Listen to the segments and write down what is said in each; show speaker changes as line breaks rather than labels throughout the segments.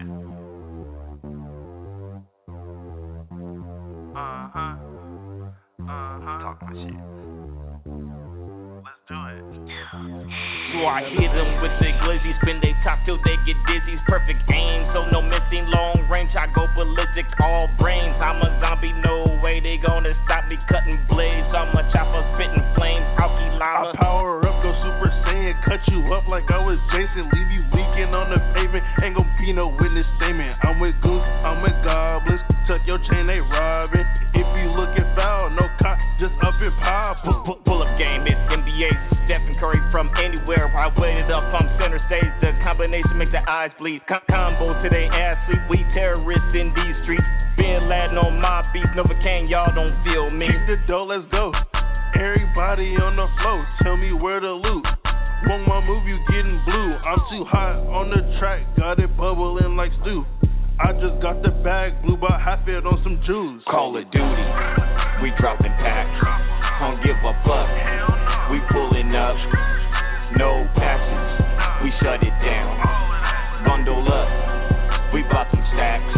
Uh huh. Uh huh. Talk my shit. Let's do it.
So I hit them with the glizzy, spin they top till they get dizzy. Perfect aim, so no missing long range. I go ballistic, all brains. I'm a zombie, no way they gonna stop me cutting blades. I'm a chopper spitting flames, Alki Llama.
Power up, go super saiyan, cut you up like I was Jason, leave you leaking on the pavement. Ain't gon' be no witness statement. I'm with Goose, I'm with Goblins, tuck your chain, they robbing. If you looking foul, no cop, just up and pop.
Pull, pull, pull up game, it's NBA. Stephen Curry from anywhere. I waited up on center stage. The combination make the eyes bleed. Com- combo to they ass sleep. We terrorists in these streets. Bin Laden on my beat. Novocaine, y'all don't feel me.
Keep the dough, let's go. Everybody on the floor, tell me where to loot. One more move, you getting blue. I'm too hot on the track, got it bubbling like stew. I just got the bag, blew about half it on some juice.
Call of Duty, we dropping packs. Don't give a fuck. We pulling up, no passes. We shut it down. Bundle up, we bought some stacks.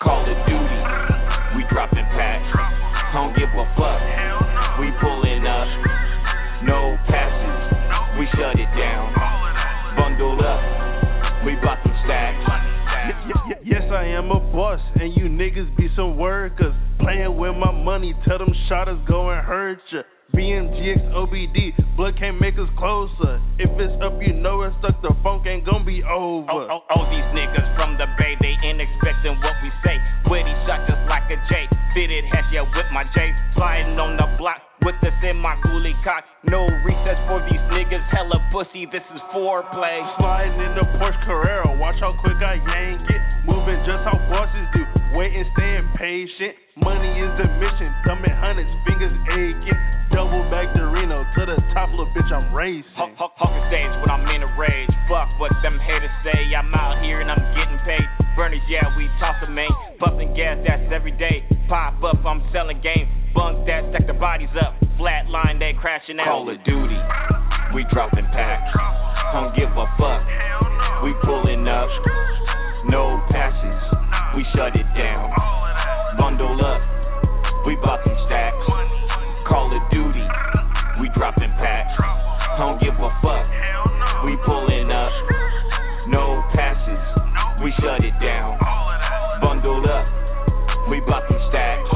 Call of Duty, we dropping packs. Don't give a fuck. Down. Bundle up, we bought some stacks.
Yes, I am a boss, and you niggas be some workers. Playing with my money, tell them shotters go and hurt ya. BMGX OBD, blood can't make us closer. If it's up, you know it's stuck, the funk ain't gonna be over.
Oh, oh, oh, these niggas from the bay, they ain't expecting what we say. Witty shot just like a J. Fitted hash, yeah, with my J. Sliding on the block with the semi coolie cock. No recess for these niggas, hella pussy, this is foreplay.
Sliding in the Porsche Carrera, watch how quick I yank it. Moving just how bosses do, waiting, staying patient. Money is the mission, thumbing hundreds, fingers aching. Double back to Reno, to the top, little bitch, I'm racing.
Hawk, hawk, hawking stage when I'm in a rage. Fuck what them haters say, I'm out here and I'm getting paid. Burners, yeah, we toss them, man. Puffing gas, that's every day. Pop up, I'm selling game. Bunk that, stack the bodies up. Flat line, they crashing out. Call of Duty, we dropping packs. Don't give a fuck. We pulling up, no passes. We shut it down. Bundle up, we bought some stacks. Call of Duty, we dropping packs. Don't give a fuck. We pulling up, no passes. We shut it down. Bundled up, we bought some stacks.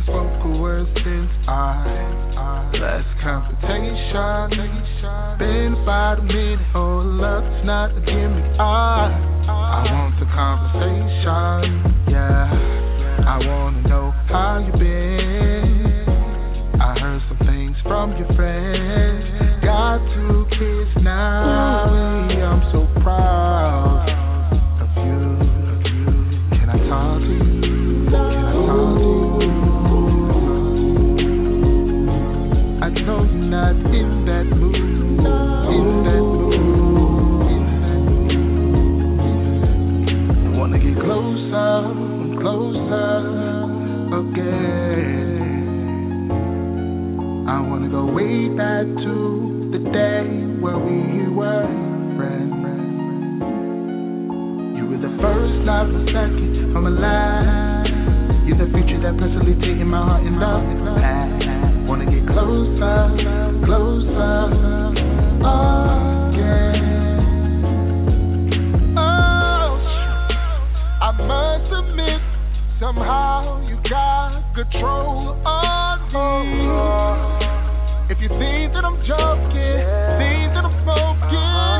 Have spoken words since I last confrontation. Been about a minute, love, it's not a gimmick. I, I want the conversation, yeah. I wanna know how you been. I heard some things from your friends. Got two kids now, I'm so proud of you. Can I talk to you? Not in that mood. In that mood. Wanna get closer, closer again. I wanna go way back to the day where we were friends. You were the first, not the second of my life. You're the future that personally taking my heart and love past. Wanna get closer, closer oh, again. Oh, I must admit, somehow you got control of me. If you think that I'm joking, think that I'm smoking,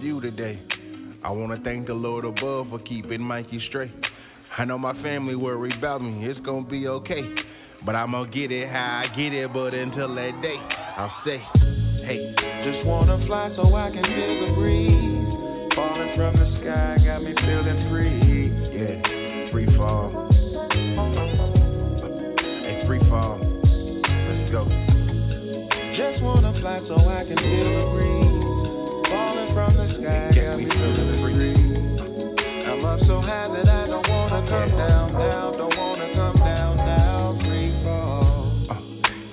view today. I wanna thank the Lord above for keeping Mikey straight. I know my family worry about me, it's gonna be okay. But I'ma get it how I get it, but until that day, I'll say, hey.
Just wanna fly so I can feel the breeze. Falling from the sky got me feeling free.
Yeah, free fall Hey, free fall. Let's go.
Just wanna fly so I can feel the breeze.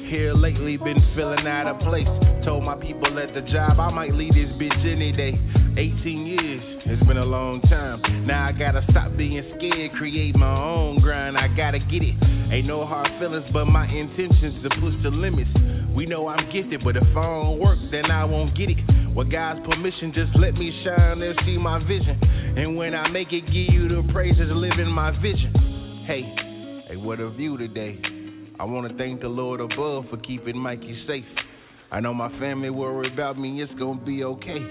Here lately, been feeling out of place. Told my people at the job I might leave this bitch any day. 18 years, it's been a long time. Now I gotta stop being scared, create my own grind. I gotta get it. Ain't no hard feelings, but my intentions to push the limits. We know I'm gifted, but if I don't work, then I won't get it. With God's permission, just let me shine, they'll see my vision. And when I make it, give you the praises, live in my vision. Hey, hey, what a view today. I wanna thank the Lord above for keeping Mikey safe. I know my family worry about me, it's gonna be okay.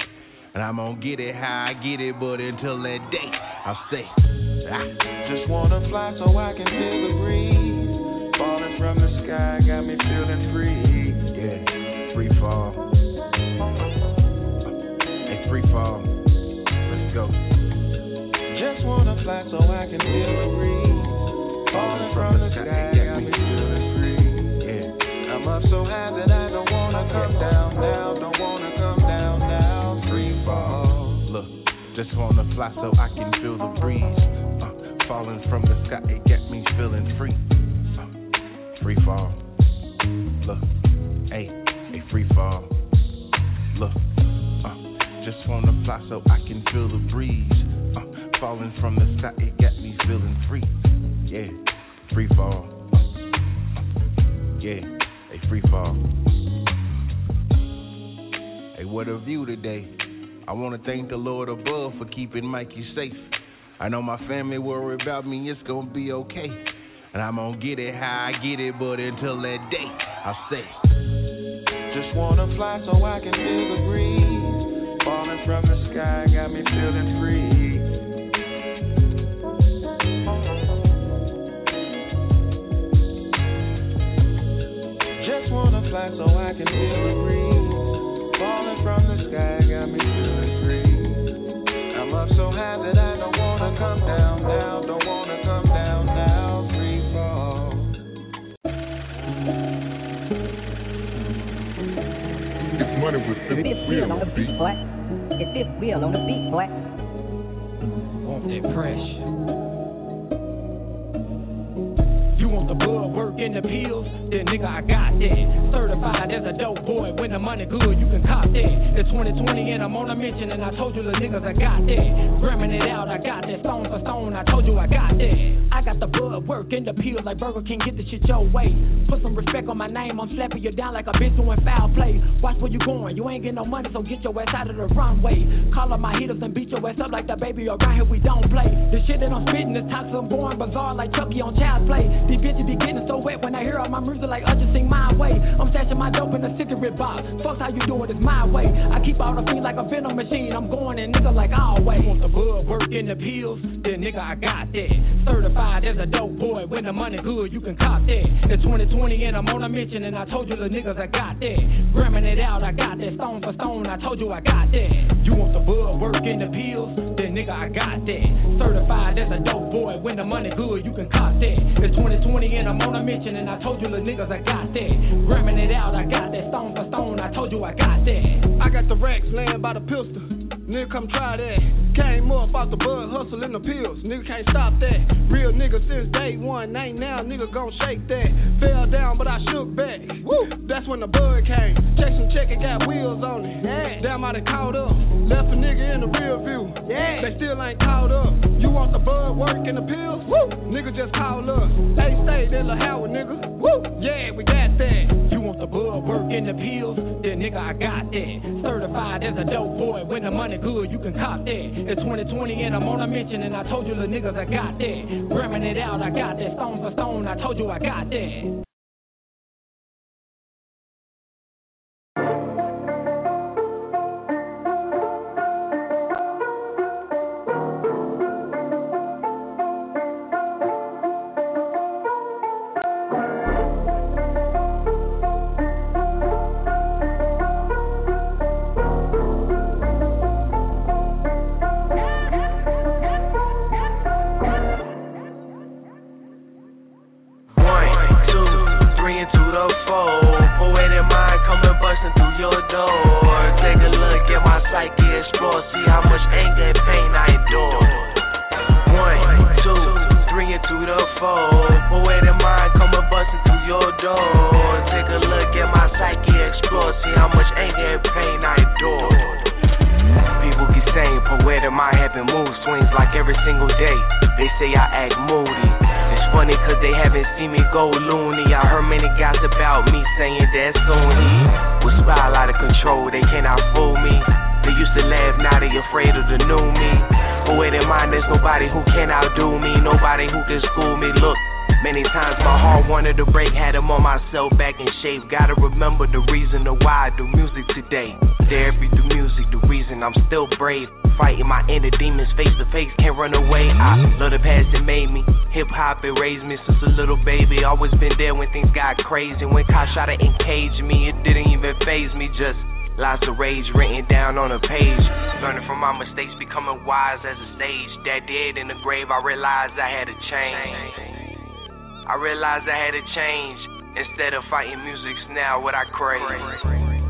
And I'm gonna get it how I get it, but until that day, I'll say,
ah. Just wanna fly so I can feel the breeze. Falling from the sky got me feeling free.
Yeah, free fall. Hey, free fall. Let's go.
Just wanna fly so I can feel the breeze. Falling from the sky got me feeling free. Yeah, I'm up so high that I don't wanna come down now. Don't wanna come down now. Free fall.
Look, Just wanna fly so I can feel the breeze. Uh, falling from the sky, it got me feeling free. Uh, free fall. Look, hey, a free fall. Look, just wanna fly so I can feel the breeze. Uh, falling from the sky, it got me feeling free. Yeah, free fall. Yeah, a free fall. Hey, what a view today. I wanna thank the Lord above for keeping Mikey safe. I know my family worry about me, it's gonna be okay. And I'm gonna get it how I get it, but until that day, I'll say.
Just wanna fly so I can feel the breeze. Falling from the sky got me feeling free. Just wanna fly so I can feel the breeze. Falling from the sky got me feeling free. I'm up so high that I don't wanna come down now. Don't wanna come down now. Free fall.
It's money with
If
fifth
it's
wheel
it's wheel on the beat, boy.
Want that pressure. You want the blood work in the pills? Then nigga, I got that. Certified as a dope boy. When the money good, you can cop that. It's 2020 and I'm on a mission, and I told you the niggas I got that. Gramming it out, I got that. Stone for stone, I told you I got that. I got the blood work in the pills like Burger King. Get the shit your way. Put some respect on my name. I'm slapping you down like a bitch doing foul play. Watch where you going. You ain't getting no money, so get your ass out of the runway. Call up my hitters and beat your ass up like the baby around here. We don't play. The shit that I'm spitting is toxic, I'm born bizarre like Chucky on Child's Play. These bitches be getting so wet when I hear all my music like Usher sing my way. I'm stashing my dope in a cigarette box. Fuck how you do it, it's my way. I keep all the feet like a venom machine. I'm going in nigga like always. Want the blood work in the pills? Then nigga, I got that. Certified as a dope boy. When the money good, you can cop that. It's 2020 and I'm on a mission, and I told you the niggas I got that. Gramming it out, I got that. Stone for stone, I told you I got that. You want the blood work in the pills? Then nigga, I got that. Certified as a dope boy. When the money good, you can cop that. It's 2020 and I'm on a mission, and I told you the niggas I got that. Gramming it out, I got that. Stone for stone, I told you I got that.
I got the racks laying by the pistol. Nigga, come try that. Came up off the bud, hustling the pills. Nigga can't stop that. Real nigga since day one. Ain't now, nigga gon' shake that. Fell down, but I shook back. Woo! That's when the bud came. Check some check, it got wheels on it. Yeah. Damn, I done caught up. Left a nigga in the rear view. Yeah. They still ain't caught up. You want the bud work in the pills? Woo! Nigga just call us. They stayed in La Howard, nigga. Woo! Yeah, we got that.
You want the bud, work in the pills? Then nigga, I got that. Certified as a dope boy. When the money good, you can cop that. It's 2020 and I'm on a mission, and I told you the niggas I got that. Gramming it out, I got that. Stone for stone, I told you I got that.
Your door. Take a look at my psyche, explore, see how much anger and pain I endure. One, two, three into the four. Poetic mind coming busting through your door. Take a look at my psyche, explore, see how much anger and pain I endure. People keep saying poetic mind having mood swings like every single day. They say I act moody. Funny cause they haven't seen me go loony. I heard many guys about me saying that soon he will spiral out of control. They cannot fool me. They used to laugh, now they afraid of the new me. Poetic mind, there's nobody who can outdo me. Nobody who can school me. Look. Many times my heart wanted to break, had them on myself back in shape. Gotta remember the reason of why I do music today. Therapy through music, the reason I'm still brave. Fighting my inner demons face to face, can't run away. I love the past that made me. Hip hop, it raised me since a little baby. Always been there when things got crazy. When cops tried to engage me, it didn't even phase me. Just Lots of rage written down on a page. Learning from my mistakes, becoming wise as a stage. That dead in the grave, I realized I had to change. I realized I had to change. Instead of fighting music's now what I crave.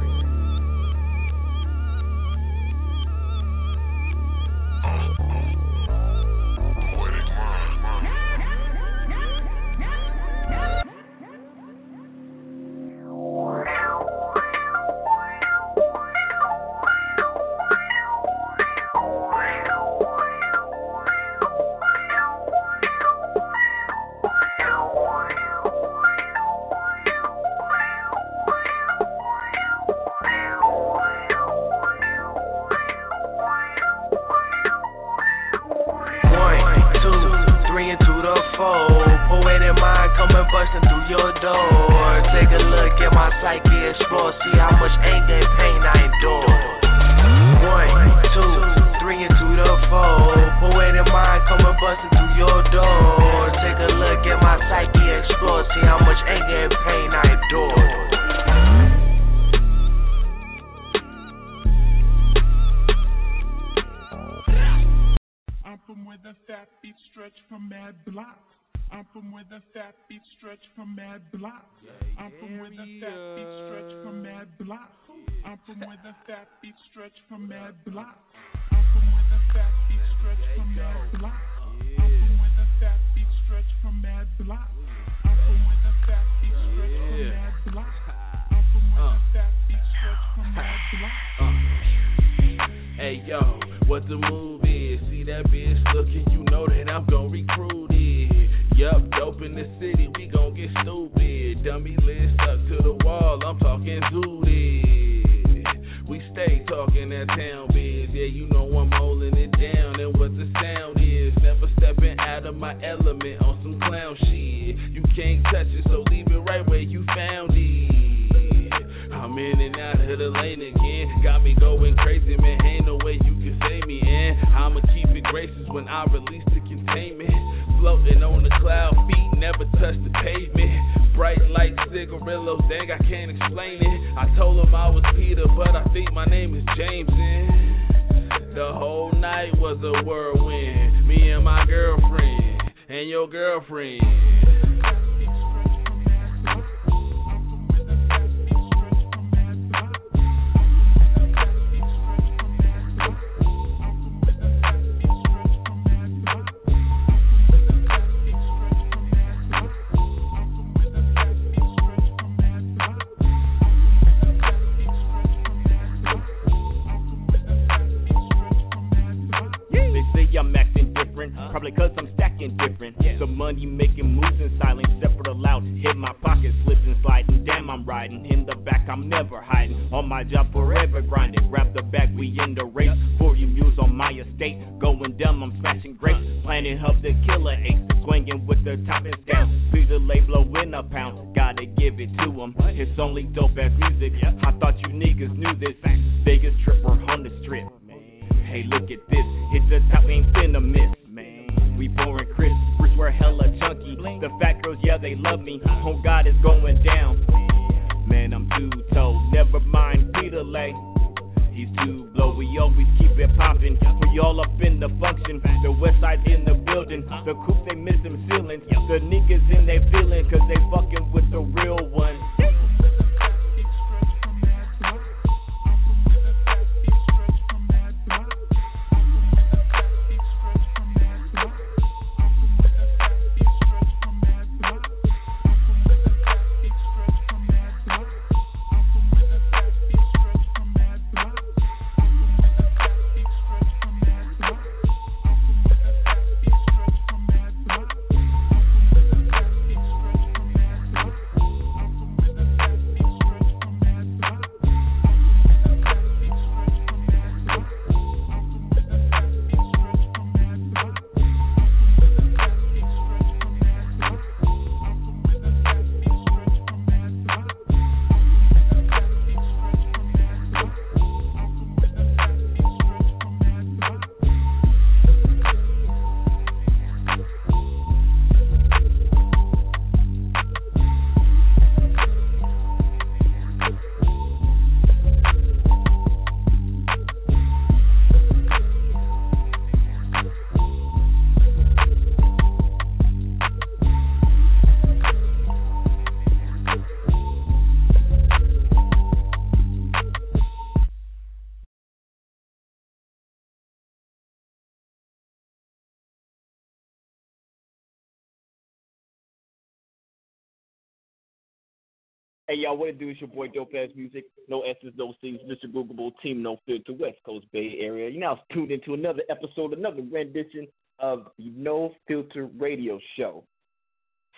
Hey,
y'all, what it do? It's your boy Dope Ass Music. No S's, no C's, Mr. Googleable Team No Filter, West Coast Bay Area. You now tuned into another episode, another rendition of the No Filter Radio Show.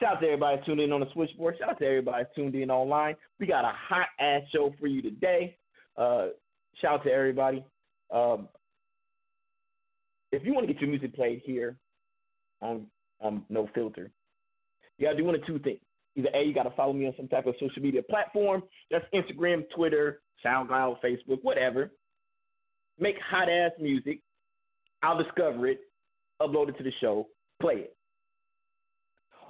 Shout out to everybody tuned in on the switchboard. Shout out to everybody tuned in online. We got a hot ass show for you today. Uh, shout out to everybody. Um, if you want to get your music played here on on No Filter, you gotta do one of two things. Either A, you gotta follow me on some type of social media platform. That's Instagram, Twitter, SoundCloud, Facebook, whatever. Make hot ass music. I'll discover it, upload it to the show, play it.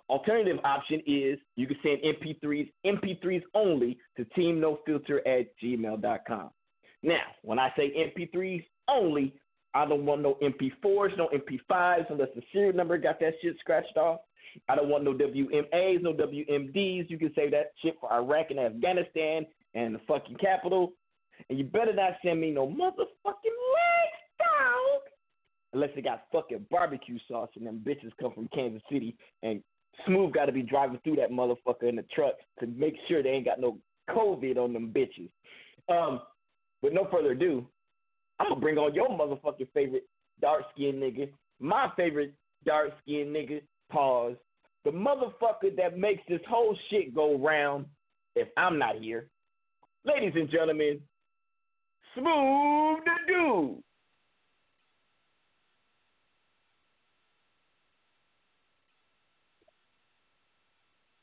Alternative option is you can send MP3s, MP3s only to teamnofilter at gmail.com. Now, when I say MP3s only, I don't want no MP4s, no MP5s, unless the serial number got that shit scratched off. I don't want no WMAs, no WMDs. You can say that shit for Iraq and Afghanistan and the fucking capital. And you better not send me no motherfucking legs, dog. Unless they got fucking barbecue sauce and them bitches come from Kansas City and Smooth got to be driving through that motherfucker in the truck to make sure they ain't got no COVID on them bitches. Um, with no further ado, I'm gonna bring on your motherfucking favorite dark skinned nigga, my favorite dark skinned nigga. Pause. The motherfucker that makes this whole shit go round. If I'm not here, ladies and gentlemen, Smooth the dude.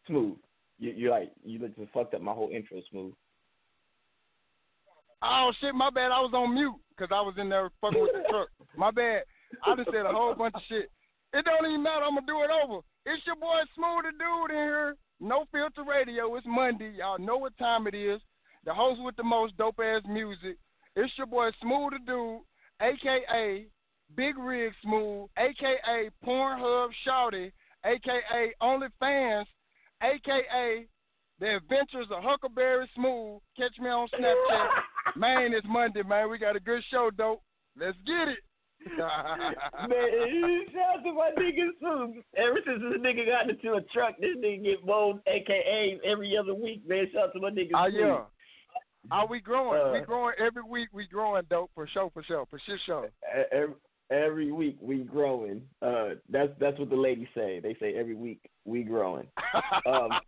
Smooth. You, you're like you just fucked up my whole intro, Smooth.
Oh shit, my bad. I was on mute because I was in there fucking with the truck. My bad. I just said a whole bunch of shit. It don't even matter. I'm gonna do it over. It's your boy Smooth the Dude in here. No filter radio. It's Monday. Y'all know what time it is. The host with the most dope ass music. It's your boy Smooth the Dude, aka Big Rig Smooth, aka Pornhub Shouty, aka OnlyFans, aka The Adventures of Huckleberry Smooth. Catch me on Snapchat. man, it's Monday, man. We got a good show, dope. Let's get it.
man, shout out to my nigga Smooth. Ever since this nigga got into a truck, this nigga get mold, aka every other week, man. Shout out to my nigga
Oh
Smooth.
yeah. Are we growing?
Uh,
we growing every week. We growing dope for sure, for sure, for sure, sure.
every, every week we growing. Uh, that's that's what the ladies say. They say every week we growing. Um,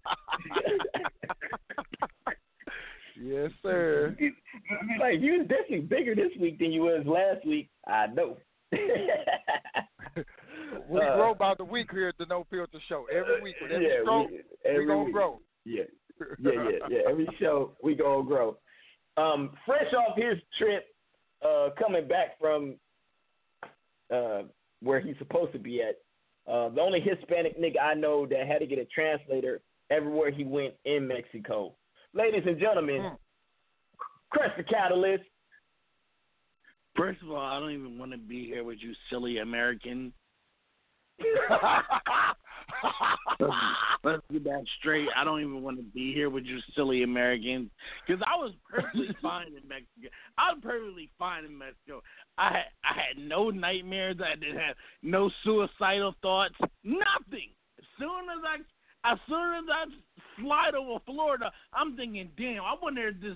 yes, sir.
like you was definitely bigger this week than you was last week. I know.
We
Uh,
grow by the week here at the No Filter Show. Every week, with every
yeah, we,
we, gonna
week.
grow.
Yeah, yeah, yeah, yeah. Every show we gonna grow. Um, fresh off his trip, uh, coming back from uh, where he's supposed to be at. Uh, the only Hispanic nigga I know that had to get a translator everywhere he went in Mexico. Ladies and gentlemen, mm. Chris the Catalyst.
First of all, I don't even want to be here with you, silly American. let's, let's get that straight. I don't even want to be here with you, silly Americans, because I was perfectly fine in Mexico. I was perfectly fine in Mexico. I had I had no nightmares. I didn't have no suicidal thoughts. Nothing. As soon as I as soon as I slide over Florida, I'm thinking, damn, I wonder if this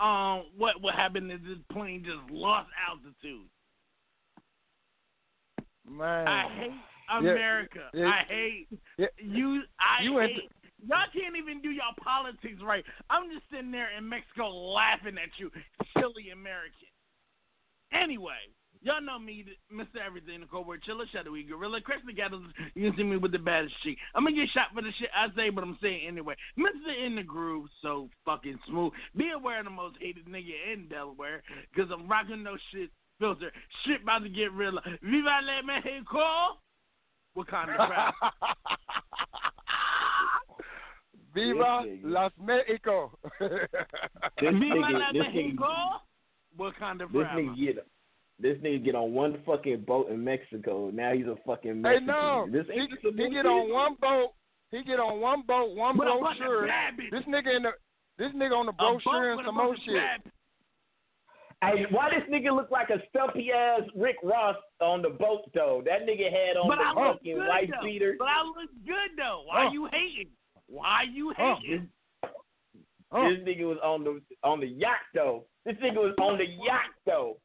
um what what happened if this plane just lost altitude.
Man,
I hate America.
yeah,
I hate
yeah.
you. I
You
hate. y'all can't even do y'all politics right. I'm just sitting there in Mexico laughing at you, silly American. Anyway, y'all know me, Mr. Everything, the Cold War Chiller, Shadowy Gorilla, Chris McAdams. You can see me with the baddest cheek. I'm gonna get shot for the shit I say, but I'm saying anyway. Mr. In the Groove, so fucking smooth. Be aware of the most hated nigga in Delaware, because I'm rocking no shit filter. Shit about to get real. Viva la Mexico! Wakanda crap.
Viva
This nigga.
Las Mexico.
This
Viva
nigga,
la
this nigga,
Mexico! Wakanda
this
forever.
nigga get this nigga get on one fucking boat in Mexico. Now he's a fucking
Hey,
Mexican.
no,
This
he,
ain't just a
he get on one boat. He get on one boat, one
With a
brochure. This nigga in the this nigga on the
A boat
brochure and some more shit.
bad
Hey, why this nigga look like a stumpy ass Rick Ross on the boat though? That nigga had on
But I
the
look
fucking
good
white
though.
beater.
But I look good though. Why
Huh.
you hating? Why you
Huh.
hating?
Huh.
This nigga was on the on the yacht though. This nigga was on the yacht though.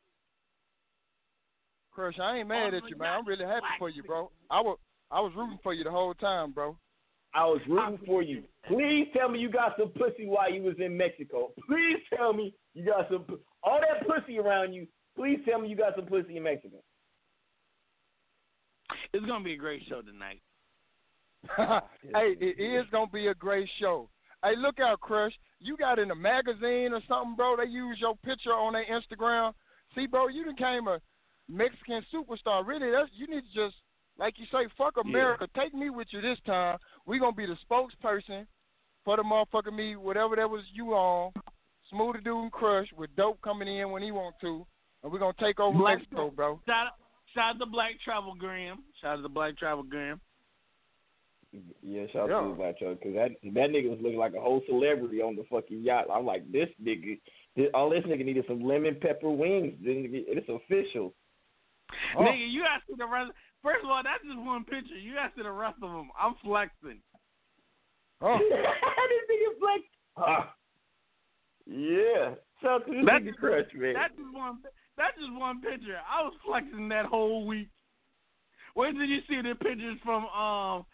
Crush, I ain't mad at you, man. I'm really happy for you, bro. I was I was rooting for you the whole time, bro.
I was rooting for you. Please tell me you got some pussy while you was in Mexico. Please tell me you got some all that pussy around you. Please tell me you got some pussy in Mexico.
It's gonna be a great show tonight.
hey, it is gonna be a great show. Hey, look out, Crush. You got in a magazine or something, bro. They use your picture on their Instagram. See, bro, you became a Mexican superstar. Really, that's you need to just like you say, fuck America. Take me with you this time. We gonna be the spokesperson for the motherfucker me, whatever that was you on. Smoothie the dude and crush with dope coming in when he want to. And we're gonna take over
Black-
Mexico, bro.
Shout out, shout out to Black Travel Graham. Shout out to Black Travel Graham.
Yeah, shout
Yeah.
out to his macho because that that nigga was looking like a whole celebrity on the fucking yacht. I'm like, this nigga, this, all this nigga needed some lemon pepper wings. Didn't It's official.
Oh.
Nigga, you gotta see the rest. First of all, that's just one picture. You gotta see the rest of them. I'm flexing.
Oh.
this you flex. Ah. Yeah. Shout out to
That's
nigga crush, man.
That's just one. That's just one picture. I was flexing that whole week. Where did you see the pictures from um,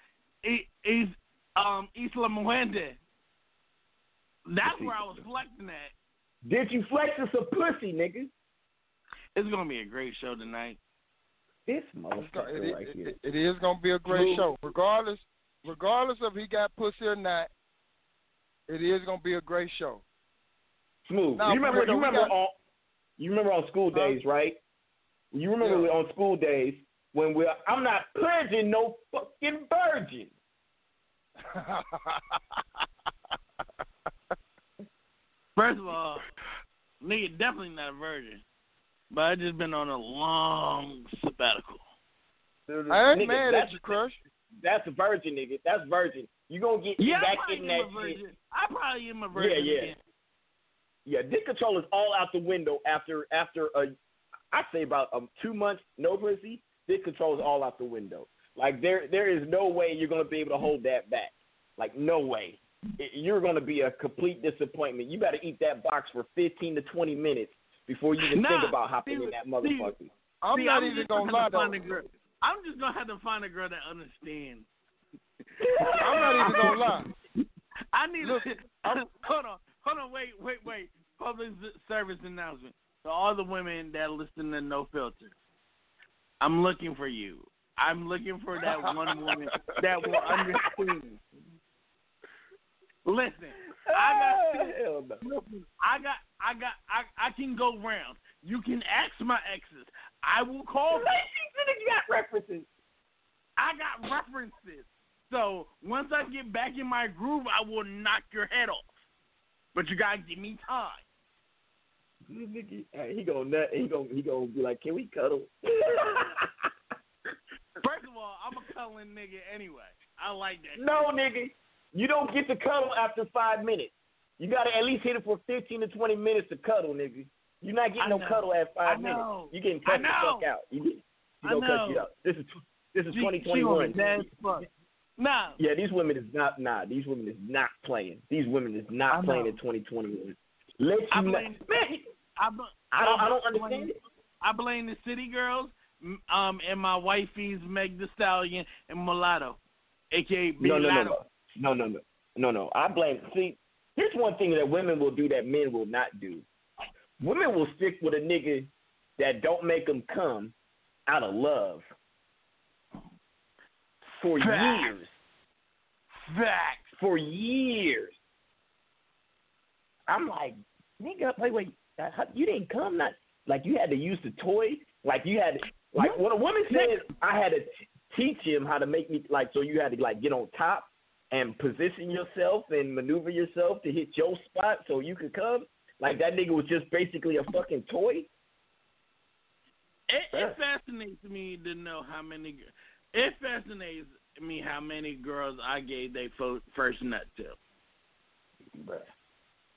E- East um Isla Muende? That's where I was flexing at.
Did you flex us a pussy, nigga?
It's gonna be a great show tonight.
This
It,
right
it-
here.
it- it is gonna be a great
Smooth.
show, regardless, regardless of he got pussy or not. It is gonna be a great show.
Smooth.
Now,
you remember?
for
You remember
got-
on? You remember on school
Huh?
days, right? You remember
Yeah.
on school days when we're I'm not purging no fucking virgin.
First of all, nigga definitely not a virgin, but I just been on a long sabbatical.
I ain't
Nigga,
mad
that's,
at you, Crush.
That's a virgin, nigga. That's virgin. You gonna get
Yeah,
back
probably
in
am
that shit.
virgin. I probably am a virgin.
Yeah, yeah.
again.
Yeah, dick control is all out the window after after a I say about um two months no pussy. Dick control is all out the window. Like there there is no way you're gonna be able to hold that back. Like no way. It- you're gonna be a complete disappointment. You got to eat that box for 15 to 20 minutes before you even
Nah,
think about hopping
see,
in that
see,
motherfucker.
I'm
See,
not
I'm
even
just
gonna
have
lie
to find
though.
a girl. I'm just gonna have to find a girl that understands.
I'm not even gonna lie.
I need
Look,
to hold on, hold on, wait, wait, wait. Public service announcement to all the women that listen to No Filter. I'm looking for you. I'm looking for that one woman that will understand. Listen, I got
Hell no.
I got, I got, I, I can go round. You can ask my exes. I will call them.
You got references.
I got references. So once I get back in my groove, I will knock your head off. But you gotta give me time.
This nigga, he gonna nut. He gonna he gonna be like, can we cuddle?
First of all, I'm a cuddling nigga anyway. I like that.
no, nigga, you don't get to cuddle after five minutes. You gotta at least hit it for 15 to 20 minutes to cuddle, nigga. You're not
I
getting no cuddle at five
I
minutes.
know.
You getting cut the fuck out. You get, you
I
gonna cut you out. This is this is
She- she
2021.
gonna be mad as fuck. Nah,
Yeah, these women is not nah. These women is not playing. These women is
I
not playing in 2021. Let you
I blame-
man.
I, bl-
I don't I don't
blame-
understand it.
I blame the city girls, um, and my wifey's Meg The Stallion and Mulatto, aka
No, no, no, no, no, no, no, no, no. I blame. See, here's one thing that women will do that men will not do. Women will stick with a nigga that don't make them come out of love for years.
Facts.
For years. I'm like, nigga, wait, wait, uh, you didn't come? Not like you had to use the toy. Like you had, like when a woman says, I had to t- teach him how to make me like, so you had to like get on top and position yourself and maneuver yourself to hit your spot so you could come. Like that nigga was just basically a fucking toy.
It, it fascinates me to know how many. It fascinates me how many girls I gave they fo- first nut to.
Bruh.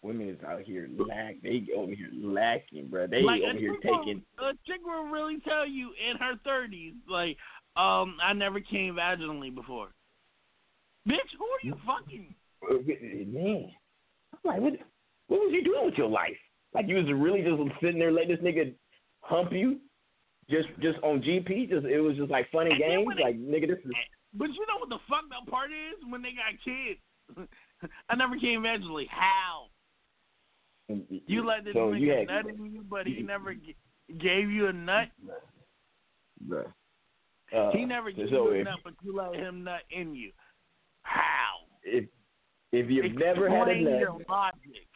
Women is out here lack. They over here lacking, bruh. They
like
over here
chick will-
taking.
a chick will really tell you in her thirties, like, um, I never came vaginally before. Bitch, who are you fucking?
Man, I'm like, what? What was you doing with your life? Like you was really just sitting there letting this nigga hump you, just just on GP. Just it was just like funny
And
games.
they-
Like nigga, this is
But you know what the fucked up part is when they got kids. I never came vaginally. How? You let this
so
nigga
had,
nut in you, but he never g- gave you a nut.
bruh. Uh,
he never gave
so
you a nut, but you let him nut in you.
If if you've never had
Explain
enough,
your logic.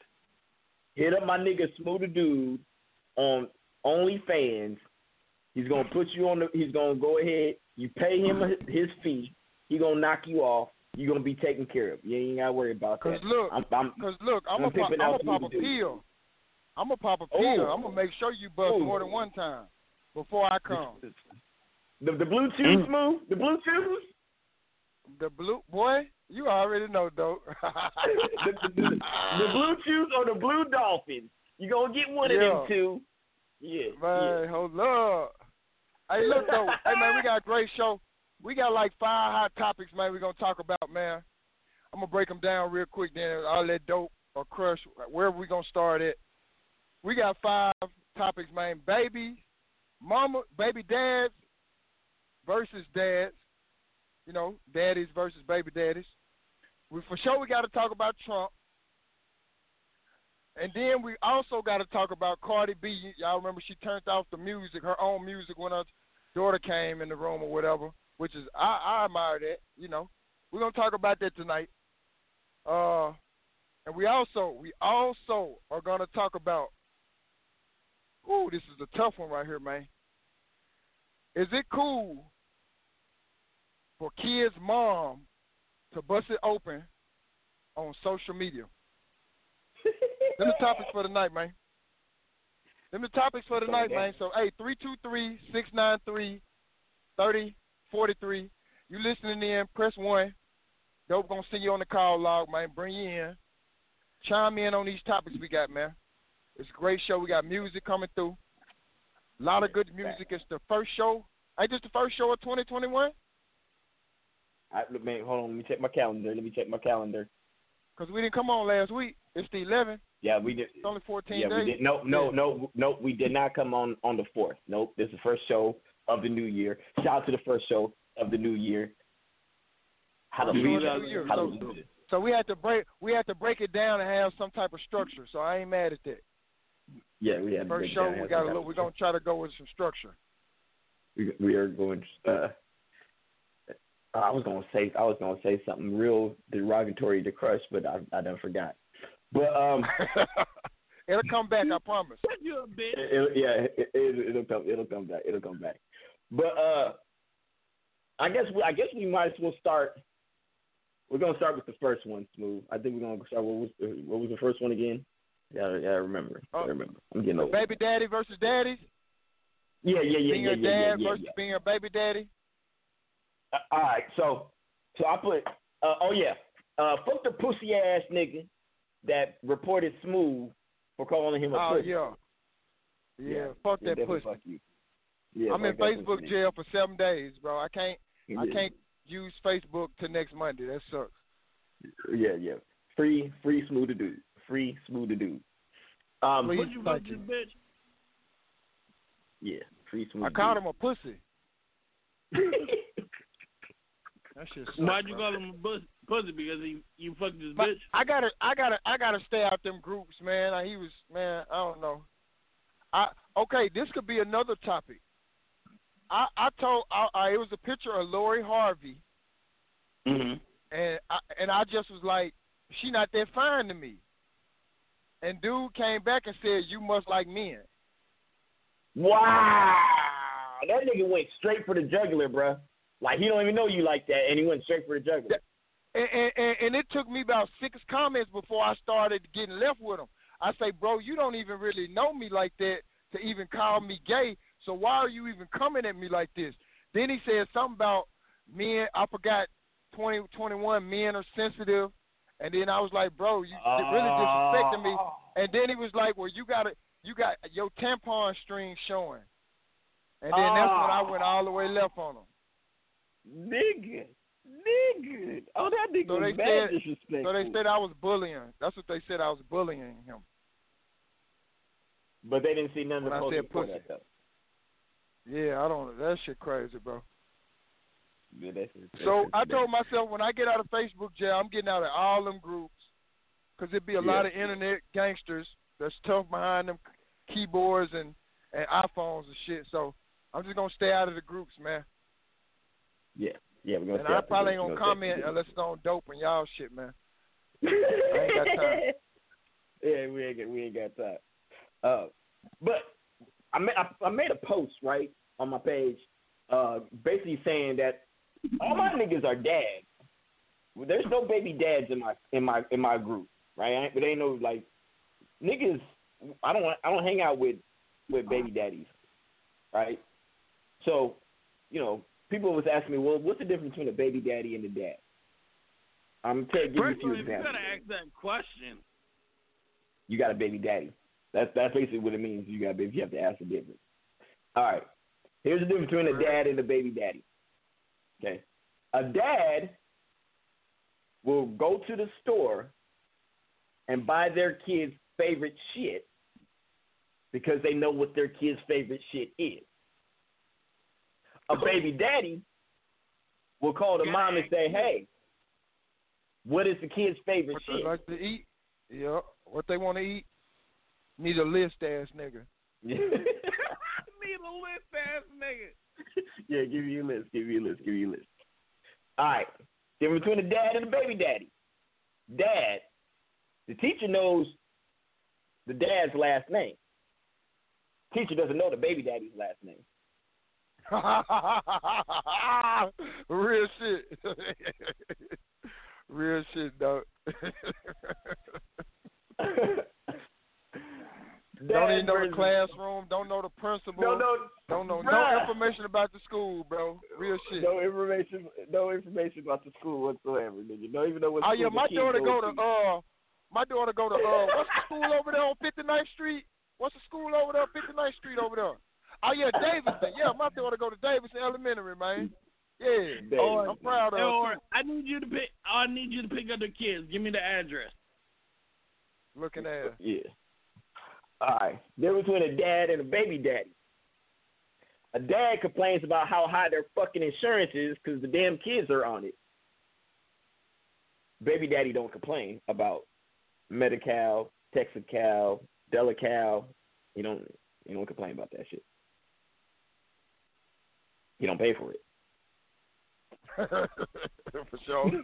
hit up my nigga Smooth the Dude on OnlyFans. He's gonna put you on the. He's gonna go ahead. You pay him his fee. He gonna knock you off. You gonna be taken care of. You ain't gotta worry about
Cause look,
I'm, I'm,
cause look, I'm
I'm
gonna pop, I'm
out
pop a
Smooth Dude.
pill. I'm gonna pop a pill.
Oh.
I'm gonna make sure you bust
Oh.
more than one time before I come.
The the Bluetooth
Mm.
smooth. The Bluetooth.
The blue boy, you already know, though.
the, the, the, the Bluetooth or the Blue Dolphins. You gonna get one of them two. Yeah.
Man, hold up. Hey, look though. hey man, we got a great show. We got like five hot topics, man. We're gonna talk about, man. I'm gonna break them down real quick. Then I'll let dope or crush wherever we gonna start at. We got five topics, man. Baby, mama, baby dads versus dads. You know, daddies versus baby daddies. We for sure we got to talk about Trump. And then we also got to talk about Cardi B. Y'all remember she turned off the music, her own music, when her daughter came in the room or whatever. Which is I, I admire that. You know, we're gonna talk about that tonight. Uh, and we also we also are gonna talk about. Ooh, this is a tough one right here, man. Is it cool for kids' mom to bust it open on social media? Them the topics for the night, man. Them the topics for the
Go
night,
down.
man. So, hey, 323-693-3043. You listening in, press 1. Dope gonna send you on the call log, man. Bring you in. Chime in on these topics we got, man. It's a great show. We got music coming through. A lot of good music. It's the first show. Ain't this the first show of 2021?
I, look, man, hold on. Let me check my calendar. Let me check my calendar.
Because we didn't come on last week. It's the 11th.
Yeah, we did.
It's only 14
Yeah,
days.
we did. No, no, no, no. We did not come on on the fourth. Nope. This is the first show of the new year. Shout out to the first show of the new year. Hallelujah.
So,
Hallelujah.
so we had to break we had to break it down and have some type of structure. So I ain't mad at that.
Yeah, we had to
First show we got a little, we're gonna try to go with some structure.
we, we are going. Uh, I was gonna say I was gonna say something real derogatory to Crush, but I I done forgot. But um,
It'll come back, I promise.
You a bitch.
it, it, yeah, it, it, it'll come it'll come back it'll come back. But uh, I guess we I guess we might as well start. We're gonna start with the first one, Smooth. I think we're gonna start. What was what was the first one again? Yeah, yeah, I remember. I remember. I'm getting old.
Baby daddy versus daddies.
Yeah, yeah, yeah,
being
yeah,
a
yeah,
dad
yeah,
versus
yeah.
being a baby daddy.
Uh, all right, so so I put uh, oh yeah, uh, fuck the pussy ass nigga that reported Smooth for calling him a
Oh
pussy.
yeah. Yeah, fuck
yeah,
that pussy.
Fuck you. Yeah,
I'm in Facebook
pussy nigga.
jail for seven days, bro. I can't I can't use Facebook till next Monday. That sucks.
Yeah, yeah. Free, free Smooth the Dude. Free Smooth the Dude. Um,
Please,
What you
thank you.
this bitch?
yeah, free smooth.
I called
do.
him a pussy. That shit sucks,
Why'd you
bro.
call him a bus- pussy? Because he you fucked this
But
bitch?
I gotta, I gotta, I gotta stay out them groups, man. Like, He was, man. I don't know. I okay. This could be another topic. I I told, I, I it was a picture of Lori Harvey,
hmm
and I and I just was like, she not that fine to me. And dude came back and said, you must like men.
Wow, that nigga went straight for the jugular, bruh. Like he don't even know you like that, and he went straight for the jugular.
And, and, and, it took me about six comments before I started getting left with him. I say, bro, you don't even really know me like that to even call me gay. So why are you even coming at me like this? Then he said something about men. I forgot twenty twenty one. Men are sensitive. And then I was like, bro, you really disrespecting me. Oh. And then he was like, well, you got to you got your tampon string showing. And then that's when I oh. went all the way left on him.
Nigga, nigga. Oh, that nigga
So
was
they
mad
said,
disrespectful.
so they said I was bullying. That's what they said. I was bullying him.
but they didn't see none of the
When I
posts before that though.
Yeah, I don't. That shit crazy, bro.
Yeah, that's, that's,
So I told myself when I get out of Facebook jail, I'm getting out of all them groups, cause it'd be a lot of internet gangsters that's tough behind them keyboards and and iPhones and shit. So I'm just gonna stay out of the groups, man.
Yeah, Yeah, we're gonna.
And I probably ain't gonna comment unless it's on dope and y'all shit, man. I ain't got time.
yeah, we ain't got we ain't got time. Uh, but I made I, I made a post right on my page, uh, basically saying that all my niggas are dads. There's no baby dads in my in my in my group, right? I ain't, but ain't no like niggas. I don't I don't hang out with with baby daddies, right? So, you know, people was asking me, well, what's the difference between a baby daddy and a dad? I'm gonna give you a few
all, you gotta ask that question,
you got a baby daddy. That's that's basically what it means. You got if you have to ask the difference. All right. Here's the difference between a dad and a baby daddy. Okay. A dad will go to the store and buy their kids favorite shit because they know what their kids' favorite shit is. A baby daddy will call the mom and say, "Hey, what is the kid's favorite
What
shit?"
they like to eat, yeah. What they want to eat, need a list ass nigga.
need a list ass nigga.
yeah, give you a list. Give you a list. Give you a list. All right. Difference between a dad and a baby daddy. Dad, the teacher knows the dad's last name. Teacher doesn't know the baby daddy's last name.
Real shit. Real shit, dog. don't even know the classroom. Don't know the principal.
No, no,
Don't know
Bruh.
no information about the school, bro. Real shit.
No information. No information about the school whatsoever. Nigga. You don't even know what.
Oh yeah, my daughter go to uh, my daughter go to uh, what's the school over there on 59th Street? What's the school over there, on 59th Street over there? Oh yeah, Davidson. Yeah, my daughter go to Davidson Elementary, man. Yeah,
Or, oh,
I'm proud of her.
or
too.
I need you to pick. I need you to pick up the kids. Give me the address.
Looking at her.
Yeah. All right. Difference between a dad and a baby daddy. A dad complains about how high their fucking insurance is because the damn kids are on it. Baby daddy don't complain about Medi-Cal, Texacal, Delacal. He don't. He don't complain about that shit. He don't pay for it.
for sure.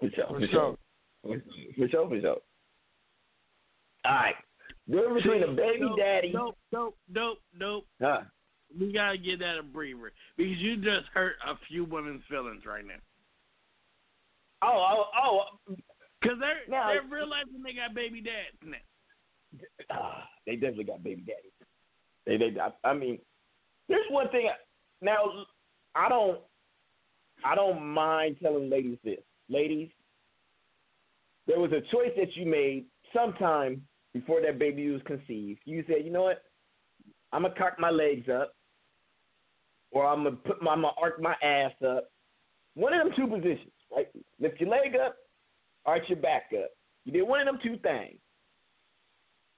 For sure.
For
For
sure.
sure. For sure. For sure. All right. Difference between a baby
Nope,
daddy.
Nope, nope, nope, nope.
Huh.
We gotta get that a breather because you just hurt a few women's feelings right now.
Oh, oh, oh.
Cause they're
Now-
they're realizing they got baby dads now.
Ah, they definitely got baby daddies. They, they, I, I mean, there's one thing. Now, I don't, I don't mind telling ladies this. Ladies, there was a choice that you made sometime before that baby was conceived. You said, you know what? I'm gonna cock my legs up, or I'm gonna put my, I'm gonna arc my ass up. One of them two positions, right? Lift your leg up, arch your back up. You did one of them two things.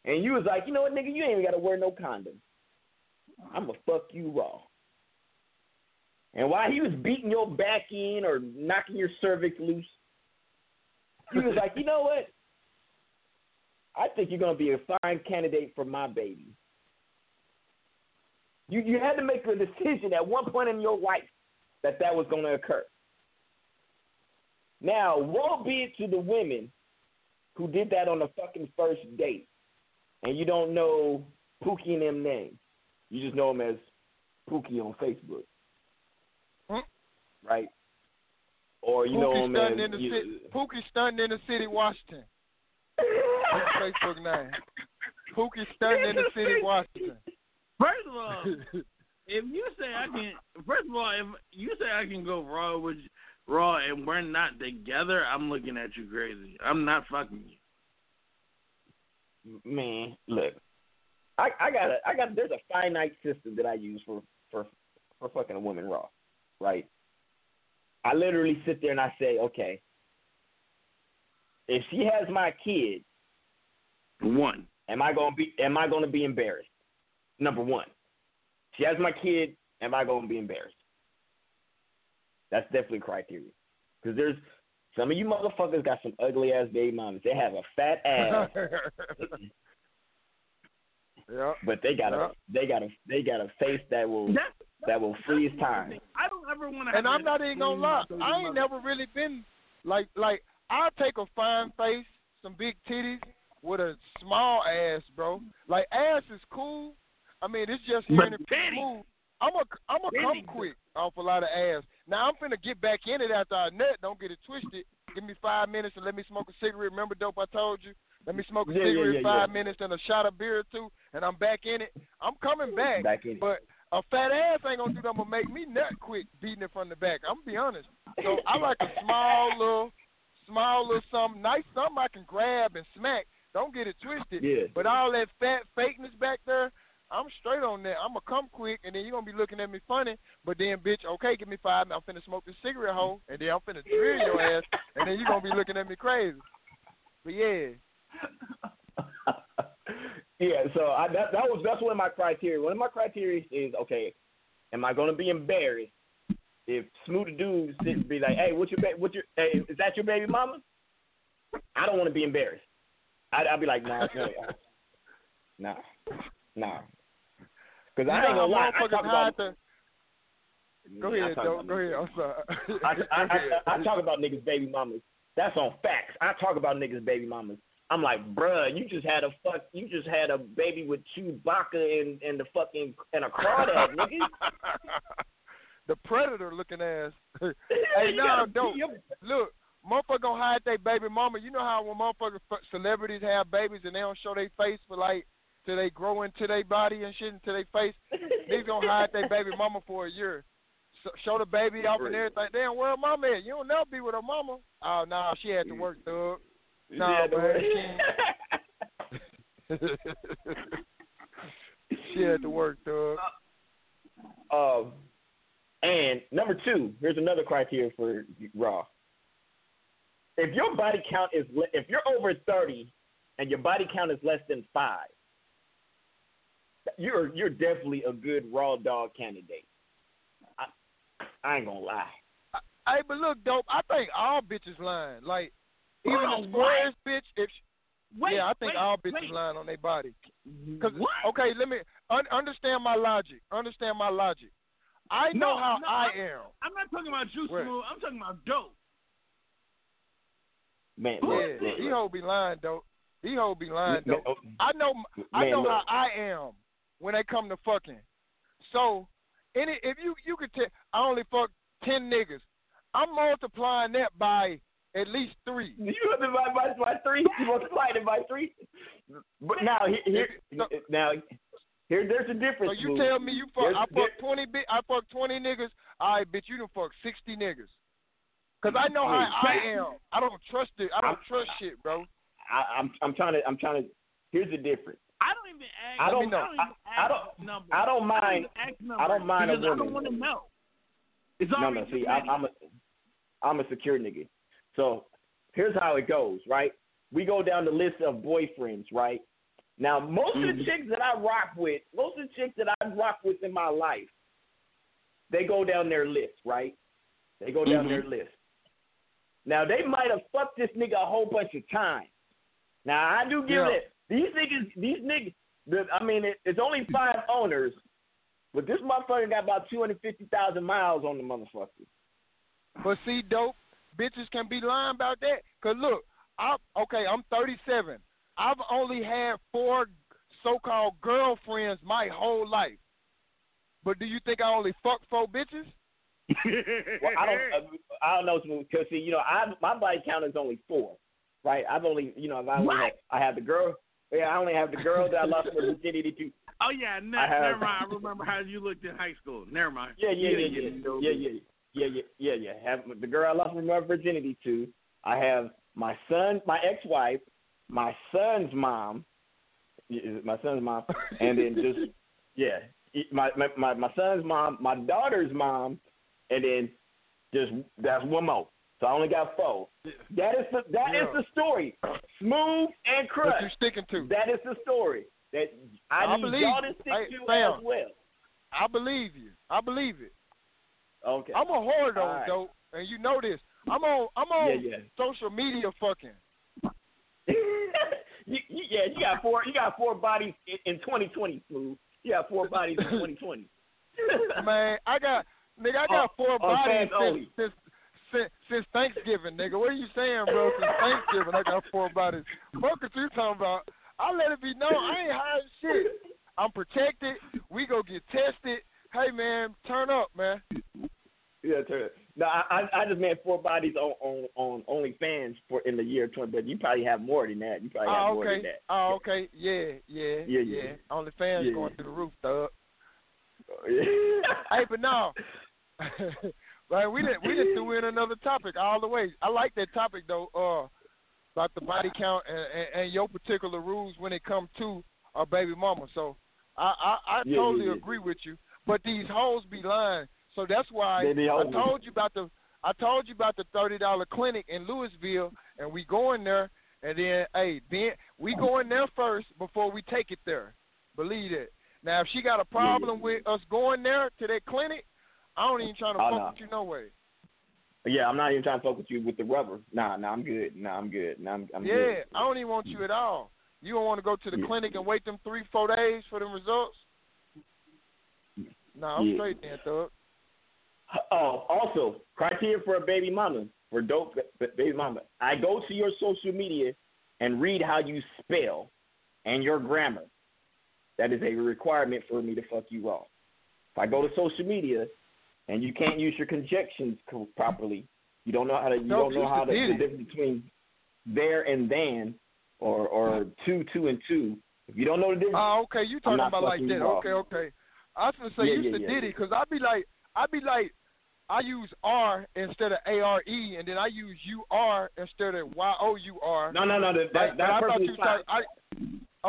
And you was like, you know what, nigga, you ain't even gotta wear no condom. I'ma fuck you raw. And while he was beating your back in or knocking your cervix loose, he was like, you know what? I think you're gonna be a fine candidate for my baby. You you had to make a decision at one point in your life that that was gonna occur. Now, woe be it to the women who did that on the fucking first date and you don't know Pookie and them names. You just know him as Pookie on Facebook? Right? Or you know
Pookie
him
stunting
as
in the
you-
city. Pookie stunting in the city, Washington. That's Facebook name. Pookie stunting in the city, Washington.
First of all, if you say I can, first of all, if you say I can go raw with raw and we're not together, I'm looking at you crazy. I'm not fucking you.
man, look, I I got a I got there's a finite system that I use for for for fucking a woman raw, right? I literally sit there and I say, okay, if she has my kid,
one,
am I gonna be am I gonna be embarrassed? Number one, she has my kid, am I gonna be embarrassed? That's definitely criteria, because there's some of you motherfuckers got some ugly ass baby mamas. They have a fat ass.
yeah.
but they got a they got a they got a face that will
That's,
that will freeze time.
I don't ever want to.
And I'm not even gonna lie, I ain't never really been like like I'll take a fine face, some big titties with a small ass, bro. Like ass is cool. I mean, it's just hearing it move. I'm a I'm a come quick off a lot of ass. Now I'm finna get back in it after I nut. Don't get it twisted. Give me five minutes and let me smoke a cigarette. Remember, dope? I told you. Let me smoke a
Yeah, yeah,
cigarette
yeah,
five
yeah.
minutes and a shot of beer or two, and I'm back in it. I'm coming back.
Back in it.
But a fat ass ain't gonna do nothing but make me nut quick beating it from the back. I'm gonna be honest. So I like a small little, small little something, nice something I can grab and smack. Don't get it twisted.
Yeah.
But all that fat fakeness back there, I'm straight on that. I'm gonna come quick, and then you're gonna be looking at me funny. But then, bitch, okay, give me five. minutes. I'm finna smoke this cigarette hole, and then I'm finna drill your ass, and then you're gonna be looking at me crazy. But yeah,
yeah, so I, that that was that's one of my criteria. One of my criteria is okay, am I gonna be embarrassed if Smooth Dude sit be like, hey, what's your ba- what's your hey, is that your baby mama? I don't want to be embarrassed. I I'll be like, nah, no, nah, nah, because I ain't gonna lie. I talk about,
the- Go ahead. Go ahead. I'm sorry.
I, I. I, I talk about niggas' baby mamas. That's on facts. I talk about niggas' baby mamas. I'm like, bruh, you just had a fuck, you just had a baby with Chewbacca and and the fucking and a crawdad, nigga.
the predator looking ass. hey,
You
no,
gotta-
don't look. Motherfucker gonna hide their baby mama. You know how when motherfuckers celebrities have babies and they don't show their face for like till they grow into their body and shit into their face. Niggas gonna hide their baby mama for a year. So, show the baby off and everything. Damn, where mama at? You don't never be with her mama. Oh no, nah, she had to work, thug. No, man. She, had to work, thug.
Um, and number two, here's another criteria for Raw. If your body count is le- if you're over thirty and your body count is less than five, you're you're definitely a good raw dog candidate. I, I ain't gonna lie.
Hey, but look, dope. I think all bitches lying. Like, even the
on,
squares bitch, if she,
Wait,
yeah, I think
wait,
all bitches
wait.
lying on their body. Mm-hmm. Cause
What?
okay, let me un- understand my logic. Understand my logic. I know
No,
how
no,
I
I'm-
am.
I'm not talking about you,
Where?
Smooth. I'm talking about dope.
Man,
Yeah,
look, look,
he
look.
hoe be lying, dope. He hoe be lying,
Man,
dope.
oh,
I know, I know
look.
how I am when they come to fucking. So, any if you you could tell, I only fuck ten niggas. I'm multiplying that by at least three.
You divide by by three. You multiply it by three. But now here, here now here there's a difference.
So you
Smooth.
tell me you fuck,
There's-
I fuck twenty, bi- I fuck twenty niggas. All right, bitch, you done fuck sixty niggas. Cause I know how I
Hey,
am. I don't trust it. I don't
I'm-
trust shit, bro.
I, I'm I'm trying to I'm trying to. Here's the difference.
I don't even ask.
I don't
I
know.
don't
I- I don't-
numbers.
I don't mind-
even ask
I don't mind a
because I don't want to know. It's
No, no. See. I, I'm a I'm a secure nigga. So here's how it goes, right? We go down the list of boyfriends, right? Now, most of
Mm-hmm.
the chicks that I rock with, most of the chicks that I rock with in my life, they go down their list, right? They go down
Mm-hmm.
their list. Now they might have fucked this nigga a whole bunch of times. Now I do give
Yeah.
it. These niggas, these niggas. The, I mean, it, it's only five owners, but this motherfucker got about two hundred fifty thousand miles on the motherfucker.
But see, dope, bitches can be lying about that. Cause look, I okay, I'm 37. I've only had four so-called girlfriends my whole life. But do you think I only fuck four bitches?
Well, I don't, uh, I don't know, because see, you know, I my body count is only four, right? I've only, you know, I only have, I have the girl. Yeah, I only have the girl that I lost my virginity to.
Oh yeah, ne-
I have-
never mind. I remember how you looked in high school. Never mind.
Yeah, yeah, yeah, yeah,
dope.
yeah, yeah, yeah, yeah, yeah, yeah. yeah. Have the girl I lost my virginity to. I have my son, my ex-wife, my son's mom, my son's mom, and then just yeah, my my my, son's mom, my daughter's mom, and then just that's one more. So I only got four. That is the that is
Yeah.
the story. Smooth and
What
crushed.
you sticking to?
That is the story. That I,
I
need
believe
y'all to stick
Hey,
to
fam.
as well.
I believe you. I believe it.
Okay.
I'm a though,
All right.
dope, and you know this. I'm on I'm on
Yeah, yeah.
social media fucking.
you, you, yeah, you got four. You got four bodies in, in 2020, smooth. You got four bodies in 2020.
Man, I got Nigga, I got oh, four
on
bodies since, since, since since Thanksgiving, nigga. What are you saying, bro? Since Thanksgiving, I got four bodies. Fuck what you talking about? I let it be known I ain't hiding shit. I'm protected. We go get tested. Hey man, turn up, man.
Yeah, turn it. No, I, I just meant four bodies on on on OnlyFans for in the year twenty, but you probably have more than that. You probably have
Oh,
more than
okay.
that.
Oh, okay. Yeah, yeah,
Yeah,
yeah.
yeah.
Only fans
Yeah,
going through the roof, thug.
Yeah.
hey, but no. right, we didn't we didn't threw in another topic all the way. I like that topic though, uh about the body count and, and, and your particular rules when it comes to a baby mama. So I I, I
Yeah,
totally
yeah, yeah.
agree with you. But these hoes be lying. So that's why I told you about the I told you about the thirty dollar clinic in Louisville and we go in there and then hey, then we go in there first before we take it there. Believe it. Now if she got a problem with us going there to that clinic, I don't even trying to
Oh,
fuck
no.
with you no way.
Yeah, I'm not even trying to fuck with you with the rubber. Nah, nah, I'm good. Nah, I'm good. Nah, I'm, I'm
yeah,
good.
I don't even want you at all. You don't want to go to the
Yeah.
clinic and wait them three, four days for them results? No, I'm
Yeah.
straight then, thug.
Oh, also, criteria for a baby mama, for dope baby mama. I go to your social media and read how you spell and your grammar. That is a requirement for me to fuck you off. If I go to social media and you can't use your conjunctions co- properly, you don't know how to you
Dope
don't know how
to
the difference between there and then or or two two and two. If you don't know the difference,
Oh, okay. You talking about like that? Okay, okay. I was gonna say
Yeah,
you
yeah,
used to
yeah,
did it because I'd be like, I'd be like, I use R instead of A R E, and then I use U R instead of Y O U R.
No, no, no, that- that- that
I thought you talk- I,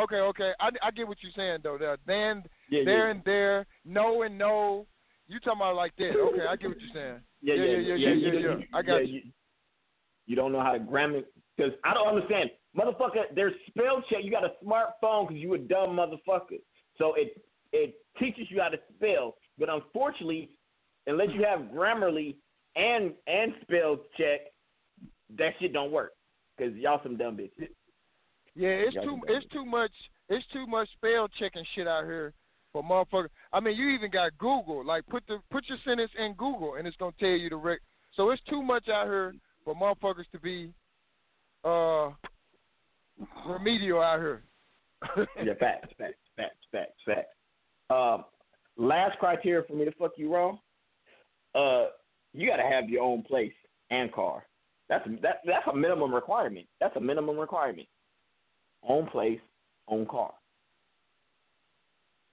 okay, okay. I, I get what you're saying though. There, then,
Yeah,
there
yeah.
and there, no and no. You talking about like that? Okay, I get what you're saying.
Yeah,
yeah, yeah, yeah, yeah.
you-
yeah,
you-
I got
yeah,
you.
You don't know how to grammar because I don't understand, motherfucker. There's spell check. You got a smartphone because you a dumb motherfucker. So it it teaches you how to spell, but unfortunately, unless you have Grammarly and and spell check, that shit don't work because y'all some dumb bitches.
Yeah, it's
Y'all
too it's too much it's too much spell checking shit out here for motherfuckers. I mean, you even got Google. Like put the put your sentence in Google and it's gonna tell you the rec. So it's too much out here for motherfuckers to be uh remedial out here.
yeah, facts, facts, facts, facts, facts. Um, last criteria for me to fuck you wrong, uh, you got to have your own place and car. That's that that's a minimum requirement. That's a minimum requirement. Own place, own car.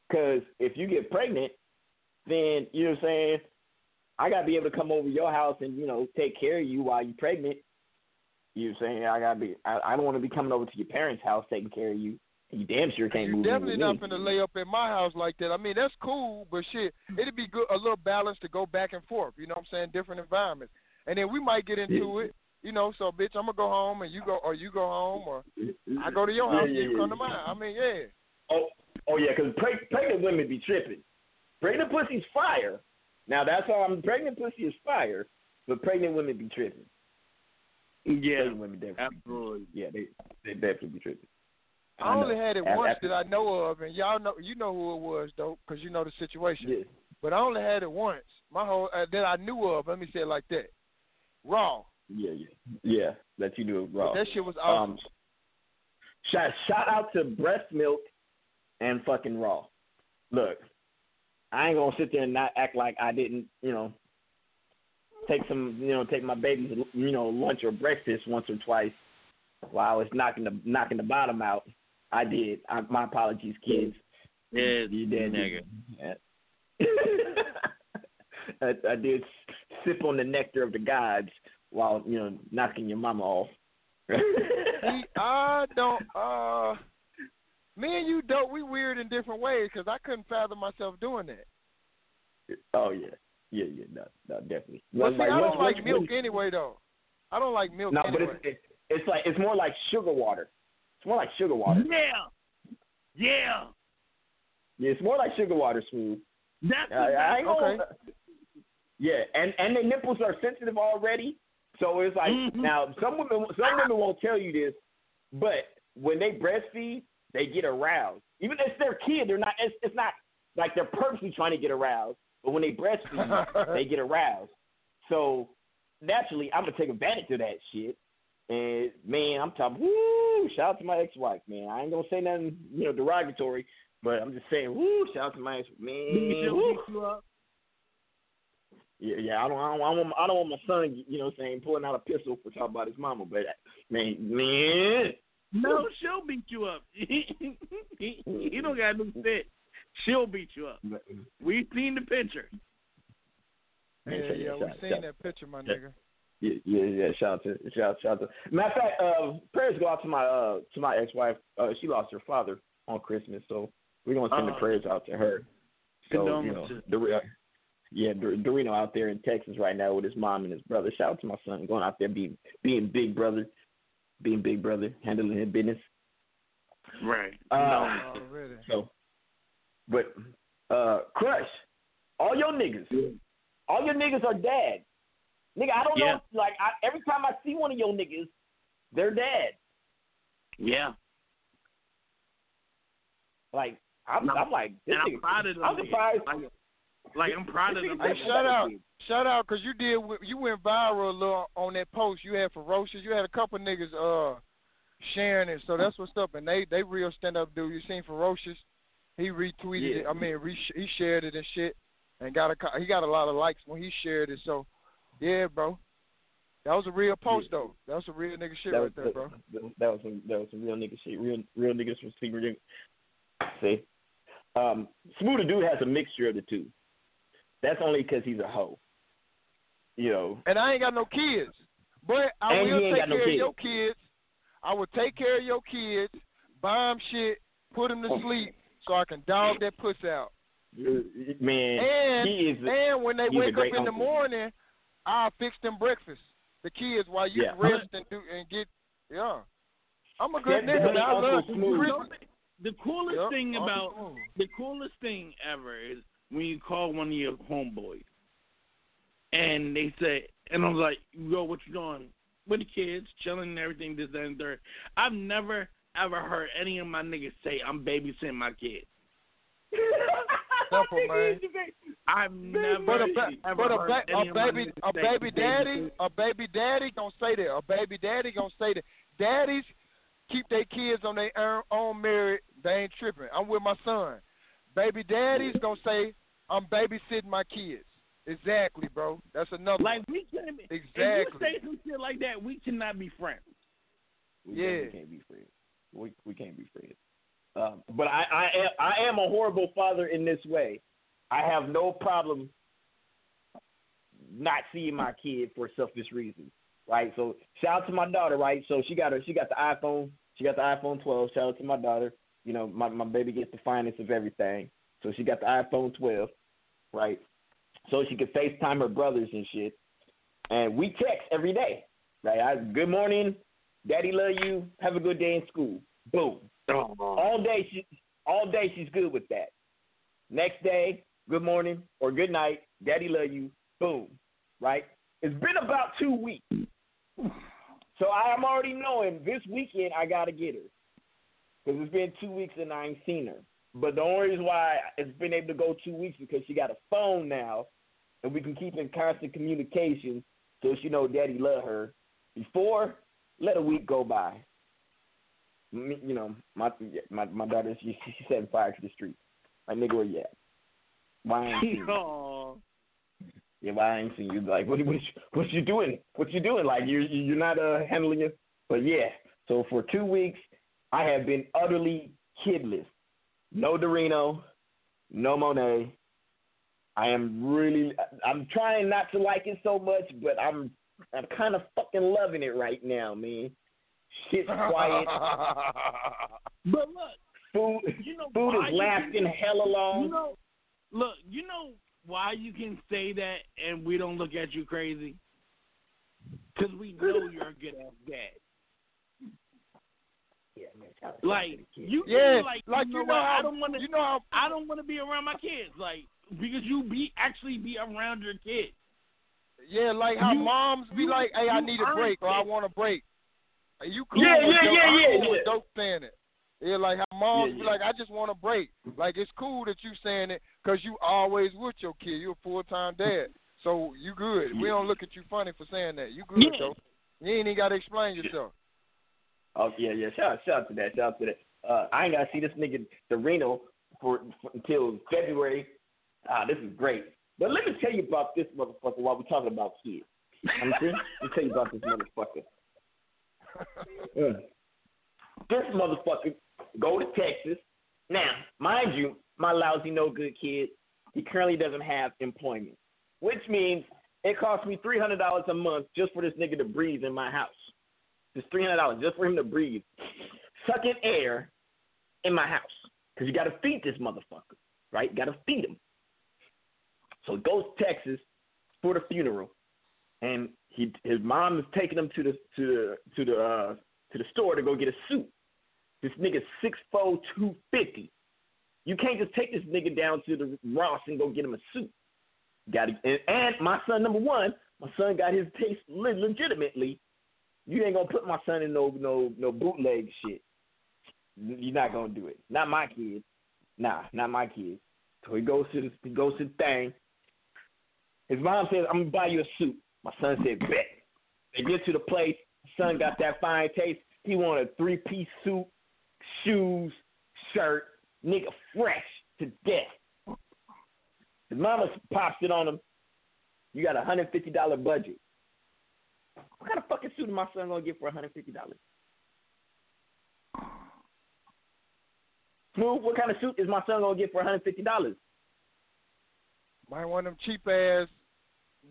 Because if you get pregnant, then you know what I'm saying. I gotta be able to come over your house and you know take care of you while you're pregnant. You know what I'm saying I gotta be. I, I don't want to be coming over to your parents' house taking care of you. You damn sure can't
You
move in
definitely
with
not
me.
finna lay up in my house like that. I mean, that's cool, but shit, it'd be good a little balance to go back and forth. You know what I'm saying? Different environments, and then we might get into it. You know, so bitch, I'm gonna go home and you go, or you go home, or I go to your house
yeah,
and you
yeah.
come to mine. I mean, yeah.
Oh, oh yeah, because preg- pregnant women be tripping. Pregnant pussy's fire. Now that's how I'm. Pregnant pussy is fire, but pregnant women be tripping.
Yeah,
pregnant women definitely.
Absolutely.
Yeah, they they definitely be tripping.
I only
know.
had it once that I know of, and y'all know you know who it was though, because you know the situation.
Yeah.
But I only had it once. My whole uh, that I knew of. Let me say it like that. Raw.
Yeah, yeah, yeah. That you do it
But
raw.
that shit was awesome.
Um, shout shout out to breast milk and fucking raw. Look, I ain't gonna sit there and not act like I didn't, you know, take some, you know, take my baby's, you know, lunch or breakfast once or twice while I was knocking the knocking the bottom out. I did. I, my apologies, kids.
Yeah,
you did,
nigga.
Yeah. I, I did sip on the nectar of the gods while you know knocking your mama off.
See, I don't. Uh, me and you, don't. We weird in different ways because I couldn't fathom myself doing that.
Oh yeah, yeah, yeah, no, no, definitely.
But see,
Like,
I don't like
once-
milk anyway, though. I don't like milk
No,
anyway.
but it's, it's it's like it's more like sugar water. It's more like sugar water.
Yeah, yeah.
Yeah, it's more like sugar water, smooth.
That's
I, I ain't gonna-
okay.
Yeah, and and the nipples are sensitive already, so it's like
Mhm.
now some women some women won't tell you this, but when they breastfeed, they get aroused. Even if it's their kid, they're not. It's, it's not like they're purposely trying to get aroused. but when they breastfeed, they get aroused. So naturally, I'm gonna take advantage of that shit. And man, I'm talking. Woo! Shout out to my ex-wife, man. I ain't gonna say nothing, you know, derogatory, but I'm just saying, woo! Shout out to my ex, man. Woo.
beat you up.
Yeah, yeah. I don't, I don't, I don't, want, I don't want my son, you know, what I'm saying pulling out a pistol for talking about his mama. But man, man,
No, she'll beat you up. you don't got no fit. She'll beat you up. Mm. We've seen the picture.
Yeah, yeah, we seen that picture, my nigga.
Yeah, yeah, yeah. Shout out to, shout, shout out to. Matter of fact, uh, prayers go out to my, uh, to my ex-wife. Uh, she lost her father on Christmas, so we're gonna send the
Oh.
prayers out to her. So you know,
Condolences.
Dor- uh, yeah, Dor- Dorino out there in Texas right now with his mom and his brother. Shout out to my son going out there being being big brother, being big brother, handling his business.
Right.
Uh,
Already.
so, but uh, Crush, all your niggas, all your niggas are dead. Nigga, I don't
Yeah.
know. Like I, every time I see one of your niggas, they're dead.
Yeah.
Like I'm,
And
I'm like, this
and I'm proud of them.
I'm surprised.
Like, like I'm proud of them.
Hey, shout out, shout out, cause you did, you went viral a little on that post. You had ferocious. You had a couple niggas uh sharing it, so that's what's up. And they they real stand up dude. You seen ferocious? He retweeted it. I mean, re- he shared it and shit, and got a he got a lot of likes when he shared it. So, yeah, bro, that was a real post though. That was a real nigga shit
that
right
was,
there, bro.
That, was some that was some real nigga shit. Real real niggas from Secret Niggas. See, um, Smooth Dude has a mixture of the two. That's only because he's a hoe. You know,
And I ain't got no kids, but I
And
will take
no
care of
kids.
your kids. I will take care of your kids, buy 'em shit, Put them to
Oh.
sleep, so I can dog that pussy out.
man,
And
he is. a-
and when they wake up in the morning, I'll fix them breakfast. The kids while you
Yeah.
rest and do and get yeah. I'm a good
That-
nigga.
that
man. I
Uncle
love
Smooth.
Christmas.
The coolest
Yep,
thing
Uncle
about
Smooth.
the coolest thing ever is when you call one of your homeboys and they say, and I'm like, yo, what you doing? With the kids, chilling and everything, this, that, and third. I've never ever heard any of my niggas say I'm babysitting my kids.
Simple, man.
I've never
But a, ba- but a, ba- a baby a
say
baby daddy
babysit.
a baby daddy gonna say that a baby daddy gonna say that daddies keep their kids on their own- own merit they ain't tripping I'm with my son baby daddies gonna say I'm babysitting my kids exactly bro that's another
Like we can't be. If you say some shit like that, we cannot be friends.
We
Yeah.
can't, we can't be friends. We we can't be friends. Um, but I, I am I am a horrible father in this way. I have no problem not seeing my kid for selfish reasons. Right. So shout out to my daughter, right? So she got her she got the iPhone she got the iPhone twelve. Shout out to my daughter. You know, my, my baby gets the finest of everything. So she got the iPhone twelve, right? So she could FaceTime her brothers and shit. And we text every day. Right? I, good morning, Daddy love you. Have a good day in school. Boom. All day she all day she's good with that. Next day, good morning or good night. Daddy love you. Boom. Right? It's been about two weeks. So I am already knowing this weekend I gotta get her. Because it's been two weeks and I ain't seen her. But the only reason why it's been able to go two weeks because she got a phone now and we can keep in constant communication so she know daddy love her. Before, let a week go by. Me, you know, my my my daughter she she setting fire to the street. Like nigga, where you at? Why ain't you? Yeah, why I ain't seen you? Like what what you, what you doing? What you doing? Like you're you're not uh handling it. But yeah, so for two weeks I have been utterly kidless. No Dorino, no Monet. I am really I'm trying not to like it so much, but I'm I'm kind of fucking loving it right now, man. Shit's quiet.
But look,
Food
you know
food is
you
lasting
can-
hella long.
You know, look, you know why you can say that and we don't look at you crazy? Because we know you're a good ass dad.
Yeah, man. shout out to
Like you,
Yeah,
like,
like
you
you
know,
know how-
I don't want to.
you know how
I don't want to be around my kids, like because you be actually be around your kids.
yeah like how
You-
moms be
you-
like hey I need a
earned
break or I want a break. Are you cool
Yeah,
with
yeah, yeah, yeah,
cool
yeah.
dope saying it. Yeah, like how moms
Yeah,
be
yeah.
like, I just want a break. Like it's cool that you saying it because you always with your kid. You're a full time dad, so you good. We don't look at you funny for saying that. You good
Yeah.
though. You ain't even got to explain yourself.
Oh yeah, yeah. Shout out, shout out to that. Shout out to that. Uh, I ain't gotta see this nigga Dorino for, for until February. Ah, this is great. But let me tell you about this motherfucker while we're talking about kids. I'm saying, let me tell you about this motherfucker. This motherfucker go to Texas. Now, mind you, my lousy no good kid, he currently doesn't have employment, which means it costs me three hundred dollars a month just for this nigga to breathe in my house. Just three hundred dollars just for him to breathe, sucking air in my house. Cause you got to feed this motherfucker, right? Got to feed him. So he goes to Texas for the funeral, and he his mom is taking him to the to the to the uh, to the store to go get a suit. This nigga six four two fifty. You can't just take this nigga down to the Ross and go get him a suit. Got to, and, and my son number one, my son got his taste le- legitimately. You ain't gonna put my son in no no no bootleg shit. You're not gonna do it. Not my kid. Nah, not my kid. So he goes to the he goes to thing. His mom says, "I'm gonna buy you a suit." My son said, "Bet." They get to the place. Son got that fine taste. He wanted a three piece suit, shoes, shirt, nigga fresh to death. His mama pops it on him. You got a hundred fifty dollar budget. What kind of fucking suit is my son gonna get for hundred fifty dollars? Smooth, what kind of suit is my son gonna get for hundred fifty dollars?
Might of them cheap ass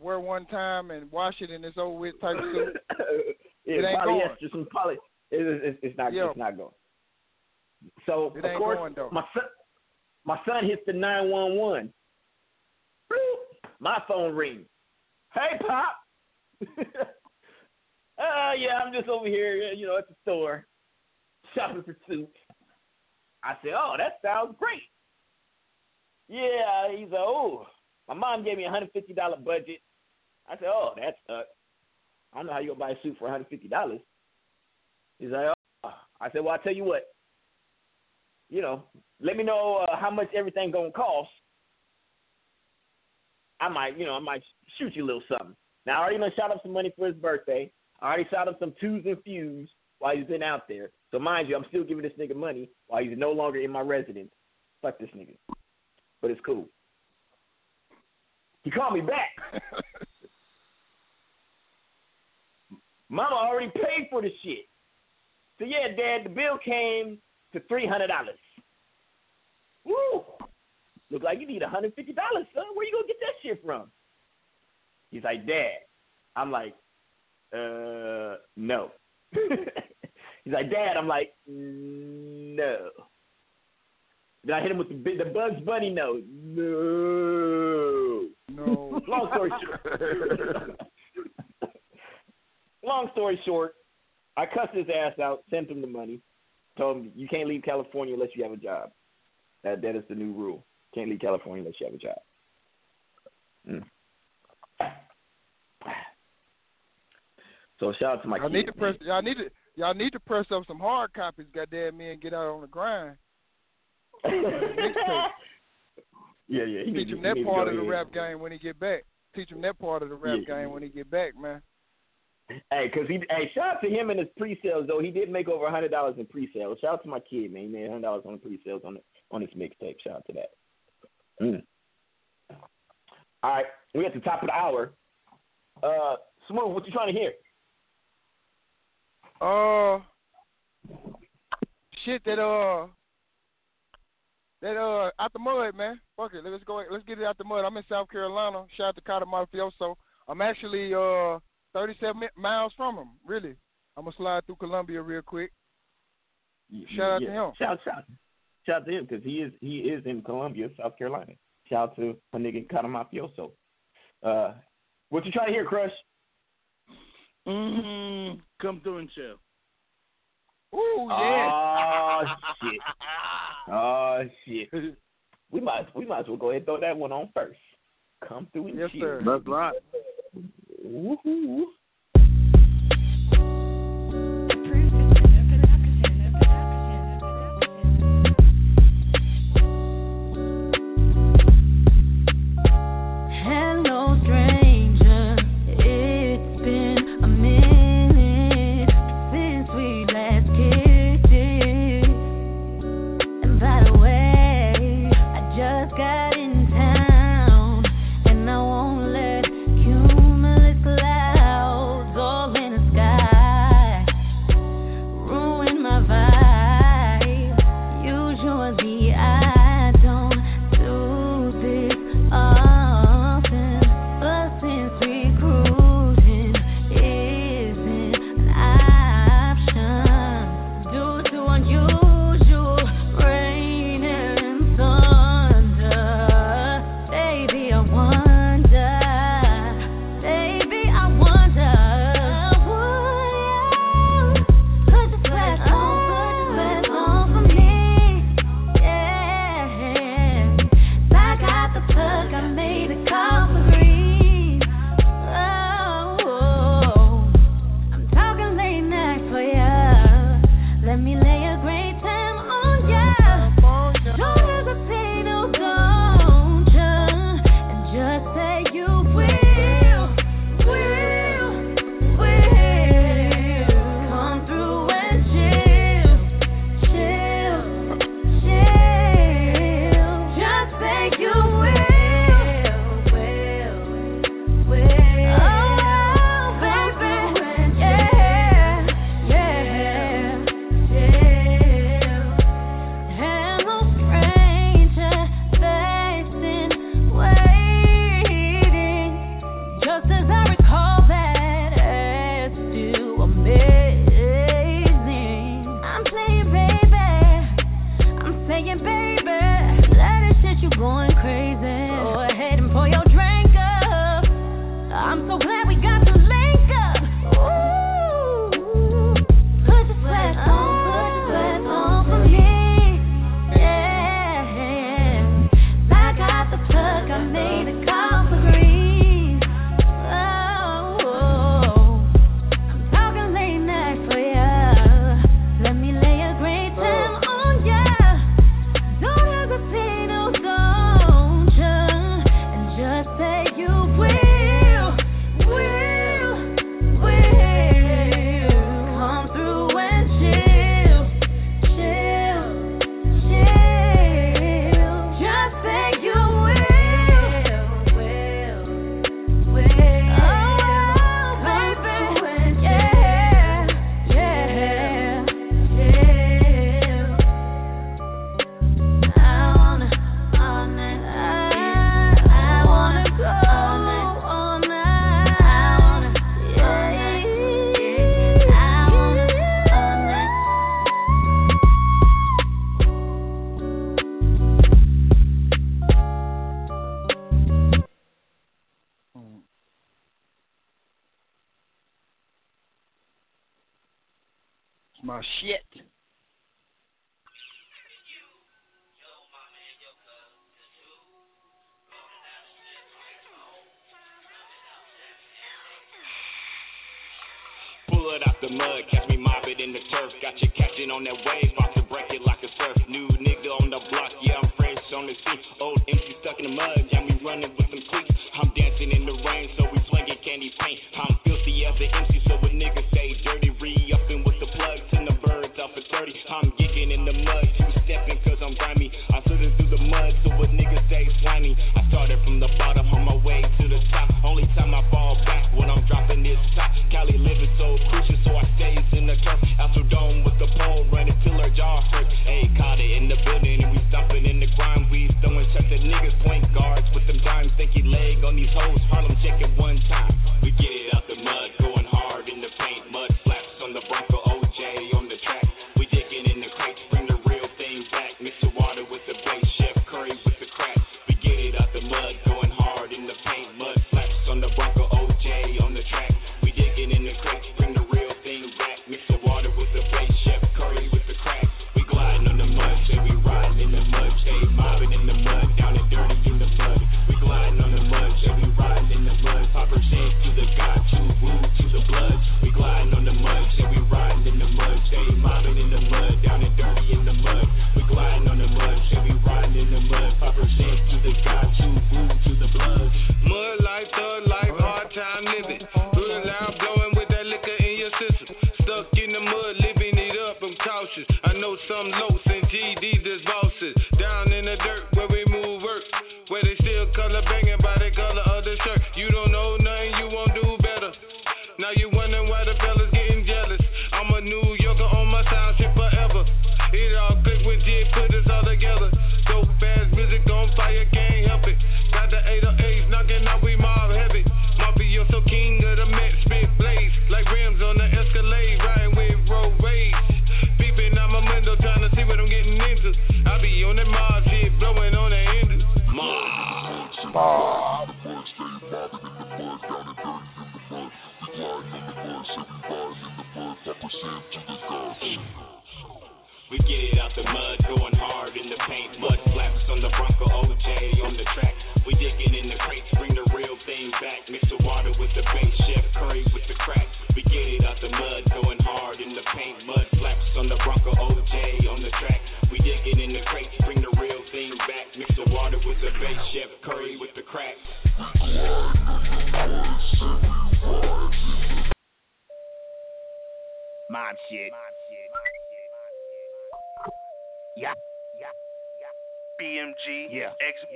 wear one time and wash it in this old with type of suit. It ain't
polyester, some poly. It, it, it's, it's not.
Yeah.
It's not going. So
It
of course,
going,
my son, my son hits the nine one one. My phone rings. Hey, pop. uh, yeah, I'm just over here, you know, at the store shopping for suits. I said, oh, that sounds great. Yeah, he's like, oh, my mom gave me a hundred fifty dollar budget. I said, oh, that's uh, I don't know how you gonna buy a suit for one hundred fifty dollars. He's like, oh. I said, well, I tell you what, you know, let me know uh, how much everything gonna cost. I might, you know, I might shoot you a little something. Now I already shot up some money for his birthday. I already shot up some twos and fews while he's been out there. So mind you, I'm still giving this nigga money while he's no longer in my residence. Fuck this nigga. But it's cool. He called me back. Mama already paid for the shit. So yeah, Dad, the bill came to three hundred dollars. Woo! Look like you need hundred fifty dollars, son. Where you gonna get that shit from? He's like, Dad. I'm like, uh, no. He's like, Dad. I'm like, no. Then I hit him with the the Bugs Bunny note. No.
No.
Long story short. Long story short, I cussed his ass out, sent him the money, told him you can't leave California unless you have a job. That that is the new rule. Can't leave California unless you have a job. Mm. So shout out to my
Y'all
kids.
need to press.
man.
Y'all need to. Y'all need to press up some hard copies. Goddamn me and get out on the grind.
Yeah, yeah.
Teach him that part of the
ahead.
rap game when he get back. Teach him that part of the rap
Yeah.
game when he get back, man.
Hey, cause he, hey, shout out to him and his pre-sales though. He did make over a hundred dollars in pre-sales. Shout out to my kid, man. He made hundred dollars on pre-sales on on his mixtape. Shout out to that. Mm. All right, we at the top of the hour. Uh, Smooth, what you trying to hear?
Uh, shit that uh, that uh, out the mud, man. Fuck it, let's go. Let's get it out the mud. I'm in South Carolina. Shout out to Carter Mafioso. I'm actually uh 37 miles from him. Really, I'm gonna slide through Columbia real quick. Shout out to him.
Shout shout shout out to him because he is he is in Columbia, South Carolina. Shout out to my nigga Cata Mafioso. Uh, what you trying to hear, Crush?
Mm-hmm. Come through and chill.
Ooh yeah.
Oh shit. Oh shit. We might we might as well go ahead and throw that one on first. Come through and chill.
Yes,
chill.
sir.
That's right.
Woohoo.
on
that wave.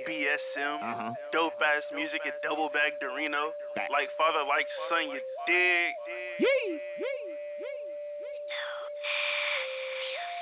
BSM,
uh-huh.
dope ass music, at double bag Dorino. Like father, like son, you dig? Yee, yee.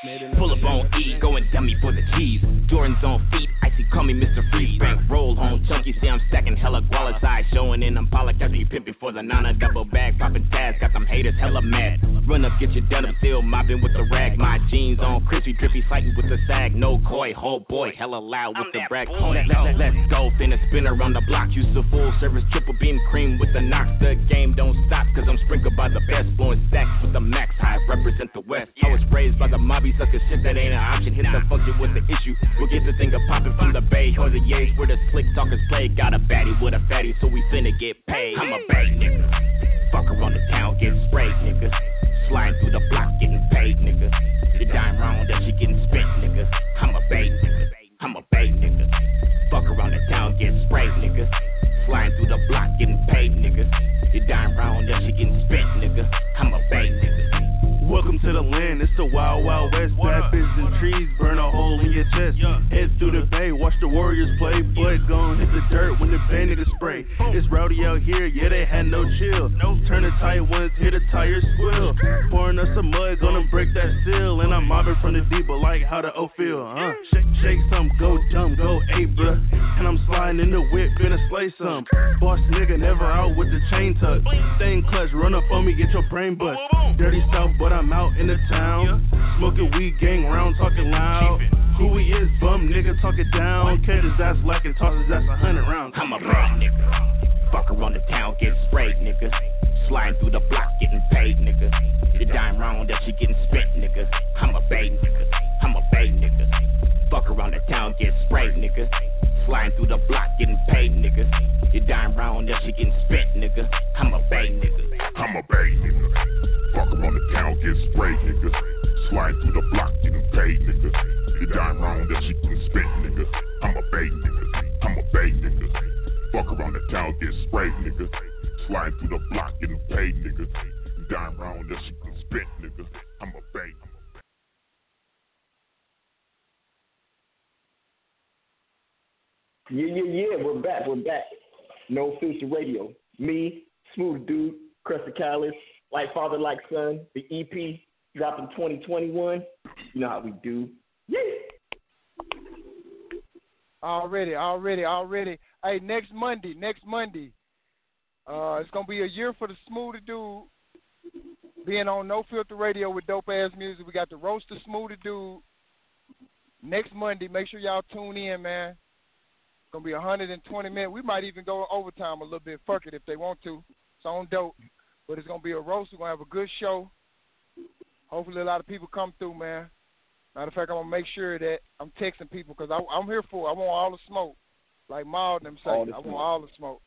Pull up on E, going dummy for the cheese. Jordan's on feet, icy call me Mr. Freeze. Bank roll home, chunky, see I'm stacking hella guala side, showing in. I'm Pollock, after you pimping for the nana double bag, popping tags, got them haters hella mad. Run up, get your denim, still mobbing with the rag. My jeans on crispy, drippy, fighting with the sag. No coy, whole boy, hella loud with the brag. Let, let, let's go, finna spin around the block. Use the full service triple beam cream with the knocks. The game don't stop, cause I'm sprinkled by the best. Blowing stacks with the max high, represent the west. I was raised by the mobby sucker shit that ain't an option. Hit the function with the issue. We'll get the thing a poppin' from the bay or the yays where the slick talkers play. Got a baddie with a fatty, so we finna get paid. I'm a bait nigga. Fuck around the town, get sprayed, nigga. Sliding through the block, getting paid, nigga. You dying wrong, that shit getting spent, nigga. I'm a bait nigga. I'm a bait nigga. Fuck around the town, get sprayed, nigga. Sliding through the block, getting paid, nigga. You dying wrong, that shit getting spent,
to the land, it's the wild, wild west. Bad bitches and trees, burn a hole in your chest. Head through the bay, watch the warriors play. Foot gon' hit the dirt when the bay niggas spray. It's rowdy out here, yeah, they had no chill. Turn the tight ones, hear the tires squill. Pouring us some mud, gonna break that seal. And I'm mobbing from the deep, but like how the O feel, huh? Shake, shake some, go jump, go ape, bruh. And I'm sliding in the whip, finna slay some. Boss nigga, never out with the chain tuck. Stay in clutch, run up on me, get your brain bust. Dirty South, but I'm out in the town. Smoking weed, gang round, talking loud. Who we is, bum nigga, talk it down. Cat his ass like and toss his ass a hundred rounds.
I'm a bad nigga. Fuck around the town, get sprayed, nigga. Sliding through the block, getting paid, nigga. The dime round that she getting spent, nigga. I'm a bait nigga. I'm a bait nigga. Fuck around the town, get sprayed, nigga. Sliding through the block, getting paid, nigga. You dying wrong, that shit getting spent, nigga. I'm a bait nigga.
I'm a bait nigga. Fuck around the town, get sprayed, nigga. Slide through the block, getting paid, nigga. You dying wrong, that shit getting spent, nigga. I'm a bait nigga. I'm a bait nigga. Fuck around the town, get sprayed, nigga. Slide through the block, getting paid, nigga. You dying wrong, that shit getting spent, nigga. I'm a bait.
Yeah, yeah, yeah. We're back. We're back. No filter radio. Me, smooth dude, Cresta Callis, like father, like son. The EP dropping 2021. You know how we do. Yeah.
Already, already, already. Hey, next Monday, next Monday. Uh, it's gonna be a year for the Smooth the Dude being on No Filter Radio with dope ass music. We got the roaster Smooth the Dude next Monday. Make sure y'all tune in, man. It's gonna be 120 minutes. We might even go overtime a little bit. Fuck it if they want to. It's on dope, but it's gonna be a roast. We're gonna have a good show. Hopefully, a lot of people come through, man. Matter of fact, I'm gonna make sure that I'm texting people because I'm here for. it. I want all the smoke, like and them say. I want
smoke.
all the smoke.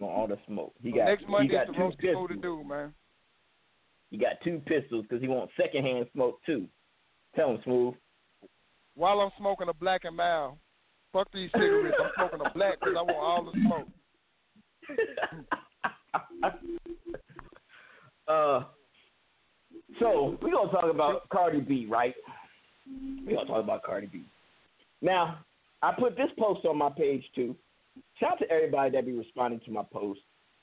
I want all the smoke. He
So
got
next Monday
he got
is the
two
roast
pistols.
to do, man.
He got two pistols because he wants secondhand smoke too. Tell him, smooth.
While I'm smoking a black and mild, fuck these cigarettes. I'm smoking a black because I want all the smoke.
Uh, so we're gonna talk about Cardi B, right? We're gonna talk about Cardi B. Now, I put this post on my page too. Shout out to everybody that be responding to my post.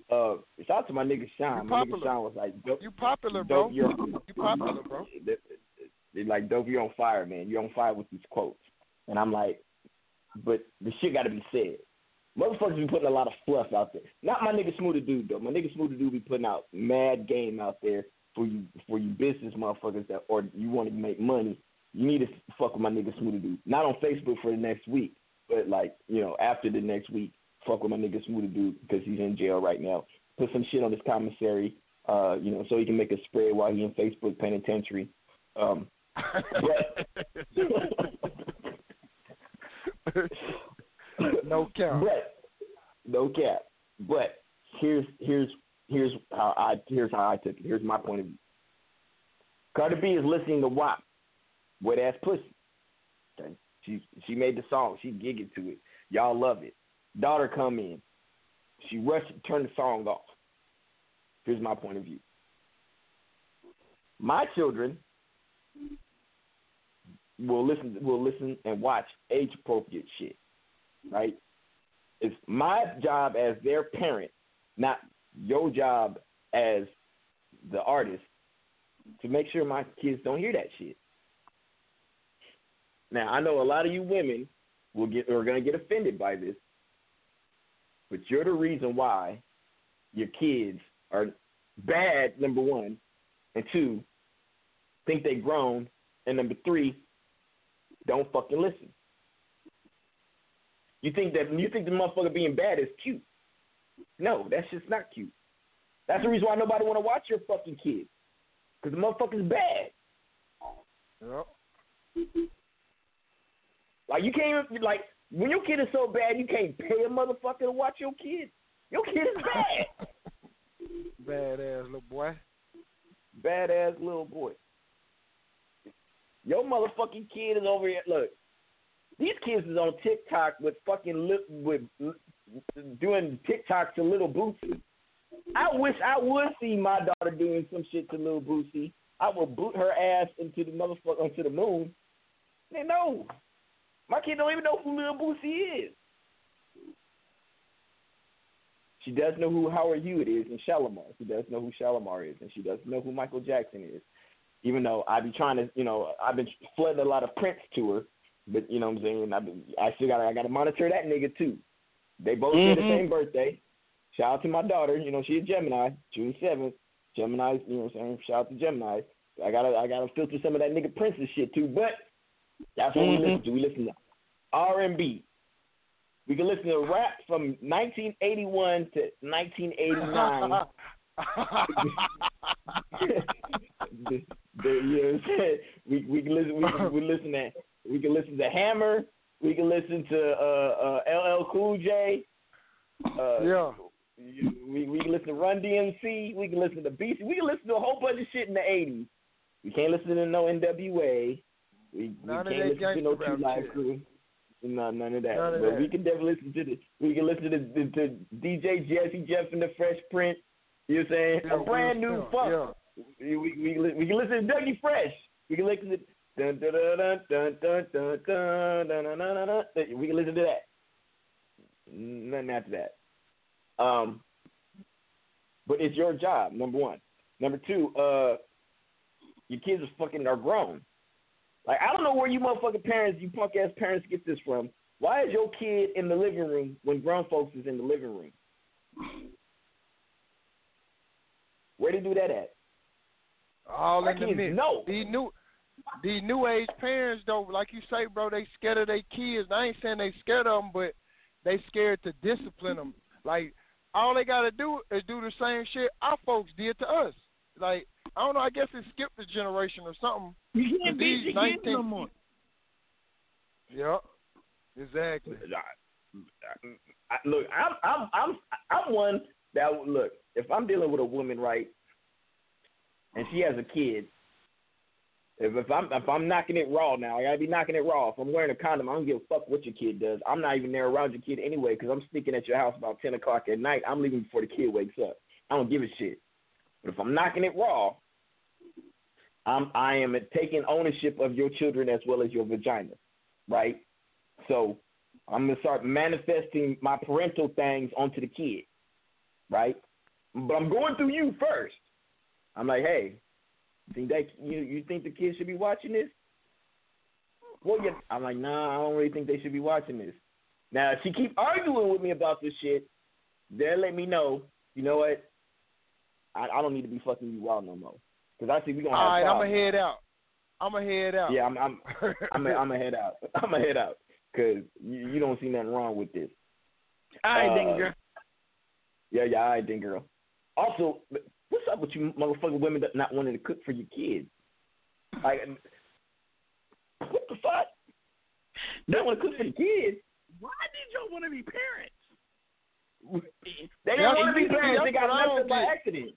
Uh, shout out to my nigga Sean. My nigga. Sean was like, dope,
You popular, bro.
dope, you're,
You popular, bro.
they, like, dope, you're on fire, man. You're on fire with these quotes. And I'm like, but the shit got to be said. Motherfuckers be putting a lot of fluff out there. Not my nigga Smooth the Dude though. My nigga Smooth the Dude be putting out mad game out there for you for you business motherfuckers that or you want to make money. You need to fuck with my nigga Smooth the Dude. Not on Facebook for the next week, but like you know after the next week, fuck with my nigga Smooth the Dude because he's in jail right now. Put some shit on his commissary, uh, you know, so he can make a spread while he in Facebook penitentiary. Um,
no cap.
But no cap. But here's here's here's how I here's how I took it. Here's my point of view. Cardi B is listening to WAP, wet ass pussy. Okay? She she made the song. She gigged to it. Y'all love it. Daughter come in. She rushed to turn the song off. Here's my point of view. My children will listen will listen and watch age appropriate shit. Right? It's my job as their parent, not your job as the artist, to make sure my kids don't hear that shit. Now I know a lot of you women will get are gonna get offended by this, but you're the reason why your kids are bad. Number one, and two, think they grown, and number three, don't fucking listen. You think that you think the motherfucker being bad is cute? No, that's just not cute. That's the reason why nobody want to watch your fucking kids, because the motherfucker's bad.
Yep.
Like you can't even like when your kid is so bad you can't pay a motherfucker to watch your kid. Your kid is bad.
Badass little boy.
Badass little boy. Your motherfucking kid is over here. Look, these kids is on TikTok with fucking lip with doing TikToks to Lil Boosie. I wish I would see my daughter doing some shit to Lil Boosie. I will boot her ass into the motherfucker onto the moon. They know. My kid don't even know who Lil Boosie is. She does know who Howard Hewett is and Shalamar. She does know who Shalamar is, and she does know who Michael Jackson is. Even though I be trying to, you know, I've been flooding a lot of Prince to her, but you know what I'm saying. I've been, I still got, I got to monitor that nigga too. They both share the
Mhm.
same birthday. Shout out to my daughter. You know, she a Gemini, June seventh. Gemini, you know what I'm saying. Shout out to Gemini. I gotta, I gotta filter some of that nigga Prince's shit too. But that's what we
Mhm.
listen to. We listen to R and B. We can listen to rap from 1981 to 1989. the, the, you know what I'm saying? We we can listen. We can, we listen to we can listen to Hammer. We can listen to uh, uh, LL Cool J. Uh,
yeah.
We we can listen to Run DMC. We can listen to BC. We can listen to a whole bunch of shit in the 80s. We can't listen to no NWA. We, we
None
can't listen to no Two Live. Crew. No, none of that.
None of
but
that.
we can definitely listen to the. We can listen to the, the DJ Jazzy Jeff and the Fresh Prince. You know what I'm saying?
Yeah,
a brand new funk. We, we, we, can listen to Dougie Fresh. We can listen to dun dun dun dun dun dun dun dun dun dun. We can listen to that. Nothing after that. Um, but it's your job. Number one. Number two. Uh, your kids are fucking are grown. Like I don't know where you motherfucking parents, you punk ass parents, get this from. Why is your kid in the living room when grown folks is in the living room? Where they do that at?
All
My
in the
kids
mix.
know.
These new these new age parents though, like you say, bro, they scared of their kids. I ain't saying they scared of them, but they scared to discipline them. Like all they gotta do is do the same shit our folks did to us. Like I don't know, I guess it skipped a generation or something.
You can't beat
these
your kids
19
no more.
Yep. Exactly.
I, look, I'm I'm I'm I'm one that would- look. If I'm dealing with a woman, right, and she has a kid, if if I'm if I'm knocking it raw now, I gotta be knocking it raw. If I'm wearing a condom, I don't give a fuck what your kid does. I'm not even there around your kid anyway because I'm sneaking at your house about ten o'clock at night. I'm leaving before the kid wakes up. I don't give a shit. But if I'm knocking it raw, I'm I am taking ownership of your children as well as your vagina, right? So I'm gonna start manifesting my parental things onto the kid, right? But I'm going through you first. I'm like, hey, think that you you think the kids should be watching this? Well, yeah. I'm like, nah, I don't really think they should be watching this. Now, if she keep arguing with me about this shit, they'll let me know. You know what? I, I don't need to be fucking you wild no more. Cause I see we gonna
All right, I'm gonna head out. I'm gonna head out.
Yeah, I'm I'm I'm a, I'm a head out. I'm a head out because you, you don't see nothing wrong with this.
All right,
Uh,
then, girl.
Yeah, yeah, all right, then, girl. Also, what's up with you motherfucking women that not wanting to cook for your kids? Like, what the fuck? They don't want to cook for the kids.
Why did y'all want to be parents?
They didn't want to be parents. They got
what I
messed
don't
by accident.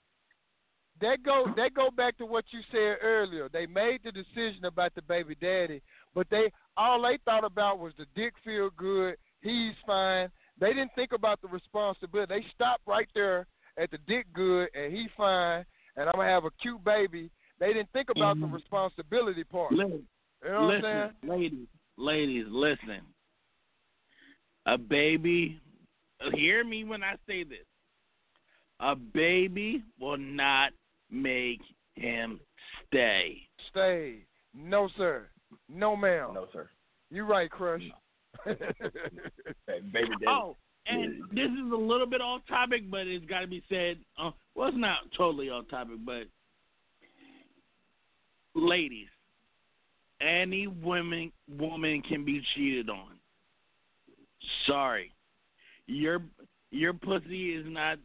that go that go back to what you said earlier. They made the decision about the baby daddy, but they all they thought about was the dick feel good, he's fine. They didn't think about the responsibility. They stopped right there at the dick good and he fine and I'm gonna have a cute baby. They didn't think about the
Mhm.
responsibility part.
Listen,
You know what I'm saying?
ladies, ladies, listen. A baby, hear me when I say this. A baby will not make him stay.
Stay. No sir. No ma'am.
No sir.
You right, Crush.
Baby daddy.
Oh, and this is a little bit off topic, but it's got to be said. Uh, well, it's not totally off topic, but ladies, any woman woman can be cheated on. Sorry, your your pussy is not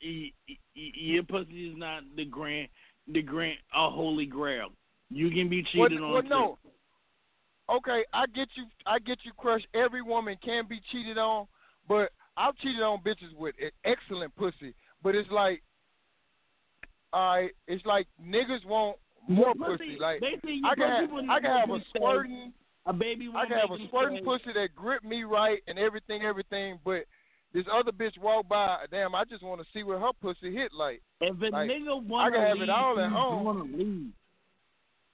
your pussy is not the grand the grand a holy grail. You can be
Well,
cheated on.
well,
too.
no. Okay, I get you. I get you, Crush. Every woman can be cheated on, but I've cheated on bitches with excellent pussy. But it's like, I it's like niggas want more
Your
pussy. Like I can have, I can have a squirting.
A baby
I can have a squirting pussy that grip me right and everything, everything. But this other bitch walk by, damn, I just want to see what her pussy hit like.
If a
Like,
nigga wanna
can have
leave,
it all at home.
gonna leave.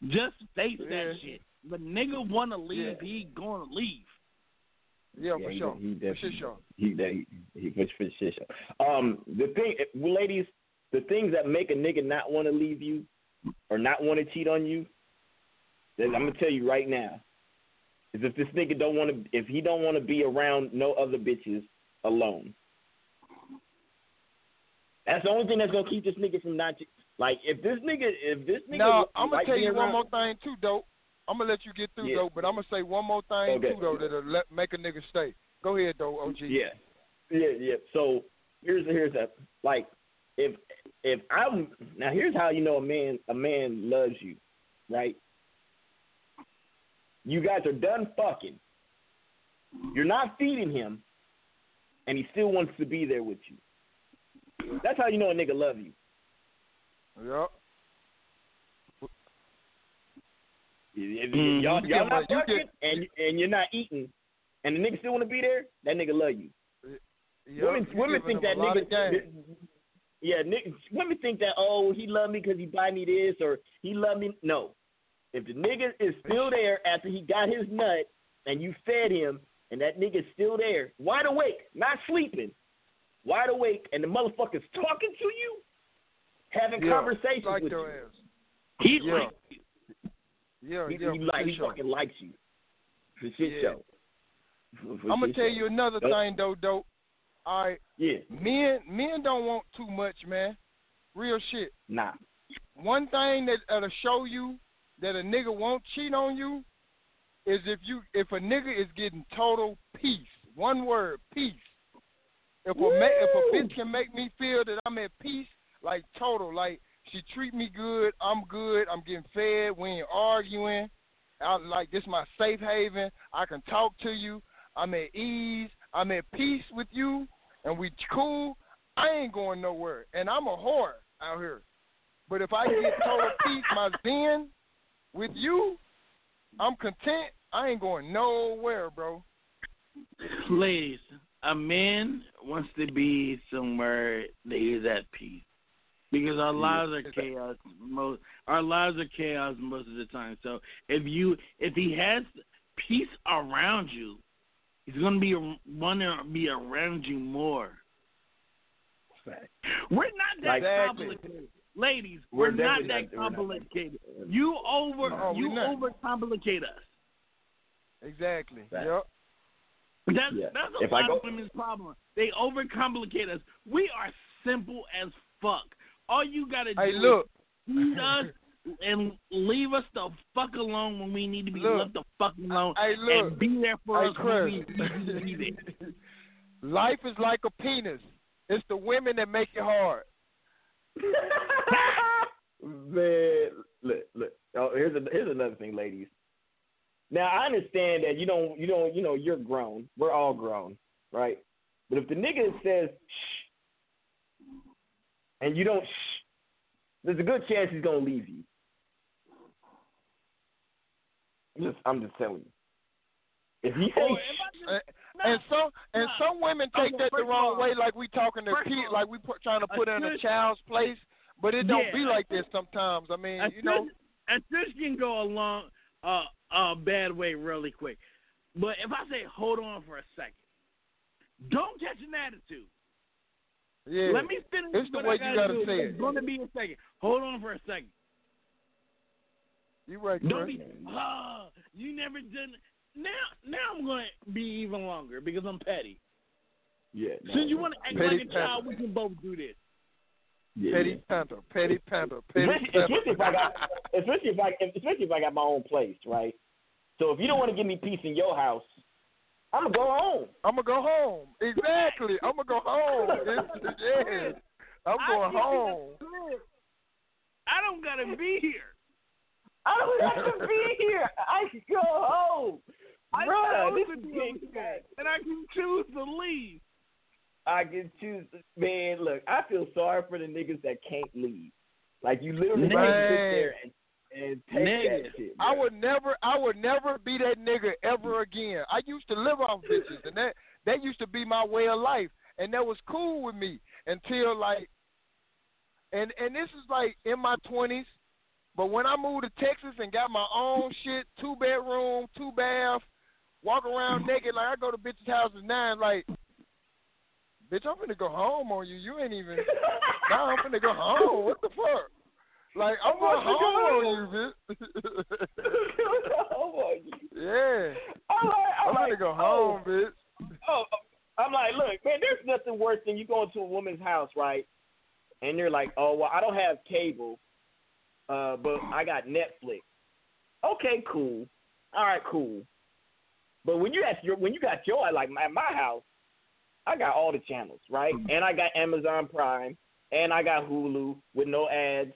Just face
Yeah.
that shit. But nigga wanna leave,
Yeah.
he gonna leave.
Yeah,
Yeah,
for
he-
sure.
He,
for sure.
He, he, he, for, for shit show. Um, the thing, ladies, the things that make a nigga not want to leave you or not want to cheat on you, I'm gonna tell you right now, is if this nigga don't want to, if he don't want to be around no other bitches alone. That's the only thing that's gonna keep this nigga from not like if this nigga if this nigga
Now I'm gonna
like
tell you
being
one more thing too, dope. I'm gonna let you get through,
Yeah.
dope, but I'm gonna say one more thing
Okay.
too, though, that'll let, make a nigga stay. Go ahead, though, OG.
Yeah, yeah, yeah. So here's here's a like if if I'm now here's how you know a man a man loves you, right? You guys are done fucking. You're not feeding him, and he still wants to be there with you. That's how you know a nigga love you.
Yep. Mhm.
y'all, y'all
get
not fucking and and you're not eating, and the nigga still want to be there, that nigga love you. Women women think that
him a lot of
nigga. Yeah, nigga, women think that oh he love me because he buy me this or he love me. No, if the nigga is still there after he got his nut and you fed him and that nigga's still there, wide awake, not sleeping, wide awake, and the motherfucker's talking to you, having
Yeah,
conversations with you.
ass.
He
Yeah.
like
Yeah,
He,
yeah,
he like he fucking likes you. For shit
Yeah.
show. For-
I'm gonna tell
show.
you another
Nope.
thing though, dope. All right,
Yeah,
men men don't want too much, man. Real shit.
nah.
One thing that that'll show you that a nigga won't cheat on you is if you if a nigga is getting total peace. One word, peace. If a ma- if a bitch can make me feel that I'm at peace, like total, like she treat me good, I'm good, I'm getting fed, we ain't arguing. I like this my safe haven. I can talk to you. I'm at ease. I'm at peace with you, and we cool. I ain't going nowhere, and I'm a whore out here. But if I get total peace, my zen with you, I'm content. I ain't going nowhere, bro.
ladies, a man wants to be somewhere that he's at peace. Because our lives are chaos most our lives are chaos most of the time. So if you if he has peace around you, he's gonna be want to be around you more. We're not that
Exactly.
complicated, ladies.
We're
We're, not that
not- we're not
complicated. You over
No,
you
not.
overcomplicate us.
Exactly.
Fact.
Yep.
That's
Yeah.
that's a
If
lot
go-
of women's problem. They overcomplicate us. We are simple as fuck. All you gotta
Hey,
do
look.
is feed us and leave us the fuck alone when we need to be
Look.
left the fuck alone
Hey, look.
and be there for
Hey,
us when we need to be there.
Life is like a penis. It's the women that make it hard.
Man, look, look. Oh, here's a, here's another thing, ladies. Now I understand that you don't, you don't, you know, you're grown. We're all grown, right? But if the nigga says shh, and you don't shh, there's a good chance he's gonna leave you. I'm just, I'm just telling you. If he say
Or if
shh,
I
And,
just-
and some and
nah.
some women take
Okay,
that the wrong
all-
way, like we talking to
first of
kid,
all,
like we put, trying to put in a child's place. But it don't
Yeah,
be like this sometimes. I mean,
a
you know,
fish, a fish can go a long, uh, a bad way really quick. But if I say hold on for a second, don't catch an attitude.
Yeah.
Let me finish.
It's the
what
way
I
you
gotta
gotta
do.
say
It's
it.
gonna be a second. Hold on for a second.
You right,
Don't
Chris.
be. Ah, you never done. now now I'm going to be even longer because I'm petty.
Yeah.
Since you want to act
Petty
like a child, we can both do this.
Yeah,
Petty
yeah.
Panther, Petty Panther, Petty
Especially,
Panther.
especially if I got, especially if I, especially if I got my own place, right? So if you don't want to give me peace in your house, I'm gonna go home.
I'm gonna go home. Exactly. I'm gonna go home. It's, yes. I'm going
give
home.
I don't gotta be here.
I don't have to be here. I can go home.
I
Bruh,
chose
this
to
is
be
big
and I can choose to leave.
I can choose. Man, look, I feel sorry for the niggas that can't leave. Like you literally
Man.
can't sit there and, and take
Nigga.
that shit.
I would never, I would never be that nigga ever again. I used to live off bitches, and that that used to be my way of life, and that was cool with me until like, and and this is like in my twenties. But when I moved to Texas and got my own shit, two bedroom, two bath, walk around naked like I go to bitches' houses now, and like, bitch, I'm finna go home on you. You ain't even. nah, I'm finna go home. What the fuck? Like I'm
I'm
going
about to
home on you, bitch.
home on you.
yeah.
I'm like, I'm
I'm
like,
gonna go
oh,
home, bitch.
Oh, I'm like, look, man, there's nothing worse than you going to a woman's house, right? And they're like, oh, well, I don't have cable, uh, but I got Netflix. Okay, cool. All right, cool. But when you at your when you got your like at my house, I got all the channels, right? And I got Amazon Prime, and I got Hulu with no ads.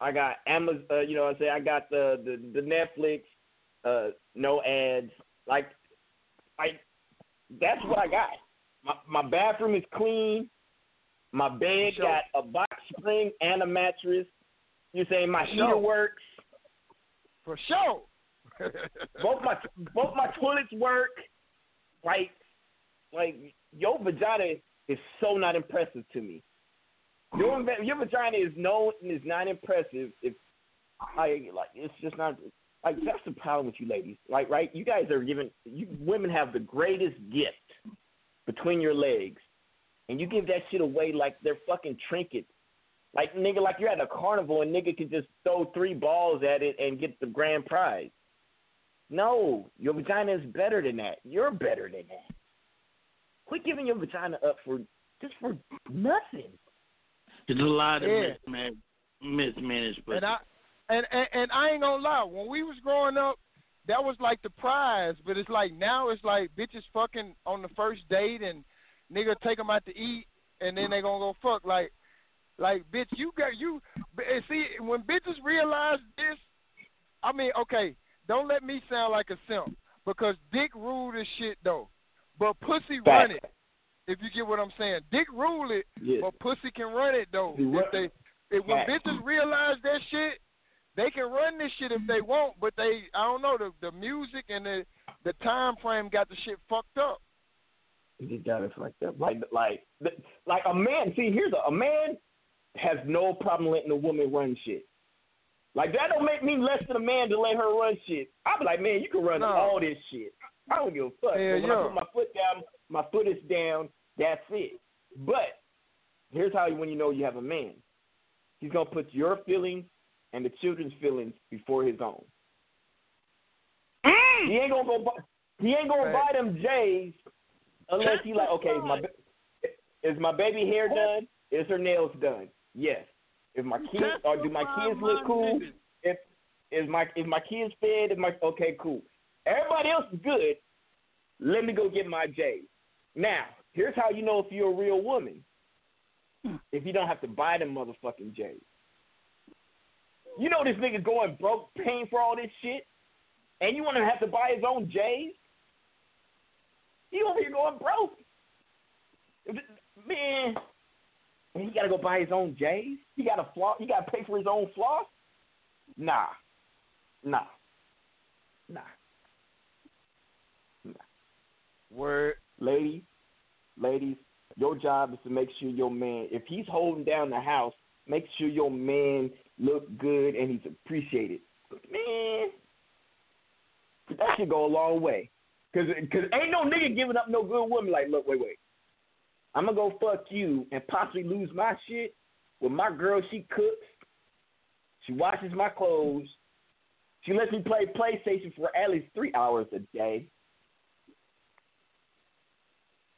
I got Amazon, uh, you know, what I say I got the the, the Netflix, uh, no ads. Like, I that's what I got. My my bathroom is clean. My bed
Sure.
got a box spring and a mattress. You saying my heater
Sure.
works.
For sure.
Both my both my toilets work. Like like your vagina is so not impressive to me. Your your vagina is no is not impressive if I like it's just not like that's the problem with you ladies. Like right, you guys are given you women have the greatest gift between your legs, and you give that shit away like they're fucking trinkets. Like nigga, like you're at a carnival and nigga can just throw three balls at it and get the grand prize. No, your vagina is better than that. You're better than that. Quit giving your vagina up for just for nothing.
It's a lot of
Yeah.
mismanaged, mismanaged pussy.
and I and, and and I ain't gonna lie, when we was growing up, that was like the prize. But it's like now it's like bitches fucking on the first date and nigga take them out to eat and then they gonna go fuck like like bitch you got you see when bitches realize this I mean okay don't let me sound like a simp because dick rule this shit though but pussy run it if you get what I'm saying dick rule it
Yeah.
but pussy can run it though if they if when bitches realize that shit they can run this shit if they mm-hmm. want but they I don't know the the music and the the time frame got the shit fucked up
You got it like that. Like like like a man. See, here's a, a man has no problem letting a woman run shit. Like that don't make me less than a man to let her run shit. I'll be like, man, you can run
No.
all this shit. I don't give a fuck. But when
yeah.
I put my foot down, my foot is down. That's it. But here's how when you know you have a man. He's gonna put your feelings and the children's feelings before his own.
Mm.
He ain't gonna go. Buy, he ain't gonna buy them J's unless he like. Okay, is my is my baby hair done? Is her nails done? Yes. If my kids or do my kids look cool? If is my is my kids fed? Is my okay cool? Everybody else is good. Let me go get my J's. Now, here's how you know if you're a real woman. If you don't have to buy them motherfucking J's. You know this nigga's going broke, paying for all this shit, and you want to have to buy his own J's? He over here going broke. Man, and he gotta go buy his own J's. He gotta floss. He gotta pay for his own floss. Nah, nah, nah, nah.
Word.
Ladies, ladies, your job is to make sure your man, if he's holding down the house, make sure your man look good and he's appreciated. Man, that should go a long way. Cause, cause ain't no nigga giving up no good woman. Like, look, wait, wait. I'm gonna go fuck you and possibly lose my shit. With my girl, she cooks, she washes my clothes, she lets me play PlayStation for at least three hours a day.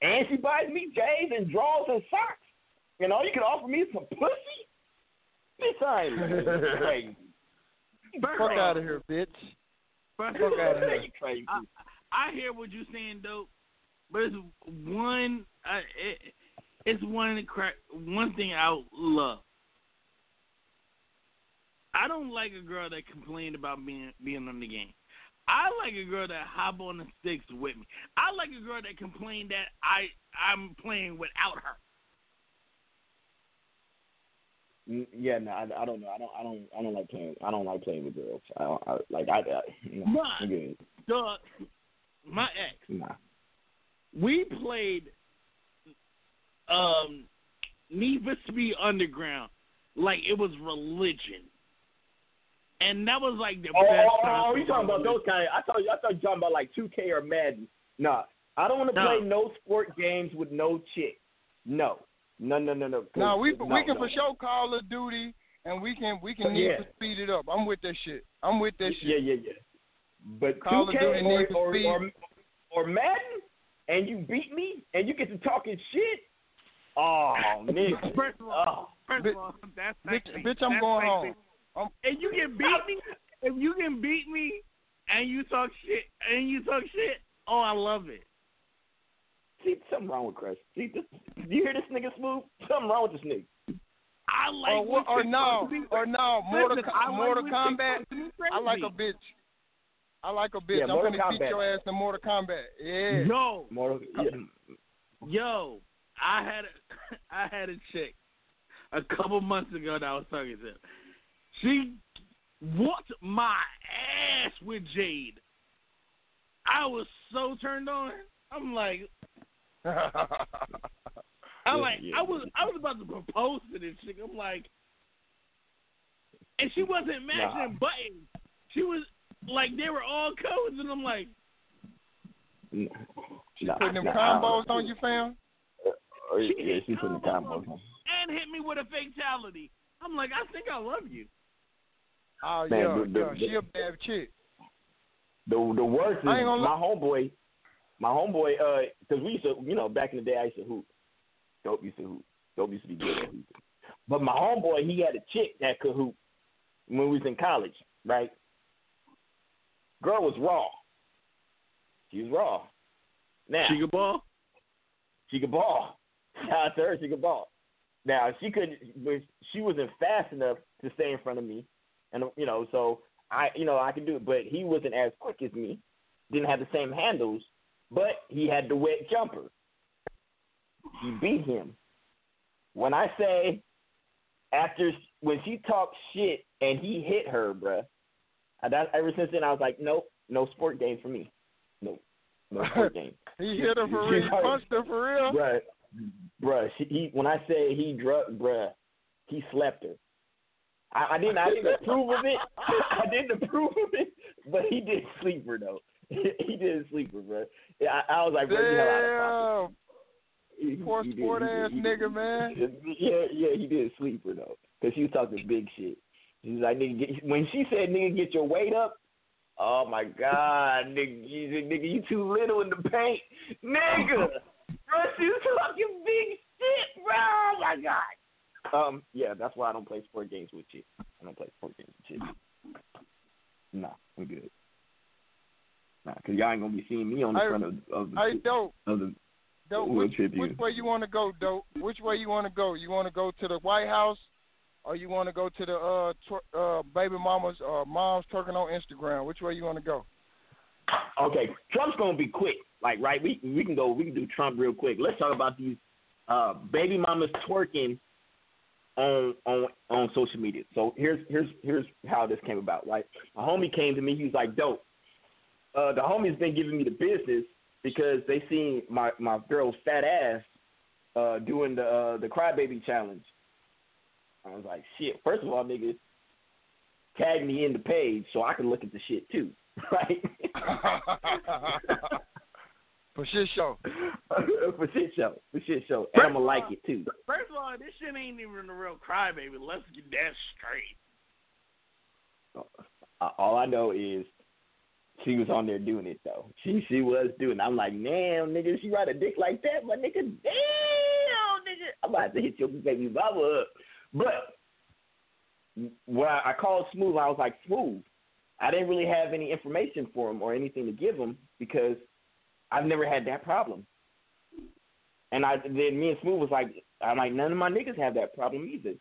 And she buys me J's and drawers and socks, and all you can offer me is some pussy. Bitch, I ain't crazy.
Fuck out of here, bitch. Fuck out of here.
You crazy.
I, I hear what you're saying, dope, but it's one. Uh, it, it's one cra- one thing I love. I don't like a girl that complained about being being on the game. I like a girl that hop on the sticks with me. I like a girl that complained that I I'm playing without her.
Yeah, no, I, I don't know. I don't, I don't, I don't like playing. I don't like playing with girls. I don't I, like. I, I no,
Nah.
I'm good.
My ex.
Nah.
we played um Need for Speed Underground like it was religion. And that was like the
Oh,
best
oh, oh, oh
time.
oh,
for
you talking about those kind? Of, I thought, I thought you talking about like 2K or Madden. Nah, I don't want to
No.
play no sport games with no chick. No, no, no, no, no.
No, we
no,
we can
no.
for sure Call of Duty, and we can we can
Yeah.
need to speed it up. I'm with that shit. I'm with that
Yeah,
shit.
yeah, yeah. Yeah. But
Call of
2K
Duty
or,
Need for
or,
Speed.
or or Madden, and you beat me, and you get to talking shit. Oh, nigga.
First of all,
Oh.
first of all, that's
Bitch,
sexy.
bitch, I'm
That's
going
sexy.
home. I'm,
If you can beat me, if you can beat me, and you talk shit, and you talk shit, oh, I love it.
See, something wrong with Chris. See, this, do you hear this nigga smooth? Something wrong with this nigga.
I like
or what, or
when chicks
no,
talk to me-
or no, Mortal,
Listen,
Co-
I like
Mortal
when
Kombat.
chicks talk to me
I like a bitch. I like a bitch.
Yeah,
I'm gonna beat your ass in Mortal Kombat. Yeah.
Yo,
Mortal, yeah.
yo, I had a, I had a chick a couple months ago that I was talking to. She whooped my ass with Jade. I was so turned on. I'm like, I'm like,
yeah.
I was, I was about to propose to this chick. I'm like, and she wasn't matching
Nah.
buttons. She was like, they were all codes, and I'm like,
Nah,
Putting them combos on you, fam.
Uh, oh, yeah, yeah, she putting the
combos
combos on.
and hit me with a fatality. I'm like, I think I love you.
Oh
Man,
yeah,
the- the-
She a bad chick.
The the worst is
I ain't
my homeboy, my homeboy. Uh, because we used to, you know, back in the day, I used to hoop. Dope used to hoop. Dope used to be good at hooping. But my homeboy, he had a chick that could hoop when we was in college, right? Girl was raw. She was raw. Now
She could ball.
she could ball. Shout out to her, she could ball. Now she couldn't, but she wasn't fast enough to stay in front of me, and you know, so I, you know, I could do it, but he wasn't as quick as me. Didn't have the same handles, but he had the wet jumper. He beat him. When I say after when she talked shit and he hit her, bruh, I, that, ever since then I was like, nope, no sport game for me. Nope, no sport game.
He hit her for real. He punched her for real.
Bruh, bruh, she, he, when I say he drug, bruh, he slept her. I, I didn't, I didn't approve of it. I didn't approve of it, but he did sleep her though. he did sleep her, bruh. Yeah, I, I was like, bro, you hell out of pocket. He-
Poor
he
sport
did,
ass
he
nigga, man.
Yeah, yeah, he did sleep her though, because she was talking big shit. She was like, nigga, get, when she said, nigga, get your weight up. Oh my God, nigga, you, nigga, you too little in the paint, nigga. Bro, she was talking big shit, bro. Oh my God. Um, yeah, that's why I don't play sport games with you. I don't play sport games with you. Nah, I'm good. Nah, cause y'all ain't gonna be seeing me on the
Hey,
front of, of the
Hey, dope.
of the
Dope. Which,
Tribune.
which way you want to go, dope? Which way you want to go? You want to go to the White House, or you want to go to the uh, twer- uh baby mamas or moms twerking on Instagram? Which way you want to go?
Okay, Trump's gonna be quick. Like, right? We we can go. We can do Trump real quick. Let's talk about these uh, baby mamas twerking on on on social media. So here's here's here's how this came about. Right, a homie came to me. He was like, "Dope." Uh, the homie's been giving me the business because they seen my my girl's fat ass uh, doing the uh, the crybaby challenge. I was like, "Shit!" First of all, nigga, tag me in the page so I can look at the shit too. Right.
For shit show.
for shit show. For shit show. And I'm gonna like it too.
First of all, this shit ain't even a real crybaby. Let's get that straight.
Uh, all I know is she was on there doing it though. She she was doing. It. I'm like, damn, nigga, she ride a dick like that, my nigga. Damn, nigga, I'm about to hit your baby mama up. But when I, I called Smooth, I was like, Smooth. I didn't really have any information for him or anything to give him because I've never had that problem. And I then me and Smooth was like, I'm like, none of my niggas have that problem either.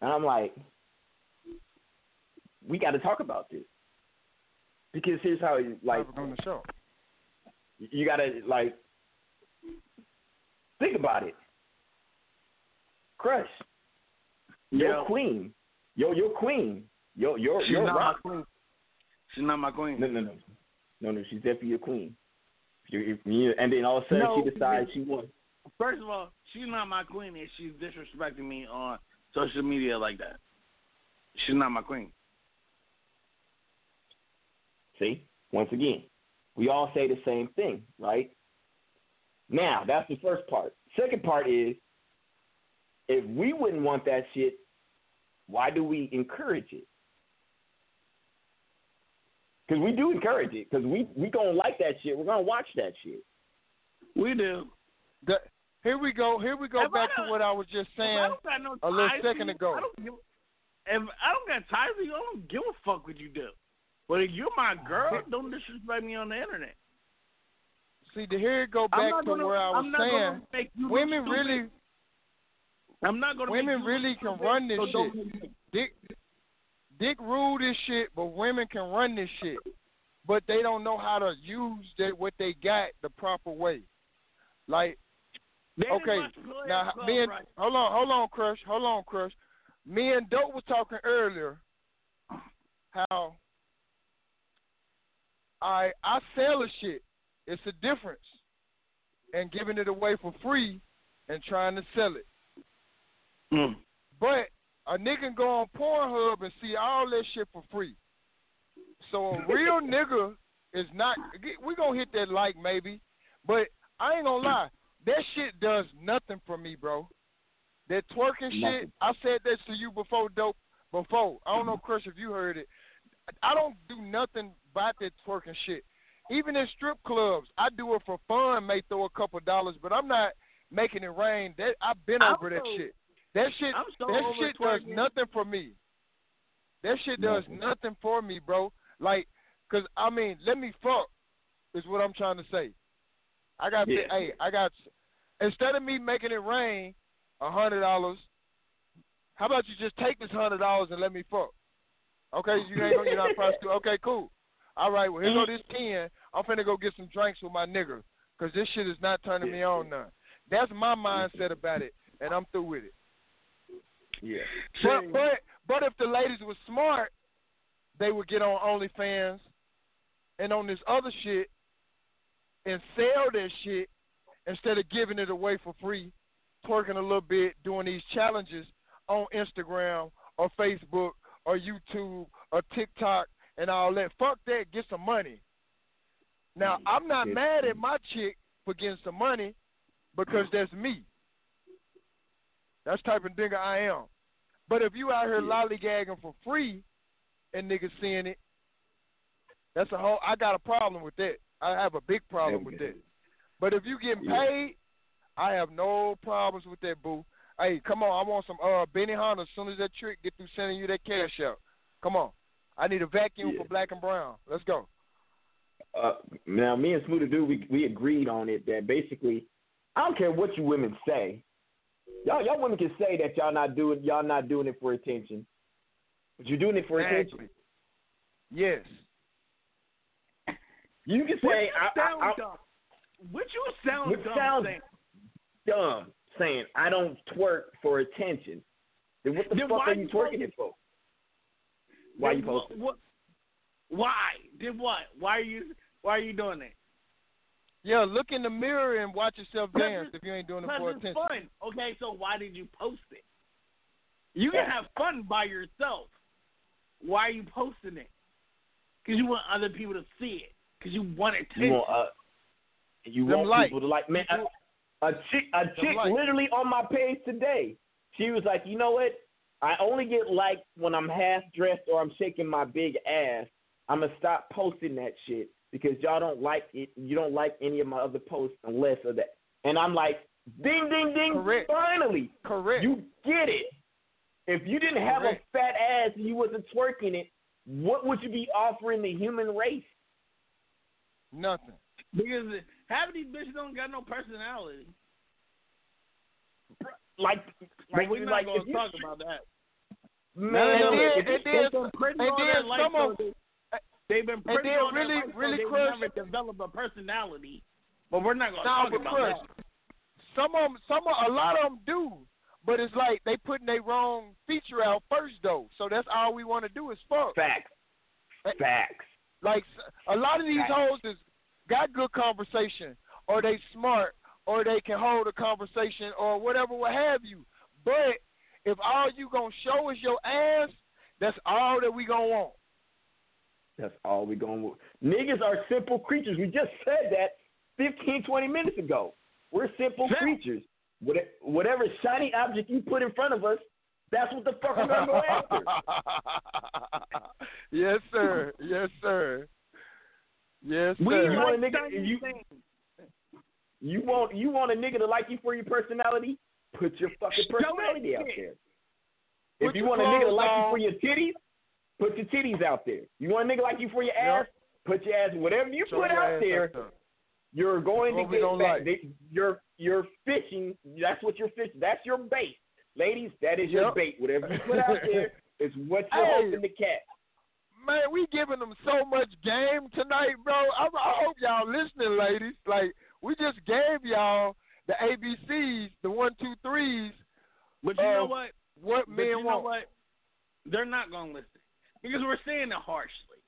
And I'm like, we got to talk about this because here's how you like
on the show.
You got to like think about it. Crush, your
Yeah.
queen, yo, your queen, yo, your
She's
your
not
rock.
my queen. She's not my queen.
No, no, no, no, no. She's definitely your queen. You, you, and then all of a sudden
No,
she decides she wants.
First of all, she's not my queen if she's disrespecting me on social media like that. She's not my queen.
See, once again, we all say the same thing, right? Now, that's the first part. Second part is, if we wouldn't want that shit, why do we encourage it? Because we do encourage it. Because we we gonna like that shit. We're gonna watch that shit.
We do.
The, here we go. Here we go
If
back to what I was just saying
no
a little second
you,
ago.
I don't give, if I don't got ties to you, I don't give a fuck what you do. But if you're my girl, don't disrespect me on the internet.
See, to here it go back to
gonna-
where I was
I'm not
saying,
make you
women
stupid.
really,
I'm not gonna.
women
make you
really
look
can run this
so don't
shit. Dick, Dick rule this shit, but women can run this shit. But they don't know how to use that what they got the proper way. Like, okay, now me and
right.
hold on, hold on, Crush, hold on, Crush. Me and Dope was talking earlier how I I sell a shit. It's a difference and giving it away for free and trying to sell it.
Mm.
But a nigga can go on Pornhub and see all that shit for free. So a real nigga is not. We gonna hit that like maybe, but I ain't gonna lie. That shit does nothing for me, bro. That twerking shit. I said that to you before, dope. Before I don't know, Chris, if you heard it. I don't do nothing about that twerking shit. Even in strip clubs, I do it for fun. May throw a couple dollars, but I'm not making it rain. That I've been over that shit. That shit,
I'm so
that shit does
twerking.
nothing for me. That shit does
Nothing.
nothing for me, bro. Like, cause I mean, let me fuck is what I'm trying to say. I got,
Yeah.
hey, I got. Instead of me making it rain, a hundred dollars. How about you just take this hundred dollars and let me fuck? Okay, you ain't gonna, you're not prostitute. Okay, cool. All right, well here go mm-hmm. this ten. I'm finna go get some drinks with my nigga, cause this shit is not turning me on none. That's my mindset about it, and I'm through with it.
Yeah.
But but but if the ladies were smart, they would get on OnlyFans and on this other shit and sell their shit instead of giving it away for free, twerking a little bit, doing these challenges on Instagram or Facebook or YouTube or TikTok and all that. Fuck that, get some money. Now I'm not mad at my chick for getting some money because that's me. That's the type of nigga I am. But if you out here lollygagging for free and niggas seeing it, that's a whole. I got a problem with that. I have a big problem with that. But if you getting
Yeah.
paid, I have no problems with that, boo. Hey, come on, I want some uh Benny Hunter as soon as that trick get through sending you that cash out. Come on. I need a vacuum
Yeah.
for black and brown. Let's go.
Uh, now, me and Smooth the Dude, we we agreed on it that basically, I don't care what you women say. Y'all y'all women can say that y'all not doing y'all not doing it for attention, but you're doing it for attention.
Yes.
You can say I,
sound
I, I,
dumb. Which you sound
Which
dumb
sounds
saying.
dumb saying I don't twerk for attention. Then what the
Then
fuck are you twerking it for? Why
Then
you posting?
What, why? Did what? Why are you? Why are you doing that?
Yeah, look in the mirror and watch yourself dance if you ain't doing it
Because
for
it's
attention.
fun. Okay, so why did you post it? You can have fun by yourself. Why are you posting it? Because you want other people to see it. Because you want attention.
You want uh, you want
likes.
people to like man. A, a chick, a chick,
likes.
literally on my page today. She was like, you know what? I only get liked when I'm half dressed or I'm shaking my big ass, I'm gonna stop posting that shit because y'all don't like it. You don't like any of my other posts unless of that. And I'm like, ding, ding, ding.
Correct.
Finally,
correct.
You get it. If you didn't have
Correct.
a fat ass and you wasn't twerking it, what would you be offering the human race?
Nothing.
Because half of these bitches don't got no personality.
Like, like,
we're not
like
gonna
if you-
talk about that.
Man,
and then,
if
and
you-
then,
They've been pretty
and
all
then
their life,
some
so
of
they- they've been
and
pretty all their
really,
life, so
really
they've
crush.
never developed a personality. But we're not gonna
Nah,
talk about
crush.
that.
Some of them, some of, a lot of them do, but it's like they putting their wrong feature out first though. So that's all we want to do is fuck.
Facts. Eh, Facts.
Like a lot of these
Facts.
hoes is got good conversation, or they smart, or they can hold a conversation, or whatever, what have you. But if all you gonna show is your ass, that's all that we gonna want.
That's all we're going with. Niggas are simple creatures. We just said that 15, 20 minutes ago. We're simple creatures. What- Whatever shiny object you put in front of us, that's what the fuck we're gonna go after.
yes, sir. Yes, sir. Yes,
We
sir.
want a nigga. You, you want you want a nigga to like you for your personality? Put your fucking personality out there. If you want a nigga to like you for your titties, put your titties out there. You want a nigga like you for your ass? Put your ass. Whatever you
Show
put out there,
out
you're going
What
to get
don't
back.
like.
They- You're you're fishing. That's what you're fishing. That's your bait, ladies. That is your bait. Whatever you put out there is what you're
Hey.
hoping to catch.
Man, we giving them so much game tonight, bro. I, I hope y'all listening, ladies. Like we just gave y'all the ABCs, the one, two, threes.
But you know what?
What
But
men
you know
want.
what? They're not gonna listen because we're saying it harshly.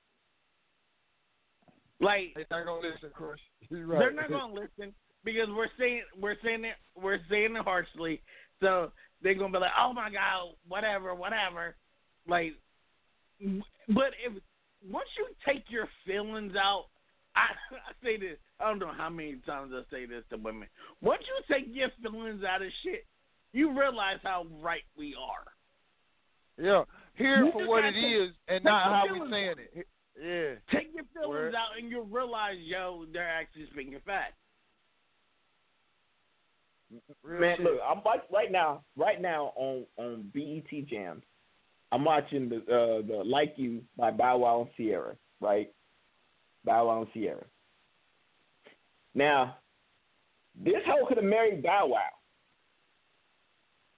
Like
they're not gonna listen, Crush. You right.
they're not gonna listen because we're saying we're saying it we're saying it harshly. So they're gonna be like, oh my god, whatever, whatever. Like, but if once you take your feelings out, I, I say this. I don't know how many times I say this to women. Once you take your feelings out of shit, you realize how right we are.
Yeah, hear it for what
have
it
to
is and not how we
feelings
saying
out.
it. Yeah.
Take your feelings
Word.
out, and you'll realize, yo, they're actually speaking facts.
Man, look, I'm watch, right now, right now on on BET Jams. I'm watching the uh, the Like You by Bow Wow and Ciara, right? Bow Wow and Ciara. Now, this hoe could have married Bow Wow.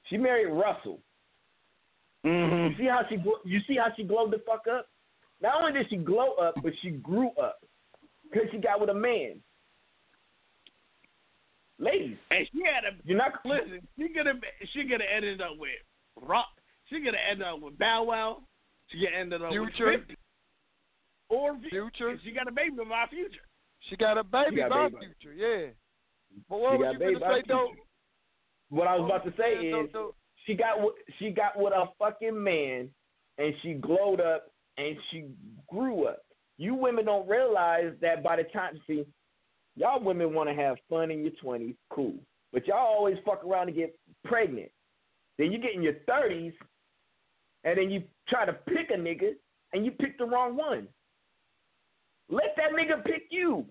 She married Russell.
Mm-hmm.
You see how she gl- you see how she glowed the fuck up? Not only did she glow up, but she grew up because she got with a man. Ladies,
And she had a
you're not
listen. She could have she could have ended up with rock. She could have ended up with Bow Wow. She could have ended up
Future.
with 50. or
Future.
She got a baby with our future.
She got a baby
got a
by
baby.
future, yeah. But what
got
was you gonna
by
say though?
What I was about to say
Yeah,
is
so-
she got she got with a fucking man and she glowed up and she grew up. You women don't realize that by the time see, y'all women want to have fun in your twenties, cool. But y'all always fuck around and get pregnant. Then you get in your thirties and then you try to pick a nigga and you pick the wrong one. Let that nigga pick you.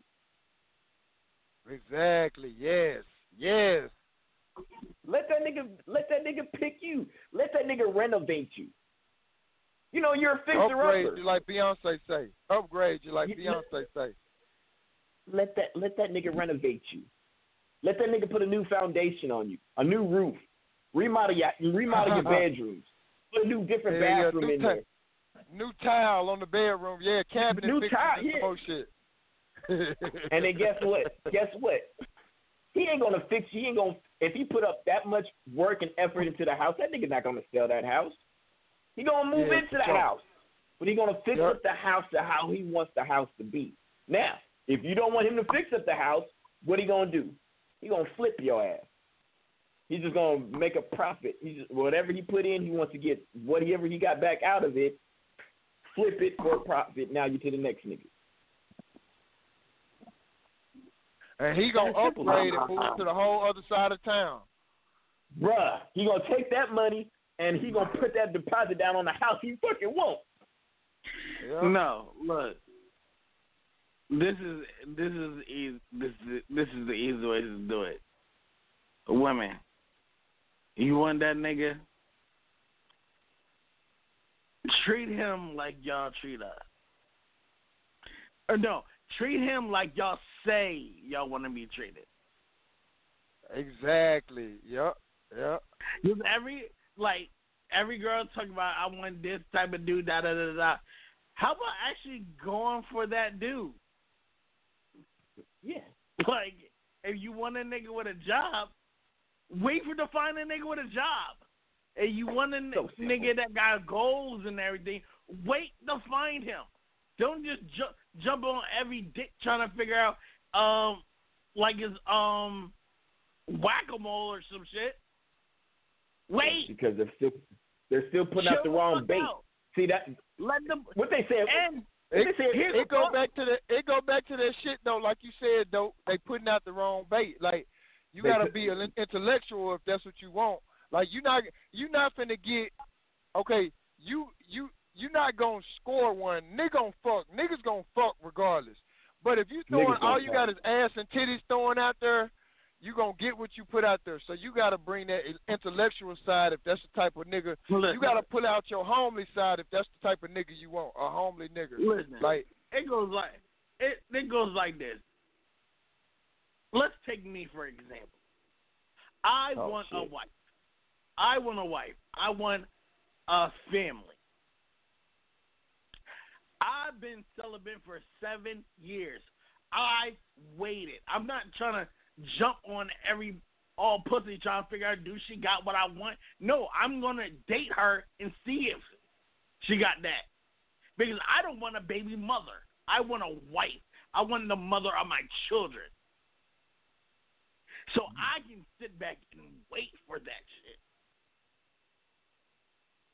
Exactly. Yes. Yes.
Let that nigga let that nigga pick you. Let that nigga renovate you. You know, you're a fixer
Upgrade
upper.
you like Beyonce say. Upgrade you like
You-
Beyonce say.
Let that let that nigga renovate you. Let that nigga put a new foundation on you, a new roof. Remodel your remodel your bedrooms. Put a new different
Yeah, yeah,
bathroom
new
in
ti-
there.
New tile on the bedroom. Yeah, cabinet
New tile,
and
yeah.
shit.
And then guess what? guess what? He ain't gonna fix. He ain't gonna. If he put up that much work and effort into the house, that nigga not gonna sell that house. He gonna move
Yeah,
into the
sure.
house, but he gonna fix
Yep.
up the house to how he wants the house to be. Now, if you don't want him to fix up the house, what he gonna do? He gonna flip your ass. He's just gonna make a profit. He just whatever he put in, he wants to get whatever he got back out of it. Flip it for a profit. Now you to the next nigga.
And he gonna upgrade and move to the whole other side of town.
Bruh, he gonna take that money and he gonna put that deposit down on the house he fucking wants.
Yeah.
No, look. This is this is easy. This is this is the easy way to do it. Women, you want that nigga? Treat him like y'all treat us. Or no, treat him like y'all say y'all want to be treated.
Exactly. Yep. Yep.
Because every like every girl talking about I want this type of dude, da da da da. How about actually going for that dude?
Yeah.
Like, if you want a nigga with a job, wait for to find a nigga with a job. If you want a n- nigga that got goals and everything, wait to find him. Don't just ju- jump on every dick trying to figure out, um, like his um, whack a mole or some shit. Wait.
Because they're still they're still putting out the wrong bait.
out.
See that
Let them.
what they said.
And
It,
they say
here's
it go back to the it go back to that shit though. Like you said though, they putting out the wrong bait. Like you gotta be an intellectual if that's what you want. Like you not you not finna get okay. You you you not gonna score one. Nigga gonna fuck. Niggas gonna fuck regardless. But if you throwing
Niggas
all you got is ass and titties throwing out there, you gonna get what you put out there. So you gotta bring that intellectual side if that's the type of nigga. You gotta pull out your homely side if that's the type of nigga you want. A homely nigga.
Listen,
Like
it goes like it. It goes like this. Let's take me for example. I
Oh,
want a wife. I want a wife. I want a family. I've been celibate for seven years. I waited. I'm not trying to jump on every all pussy trying to figure out do she got what I want. No, I'm gonna date her and see if she got that. Because I don't want a baby mother. I want a wife. I want the mother of my children. So mm-hmm. I can sit back and wait for that shit.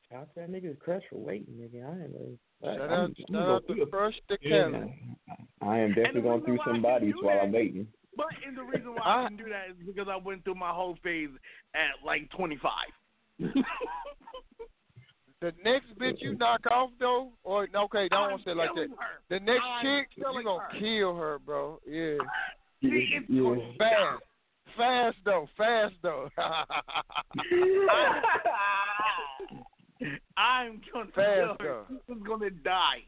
Shout out to that nigga's crush for waiting, nigga. I ain't know.
Shout
I'm-
out, shout out to Crush the
Yeah.
Kelly.
I am definitely going through some bodies while
that-
I'm waiting.
But and the reason why I, can do that is because I went through my whole phase at like 25.
The next bitch you knock off though, or okay, don't want to say like that.
her.
The next
I'm
chick, you
killing
gonna
her.
kill her, bro. Yeah.
See, it's
Yeah.
Fast, fast though, fast though.
I'm gonna
Fast,
kill her. She's gonna die.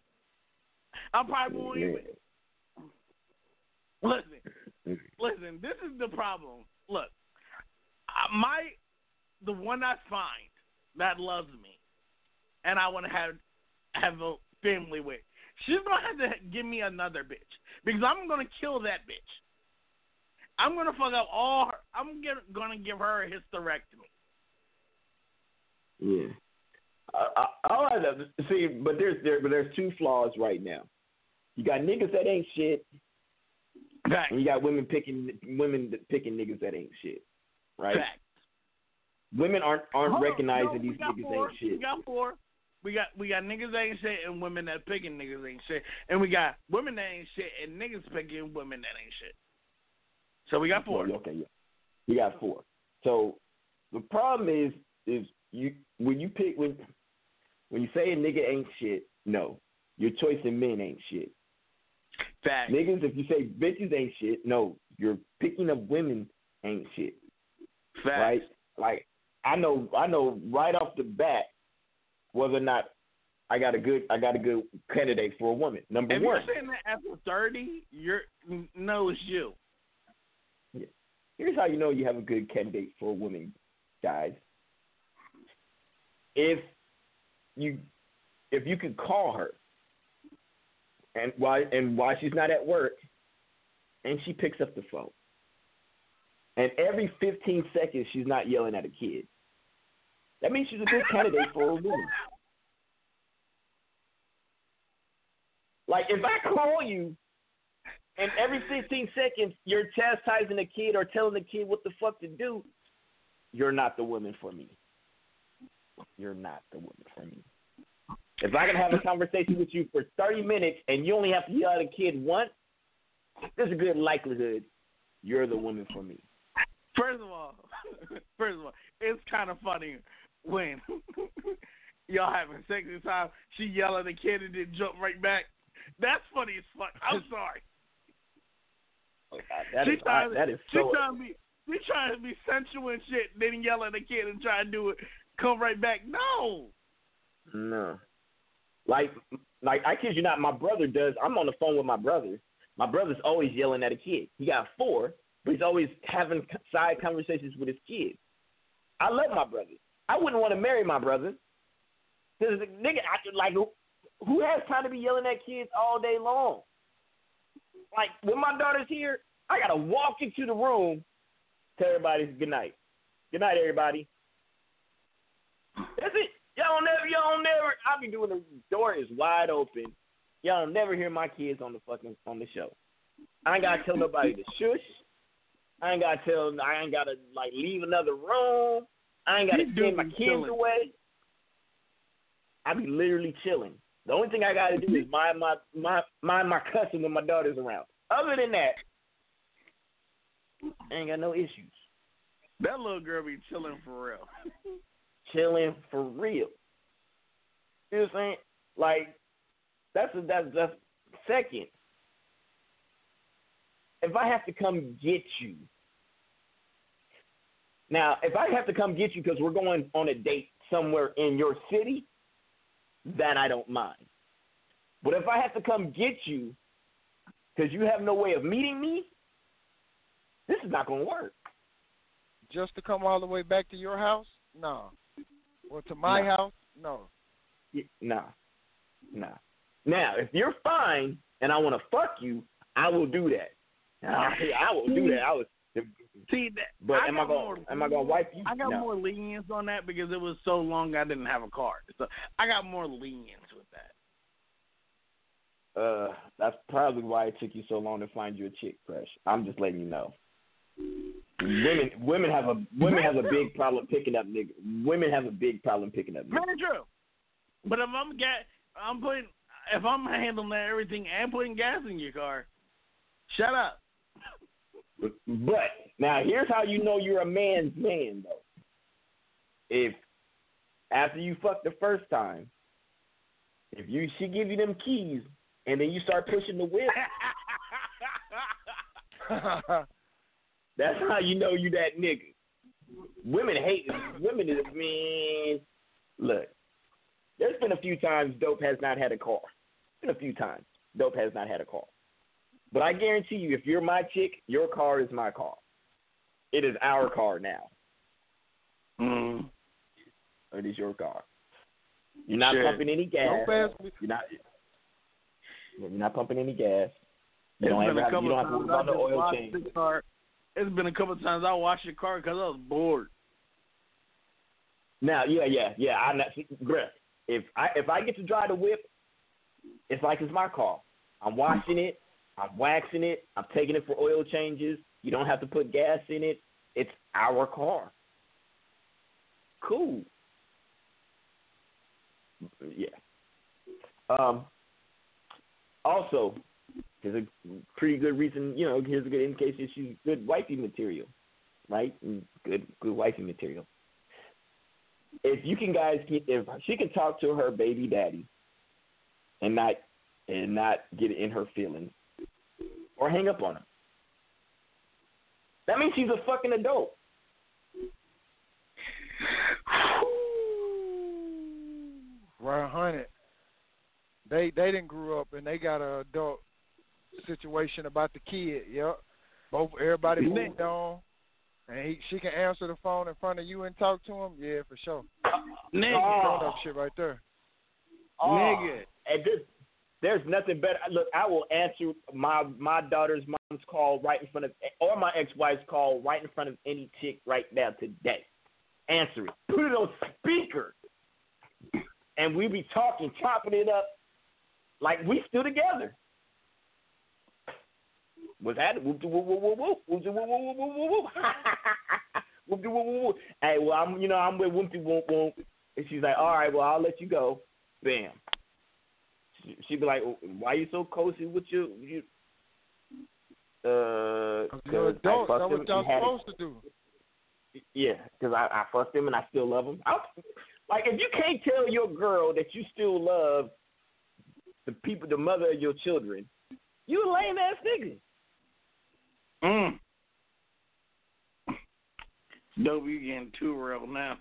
I probably won't even. Listen, listen. This is the problem. Look, my the one I find that loves me, and I want to have have a family with. She's gonna have to give me another bitch because I'm gonna kill that bitch. I'm gonna fuck up all. Her, I'm gonna give her a hysterectomy.
Yeah. I, I, all uh, see, but there's there, but there's two flaws right now. You got niggas that ain't shit,
Fact.
and you got women picking women that picking niggas that ain't shit, right?
Fact.
Women aren't aren't
Hold on,
recognizing
no,
these niggas
four.
ain't shit.
We got four. We got we got niggas that ain't shit and women that picking niggas ain't shit, and we got women that ain't shit and niggas picking women that ain't shit. So we got four.
Okay, yeah. we got four. So the problem is is you when you pick when when you say a nigga ain't shit, no. Your choice in men ain't shit.
Fact.
Niggas, if you say bitches ain't shit, no. You're picking up women ain't shit.
Fact.
Right? Like I know I know right off the bat whether or not I got a good I got a good candidate for a woman. Number
If
one.
you're saying that after thirty, you're no, it's you.
Here's how you know you have a good candidate for a woman, guys. If you if you could call her and why and while she's not at work and she picks up the phone. And every 15 seconds she's not yelling at a kid. That means she's a good candidate for a woman. Like if I call you and every 15 seconds you're chastising a kid or telling the kid what the fuck to do, you're not the woman for me. You're not the woman for me. If I can have a conversation with you for 30 minutes and you only have to yell at a kid once, there's a good likelihood you're the woman for me.
First of all, first of all, it's kind of funny when y'all having sexy time. She yell at the kid and then jump right back. That's funny as fuck. I'm sorry.
Oh, that
she
is,
trying,
I, that is
she trying to be she trying to be sensual and shit, then yell at the kid and try to do it, come right back. No.
No. Like, like I kid you not, my brother does. I'm on the phone with my brother. My brother's always yelling at a kid. He got four, but he's always having side conversations with his kids. I love my brother. I wouldn't want to marry my brother. Cause nigga, I, like, who has time to be yelling at kids all day long? Like when my daughter's here, I gotta walk into the room, tell everybody good night. Good night, everybody. That's it. Y'all never, y'all never. I be doing the door is wide open. Y'all never hear my kids on the fucking on the show. I ain't gotta tell nobody to shush. I ain't gotta tell. I ain't gotta like leave another room. I ain't gotta
You
send my kids
chilling.
away. I be literally chilling. The only thing I gotta do is mind my my mind my cussing when my daughter's around. Other than that, I ain't got no issues.
That little girl be chilling for real.
chilling for real. You know what I'm saying? Like that's a, that's that's second. If I have to come get you, now if I have to come get you because we're going on a date somewhere in your city, that I don't mind. But if I have to come get you because you have no way of meeting me, this is not going to work.
Just to come all the way back to your house? No. Or to my
No.
house? No.
Nah, nah. Now, if you're fine and I want to fuck you, I will do that. I, I will do that. I was.
See that?
But
I
am I going?
more-
Am I to wipe you?
I got
no.
more lenience on that because it was so long I didn't have a card. So I got more lenience with that.
Uh, that's probably why it took you so long to find you a chick, Fresh. I'm just letting you know. Women, women have a women have a big problem picking up niggas. Women have a big problem picking up niggas.
Very true. But if I'm get, I'm putting, if I'm handling that everything and putting gas in your car, shut up.
But now here's how you know you're a man's man though. If after you fuck the first time, if you she give you them keys and then you start pushing the whip, that's how you know you that nigga. Women hate women is mean. Look, there's been a few times dope has not had a car. Been a few times dope has not had a car. But I guarantee you, if you're my chick, your car is my car. It is our car now.
Mm.
It is your car. You're not
Shit.
pumping any gas.
Don't pass me.
You're not. You're not pumping any gas. You
It's
don't
been
ever
a
have. You don't have to
times
worry about
I
no
just
oil change.
car. It's been a couple of times I washed your car because I was bored.
Now, yeah, yeah, yeah. I'm not, Griff. If I if I get to drive the whip, it's like it's my car. I'm washing it. I'm waxing it. I'm taking it for oil changes. You don't have to put gas in it. It's our car. Cool. Yeah. Um. Also, here's a pretty good reason. You know, here's a good indication she's good wifey material, right? Mm, good, good wifey material if you can guys if she can talk to her baby daddy and not and not get in her feelings or hang up on him. That means she's a fucking adult.
Right, hundred. They they didn't grew up and they got a adult situation about the kid. Yep. Both everybody moved on, and he, she can answer the phone in front of you and talk to him. Yeah, for sure.
Nigga.
Grown up shit right there.
Oh,
Nigga.
And this, there's nothing better. Look, I will answer my my daughter's mom's call right in front of, or my ex-wife's call right in front of any chick right now today. Answer it. Put it on speaker, and we be talking, chopping it up like we still together. Was that whoop de whoop whoop whoop whoop whoop de whoop whoop whoop whoop whoop whoop de whoop whoop whoop. Hey, well I'm you know I'm with whoop de whoop whoop, and she's like, all right, well I'll let you go. Bam. She, she'd be like, why you so cozy with your you? Uh,
You're
'cause I
adult.
fucked
That's
him
what y'all
it.
supposed to do.
Yeah, because I, I fucked him and I still love him. I, Like if you can't tell your girl that you still love the people, the mother of your children, you a lame ass nigga.
Mm. Dope, you getting too real now.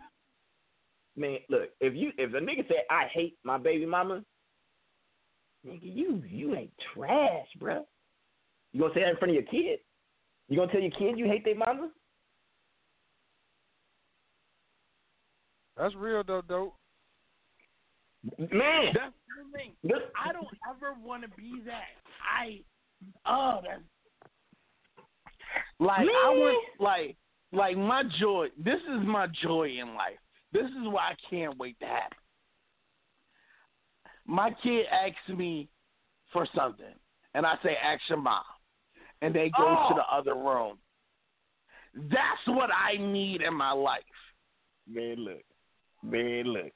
Man, look, if you if a nigga said I hate my baby mama, nigga, you you ain't trash, bruh. You gonna say that in front of your kid? You gonna tell your kid you hate their mama?
That's real though, dope.
Man,
That's the thing. I don't ever want to be that. I, oh, that's like I want like like my joy. This is my joy in life. This is why I can't wait to happen. My kid asks me for something, and I say, "Ask your mom," and they go
Oh.
to the oh. other room. That's what I need in my life.
Man, look. Man, look.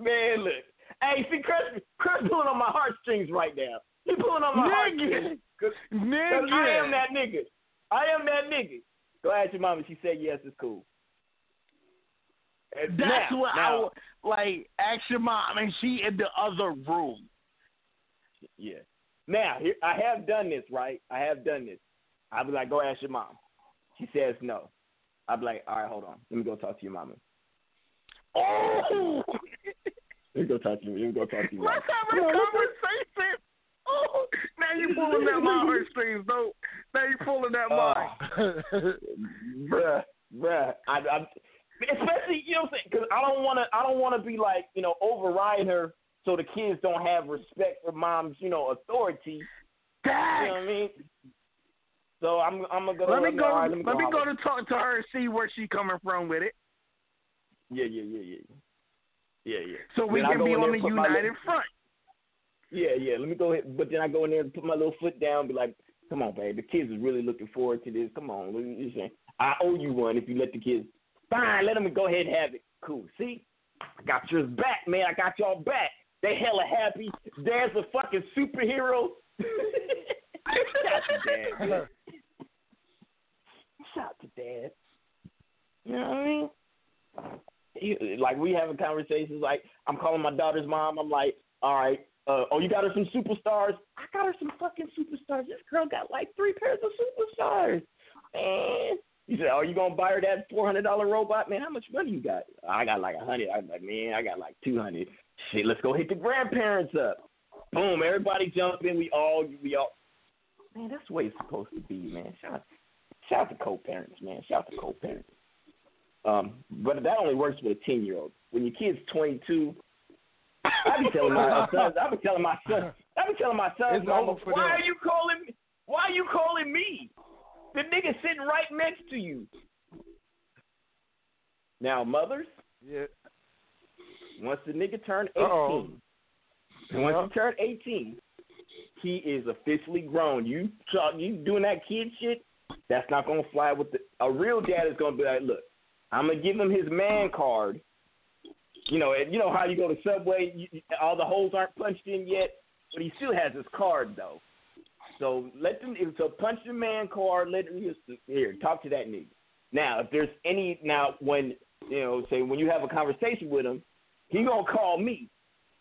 Man, look. Hey, see, Chris, Chris pulling on my heartstrings right now. He pulling on my
Nigga.
heartstrings. Cause, 'cause
Nigga.
I am that nigga. I am that nigga. Go ask your mama. She said yes, it's cool. And
That's
now,
what I
now,
wa- like. Ask your mom, and she in the other room.
Yeah. Now, here, I have done this, right? I have done this. I'll be like, go ask your mom. She says no. I'll be like, all right, hold on. Let me go talk to your mama.
Oh,
Let me go talk to you. Let me go talk to your mama.
let's have a conversation. Oh, now you pulling at my heartstrings, though. Now you pulling that oh. mine.
bruh, bruh. I, I, especially you know, what I'm saying, because I don't want to. I don't want to be like you know override her, so the kids don't have respect for mom's you know authority. Dad. You know what I mean? So I'm I'm gonna go.
Let me go.
all right,
let
me
me
go.
go to talk to her and see where she coming from with it,
Yeah, yeah, yeah, yeah, yeah, yeah.
so we
Then
can be on the
and put my
united front.
Yeah, yeah. Let me go ahead, but then I go in there and put my little foot down, be like, "Come on, babe. The kids is really looking forward to this. Come on, saying? I owe you one if you let the kids. Fine, let them go ahead and have it. Cool. See, I got yours back, man. I got y'all back. They hella happy. Dad's a fucking superhero. Shout to dad. Shout to dad. You know what I mean? You- Like we having conversations. Like I'm calling my daughter's mom. I'm like, all right. Uh, oh, you got her some superstars? I got her some fucking superstars. This girl got like three pairs of superstars. Man, you said, oh, you gonna buy her that four hundred dollar robot? Man, how much money you got? I got like a hundred. I'm like, man, I got like two hundred. Shit, let's go hit the grandparents up. Boom, everybody jump in. We all, we all. Man, that's the way it's supposed to be, man. Shout, shout out to co-parents, man. Shout out to co-parents. Um, but that only works with a ten year old. When your kid's twenty two, I be telling my sons, I be telling my son, I be telling my sons, Mama, why
them.
are you calling me? Why are you calling me? The nigga sitting right next to you. Now, mothers,
Yeah.
once the nigga turn
Uh-oh.
eighteen, once he turn eighteen, he is officially grown. You talk, you doing that kid shit? That's not gonna fly with the. A real dad is gonna be like, look, I'm gonna give him his man card. You know, and you know how you go to Subway, you, all the holes aren't punched in yet, but he still has his card though. So let them. A punch the man card. Let him here talk to that nigga. Now, if there's any now when you know, say when you have a conversation with him, he gonna call me.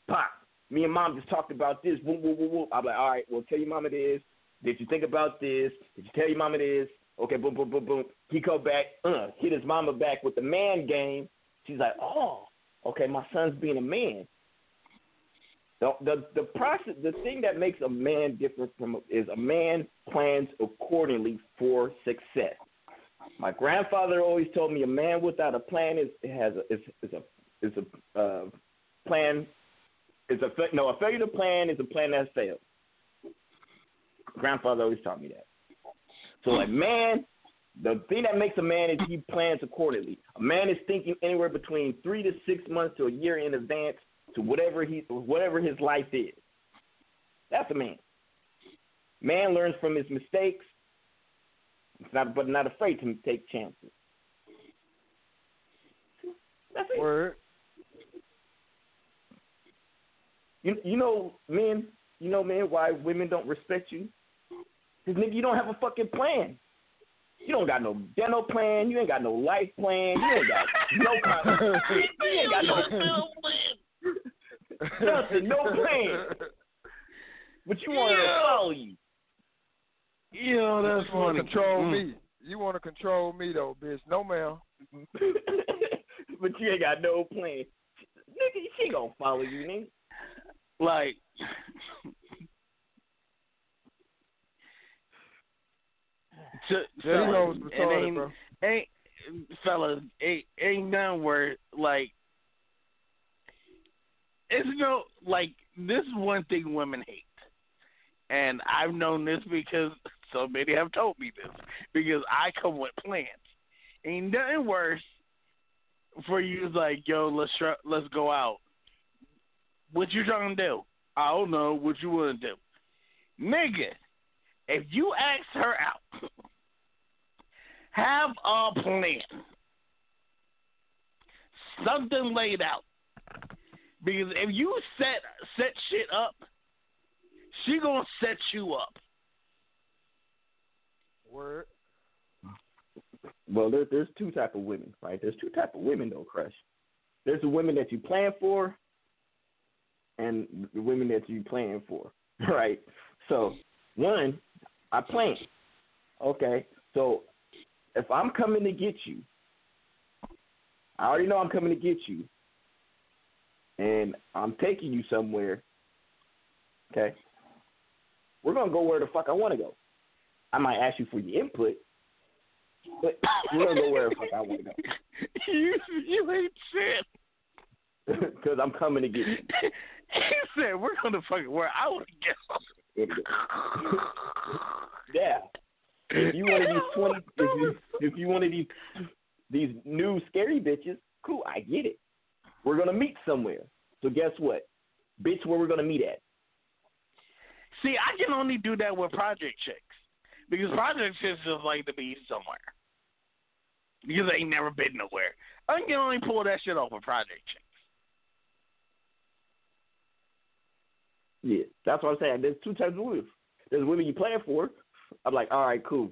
Pop, me and mom just talked about this. Whoop, whoop, whoop, whoop. I'm like, all right, well, tell your mama this. Did you think about this? Did you tell your mama this? Okay, boom, boom, boom, boom. He go back, uh, hit his mama back with the man game. She's like, oh, okay, my son's being a man. The, the the process, the thing that makes a man different from is a man plans accordingly for success. My grandfather always told me a man without a plan is has a is, is a is a uh, plan is a no a failure to plan is a plan that's failed. Grandfather always taught me that. So like man, the thing that makes a man is he plans accordingly. A man is thinking anywhere between three to six months to a year in advance to whatever he whatever his life is. That's a man. Man learns from his mistakes, it's not but not afraid to take chances. That's it.
Word.
You you know men you know man why women don't respect you? Because nigga you don't have a fucking plan. You don't got no dental plan. You ain't got no life plan. You ain't got no kind of. You ain't got no nothing, no plan. But you want her to follow you.
Yeah, that's
you want
funny.
to control
Mm.
me. You want to control me though, bitch. No, ma'am.
but you ain't got no plan. Nigga, she gonna follow you, nigga.
Like, to,
Yeah, he knows
fellas, it ain't,
bro.
ain't fellas, ain't ain't none where like it's no like this is one thing women hate, and I've known this because so many have told me this because I come with plans. Ain't nothing worse for you like yo let's try, let's go out. What you trying to do? I don't know what you want to do, nigga. If you ask her out, have a plan, something laid out. Because if you set set shit up, she gonna set you up.
Word.
Well, there's there's two type of women, right? There's two type of women though, Crush. There's the women that you plan for, and the women that you plan for, right? So one, I plan. Okay, so if I'm coming to get you, I already know I'm coming to get you, and I'm taking you somewhere. Okay, we're gonna go where the fuck I want to go. I might ask you for your input, but we're gonna go where the fuck I want to go.
you you ain't shit.
Because I'm coming to get you.
he said we're gonna fucking where I want to go.
Yeah. If you one of these twenty, if you if you one of these these new scary bitches, cool, I get it. We're gonna meet somewhere. So guess what, bitch? Where we're gonna meet at?
See, I can only do that with project chicks because project chicks just like to be somewhere because they ain't never been nowhere. I can only pull that shit off with project chicks.
Yeah, that's what I'm saying. There's two types of women. There's women you plan for. I'm like, all right, cool.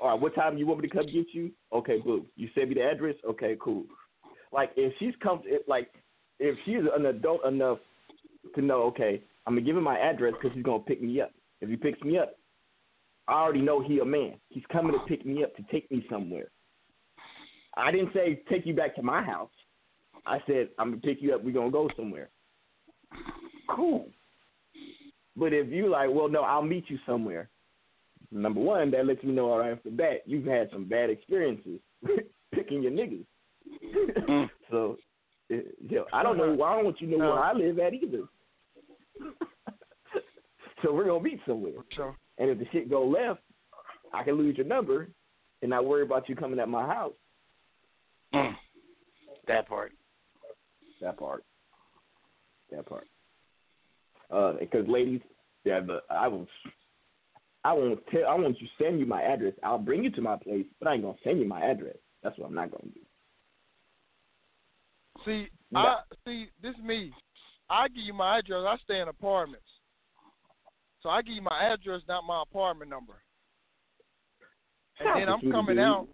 All right, what time you want me to come get you? Okay, boo. You send me the address. Okay, cool. Like if she's come, like if she's an adult enough to know, okay, I'm gonna give him my address because he's gonna pick me up. If he picks me up, I already know he a man. He's coming to pick me up to take me somewhere. I didn't say take you back to my house. I said I'm gonna pick you up. We're gonna go somewhere. Cool. But if you like, well, no, I'll meet you somewhere. Number one, that lets me know all right off the bat you've had some bad experiences picking your niggas. so, eh, you I don't know. I don't want you to know where I live at either. so we're gonna meet somewhere. And if the shit go left, I can lose your number and not worry about you coming at my house.
That part.
That part. That part. Uh, because ladies, yeah, but I will. I won't tell. I want you to send you my address. I'll bring you to my place, but I ain't gonna send you my address. That's what I'm not gonna do.
See,
Yeah.
I see. This is me. I give you my address. I stay in apartments, so I give you my address, not my apartment number. And
That's
then I'm coming out,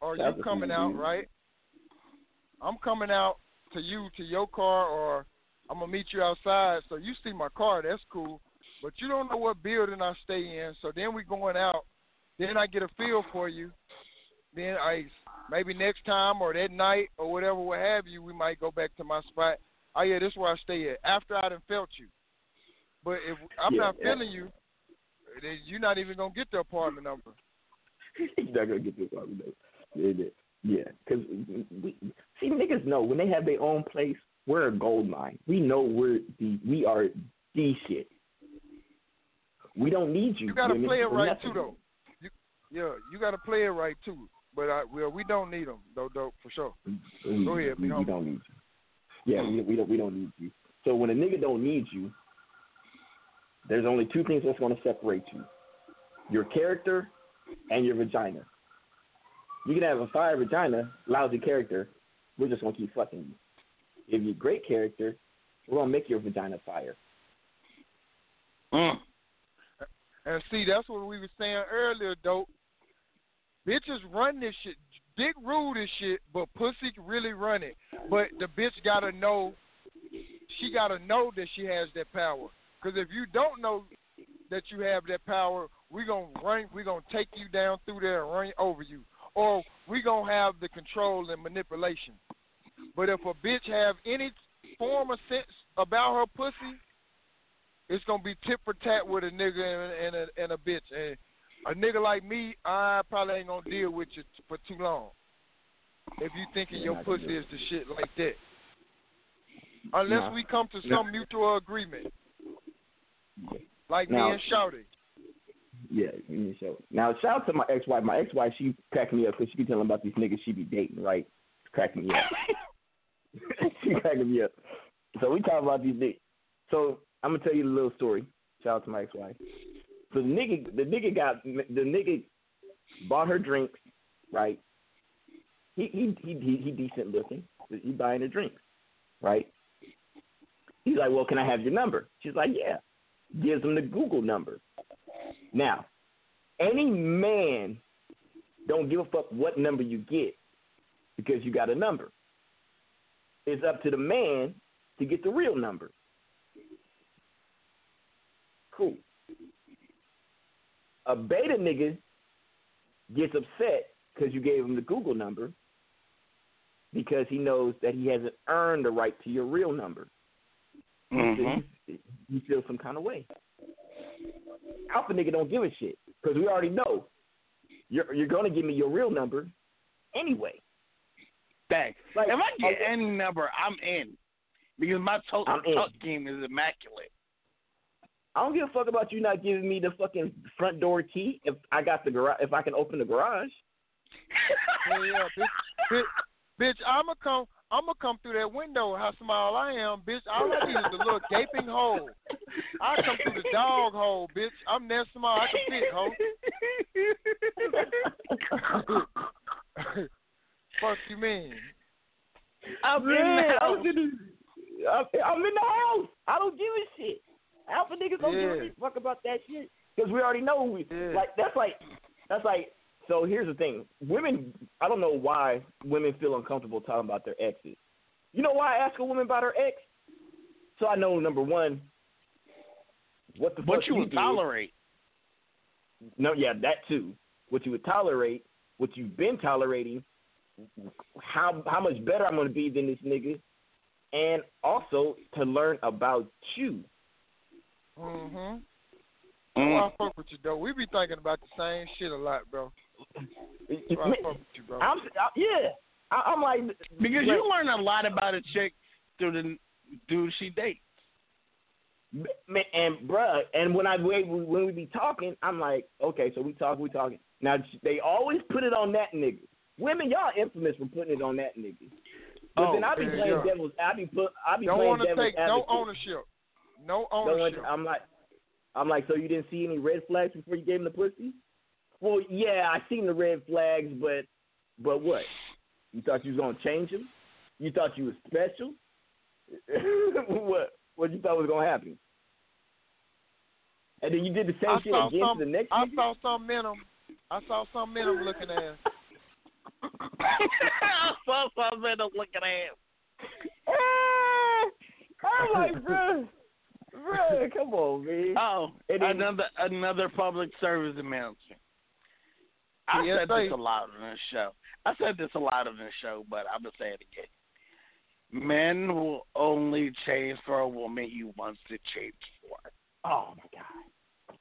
or
That's
you coming out, right? I'm coming out to you to your car, or I'm gonna meet you outside. So you see my car. That's cool. But you don't know what building I stay in. So then we going out. Then I get a feel for you. Then I maybe next time or that night or whatever, what have you, we might go back to my spot. Oh yeah, this is where I stay at. After I done felt you. But if I'm
Yeah,
not
yeah.
feeling you, then you're not even gonna get the apartment number.
You're not gonna get one. Yeah, yeah. Yeah, because we see niggas know when they have their own place, we're a gold mine. We know we're the we are the shit. We don't need you.
You gotta
women,
play it right
nothing.
too, though. You, yeah, you gotta play it right too. But I, well, we don't need them though, though, for sure.
We,
Go ahead,
we, we don't need you. Yeah, we, we don't we don't need you. So when a nigga don't need you, there's only two things that's gonna separate you: your character and your vagina. You can have a fire vagina, lousy character. We're just gonna keep fucking you. If you're great character, we're gonna make your vagina fire. Mm.
And see, that's what we were saying earlier, dope. bitches run this shit. Dick rule this shit, but pussy really run it. But the bitch gotta know. She gotta know that she has that power. Cause if you don't know that you have that power, we gonna run. We gonna take you down through there and run over you, or we gonna have the control and manipulation. But if a bitch have any form of sense about her pussy, it's gonna be tit for tat with a nigga and, and a and a bitch. And a nigga like me, I probably ain't gonna deal with you t- for too long. If you thinking your pussy is the shit like that, unless
Nah.
we come to
Nah.
some mutual agreement, like
Now-
me and Shouty.
Yeah, to show it. Now, shout out to my ex-wife. My ex-wife, she cracking me up because she be telling about these niggas she be dating, right? It's cracking me up. she cracking me up. So we talk about these niggas. So I'm gonna tell you a little story. Shout out to my ex-wife. So the nigga, the nigga got the nigga bought her drinks, right? He he he he, he decent looking. He buying her drinks, right? He's like, well, can I have your number? She's like, yeah. Gives him the Google number. Now, any man don't give a fuck what number you get because you got a number. It's up to the man to get the real number. Cool. A beta nigga gets upset because you gave him the Google number because he knows that he hasn't earned the right to your real number.
Mhm.
You, feel some kind of way. Alpha nigga don't give a shit because we already know you're you're gonna give me your real number anyway.
Thanks.
Like,
if I get
okay.
any number, I'm in because my to-
I'm
talk game is immaculate.
I don't give a fuck about you not giving me the fucking front door key if I got the garage if I can open the garage.
Yeah, yeah, bitch, bitch, bitch, I'ma come, I'ma come through that window. How small I am, bitch. All I need is a little gaping hole. I come through the dog hole, bitch. I'm that small. I can fit, ho. Fuck you mean?
I'm in the house.
in the, I'm, I'm in the house. I don't give a shit. Alpha niggas don't
Yeah.
give a fuck about that shit because we already know we like. That's like that's like. So here's the thing: women. I don't know why women feel uncomfortable talking about their exes. You know why I ask a woman about her ex? So I know number one, what the
What
fuck
you would
did.
tolerate.
No, yeah, that too. What you would tolerate, what you've been tolerating, how how much better I'm gonna be than this nigga, and also to learn about you.
Mm-hmm.
Mm.
Oh, I fuck with you though. We be thinking about the same shit a lot, bro. So I fuck with you, bro.
I'm I, yeah. I, I'm like
Because you learn a lot about a chick through the dude she dates.
And bruh, and when I when when we be talking, I'm like, okay, so we talk, we talking. Now they always put it on that nigga. Women, y'all infamous for putting it on that nigga. But
Oh,
then I be
yeah,
playing
yeah.
devil's, I be put, I be
Don't
playing
want to
devil's
take no ownership. No
Don't want-
ownership.
I'm like, I'm like, so you didn't see any red flags before you gave him the pussy? Well, yeah, I seen the red flags, but, but what? You thought you was gonna change him? You thought you was special? what? What you thought was gonna happen? And then you did the same
I
shit
saw
again
some.
to the next
I
nigga?
saw some in 'em. Um, I saw some in 'em um, looking ass.
I saw something to um, look at him.
I'm like, bro, bro, come on, man.
Oh,
then-
another another public service announcement. I said this a lot on this show. I said this a lot on this show, but I'm gonna say it again. Men will only change for a woman he wants to change for.
Oh my god.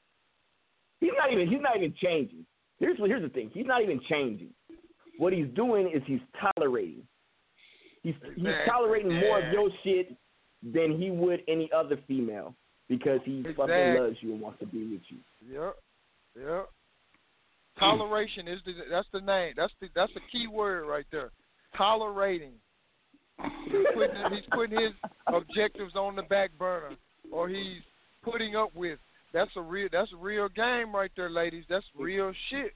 He's not even he's not even changing. Here's here's the thing. He's not even changing. What he's doing is he's tolerating. He's he's tolerating more of your shit than he would any other female because he fucking loves you and wants to be with you.
Yep. Yep. Toleration is the that's the name. That's the that's the key word right there. Tolerating. He's putting, he's putting his objectives on the back burner, or he's putting up with. That's a real that's a real game right there, ladies. That's real shit.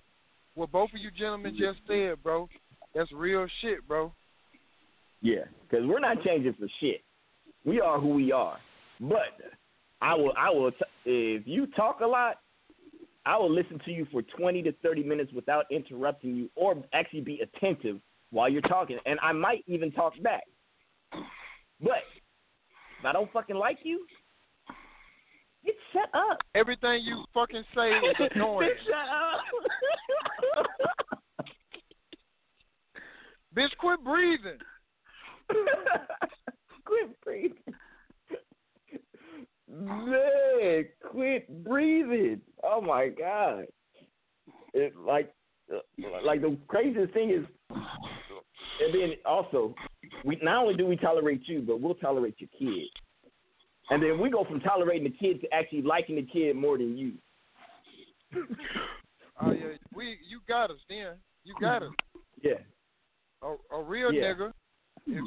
What both of you gentlemen just said, bro. That's real shit, bro.
Yeah, because we're not changing for shit. We are who we are. But I will, I will. T- if you talk a lot, I will listen to you for 20 to 30 minutes without interrupting you or actually be attentive while you're talking. And I might even talk back. But if I don't fucking like you, get shut up.
Everything you fucking say is annoying.
shut up.
Bitch, quit breathing.
quit breathing. Man, quit breathing. Oh my god. It like like the craziest thing is and then also we not only do we tolerate you, but we'll tolerate your kid. And then we go from tolerating the kid to actually liking the kid more than you.
Oh yeah, we you got us then. You got us.
Yeah.
A, a real
Yeah.
nigga. If,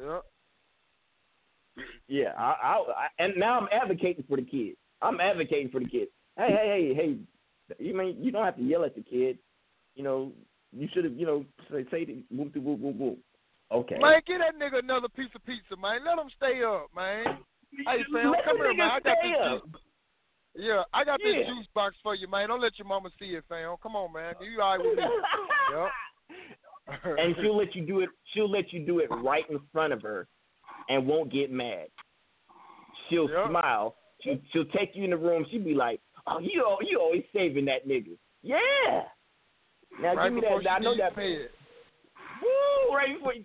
yeah.
Yeah, I, I, I and now I'm advocating for the kid. I'm advocating for the kid. Hey, hey, hey, hey! You mean you don't have to yell at the kid? You know, you should have, you know, say, say the whoop, de whoop, whoop, whoop. Okay.
Man, get that nigga another piece of pizza, man. Let him stay up, man. Hey,
Let
come here, man. I got this. Juice. Yeah, I got
Yeah.
this juice box for you, man. Don't let your mama see it, fam. Come on, man. You all right with me? yep.
and she'll let you do it. She'll let you do it right in front of her, and won't get mad. She'll
Yep.
smile. She'll, she'll take you in the room. She'll be like, "Oh, you you always saving that nigga." Yeah. Now
right
give me that. I know that.
fed.
Woo! Right before. you-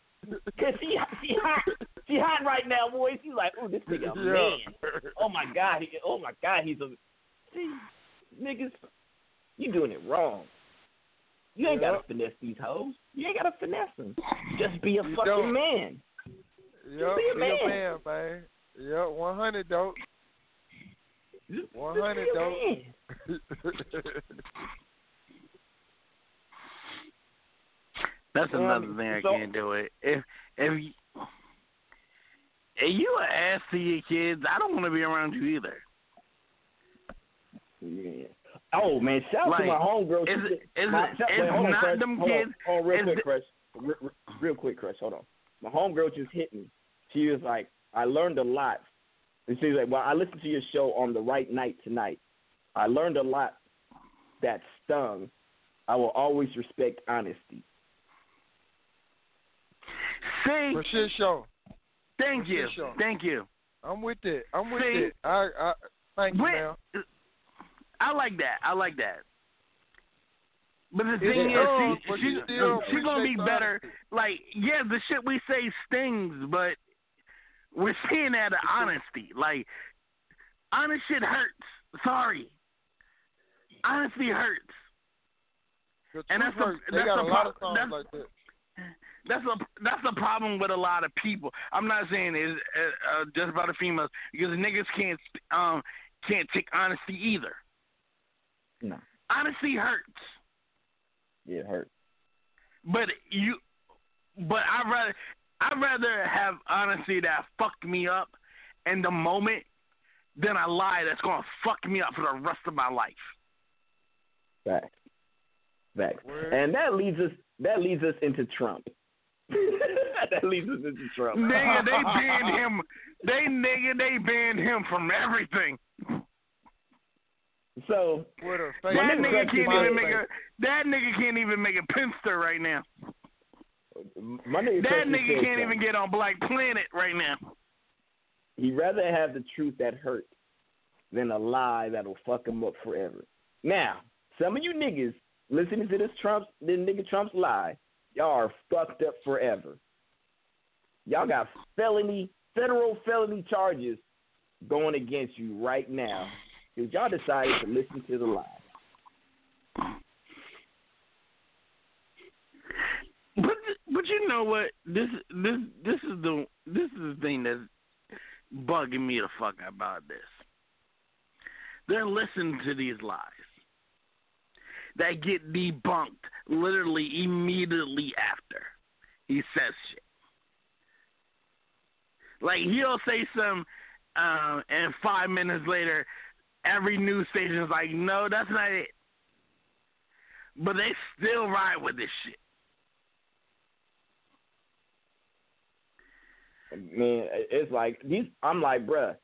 Cause she she hot she hot right now, boy. She's like, "Oh, this nigga
Yeah.
man. Oh my god. He, oh my god. He's a see niggas. You doing it wrong. You ain't gotta finesse these hoes. You ain't gotta finesse them. Just be a
You
fucking
don't.
man.
Yep,
be a
be
man.
a man, man. Yep, 100 though.
Just
100
be a
though.
That's
Um,
another thing I
so-
can't do it. If if you, if you an ass to your kids, I don't want to be around you either.
Yeah. Oh man, shout out
Like,
to my homegirl. She
is
did- my,
it-
shout-
is
wait,
not them
hold
kids-
On, hold on, real quick,
it-
Crush. Re- re- real quick, Crush. Hold on. My homegirl just hit me. She was like, "I learned a lot." And she's like, "Well, I listened to your show on the right night tonight. I learned a lot that stung. I will always respect honesty."
See,
For shit show.
thank
For
you,
shit show.
thank you.
I'm with it. I'm with
See?
it. I, I thank you,
Wait,
man.
I like that. I like that. But the thing
does,
is, oh,
but
she, she,
still
she gonna be better. Like, yeah, the shit we say stings, but we're seeing that of honesty. Like, honest shit hurts. Sorry, honesty hurts.
The
And that's the-
hurts. They
that's
a lot of
pro- that's-
like that.
That's a that's a problem with a lot of people. I'm not saying it's uh, uh, just about the females because the niggas can't um can't take honesty either.
No.
Honesty hurts,
Yeah, it hurt.
but you, but I rather I rather have honesty that fucked me up in the moment than a lie that's gonna fuck me up for the rest of my life.
Facts. Facts. And that leads us that leads us into Trump. that leads us into Trump.
Nigga, they banned him. They nigga, they banned him from everything.
So
That nigga can't even make a that nigga can't even make a pinster right now.
My nigga
That nigga can't even get on Black Planet right now.
He'd rather have the truth that hurts than a lie that'll fuck him up forever. Now, some of you niggas listening to this Trump's this nigga Trump's lie, y'all are fucked up forever. Y'all got felony, federal felony charges going against you right now because y'all decided to listen to the lie.
But but you know what? This this this is the this is the thing that's bugging me the fuck about this. They're listening to these lies that get debunked literally immediately after he says shit. Like he'll say some, um, and five minutes later, every news station is like, "No, that's not it." But they still ride with this shit.
Man, it's like these. I'm like, bruh,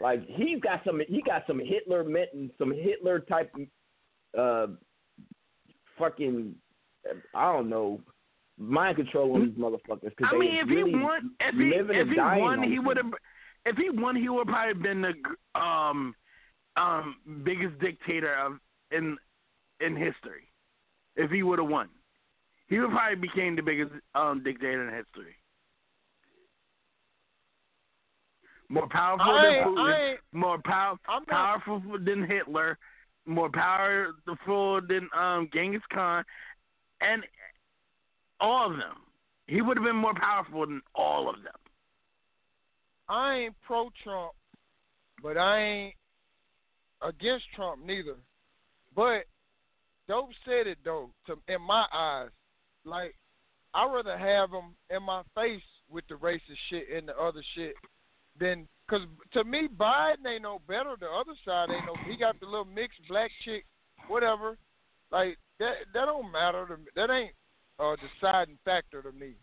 like he's got some. He got some Hitler meant some Hitler type uh, fucking, I don't know, mind control on these motherfuckers. Cause
I mean, if
really
he won, if he if he won, he would have. If he won, he would probably been the um um biggest dictator of in in history. If he would have won, he would probably became the biggest um dictator in history. More powerful than Putin, more pow-
not-
powerful than Hitler, more powerful than um Genghis Khan, and all of them. He would have been more powerful than all of them.
I ain't pro Trump, but I ain't against Trump neither. But Dope said it though, to in my eyes. Like I'd rather have him in my face with the racist shit and the other shit than because to me Biden ain't no better. The other side ain't no. He got the little mixed black chick, whatever. Like that that don't matter to me. That ain't a deciding factor to me.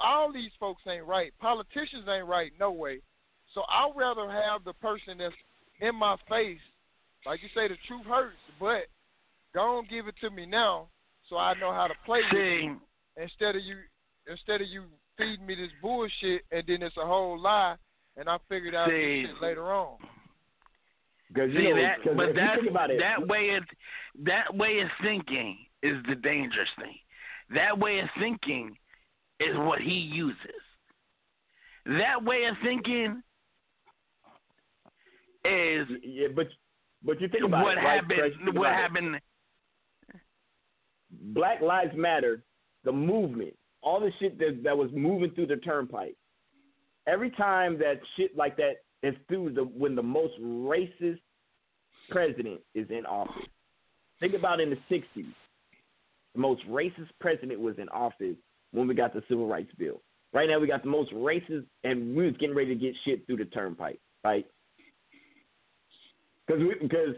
All these folks ain't right. Politicians ain't right, no way. So I'd rather have the person that's in my face, like you say, the truth hurts, but don't give it to me now, so I know how to play with it. Instead of you, instead of you feeding me this bullshit, and then it's a whole lie, and I figured out
See.
this shit later on.
Because
See
you know,
that,
'cause
but
if
that
it,
that way of that way of thinking is the dangerous thing. That way of thinking is what he uses. That way of thinking is
yeah, but but you think about
what
it, right,
happened.
Fresh? Think
what
about it.
happened?
Black Lives Matter, the movement, all the shit that that was moving through the turnpike. Every time that shit like that is through the when the most racist president is in office. Think about in the sixties. The most racist president was in office when we got the civil rights bill. Right now we got the most racist and we was getting ready to get shit through the turnpike, right? Because because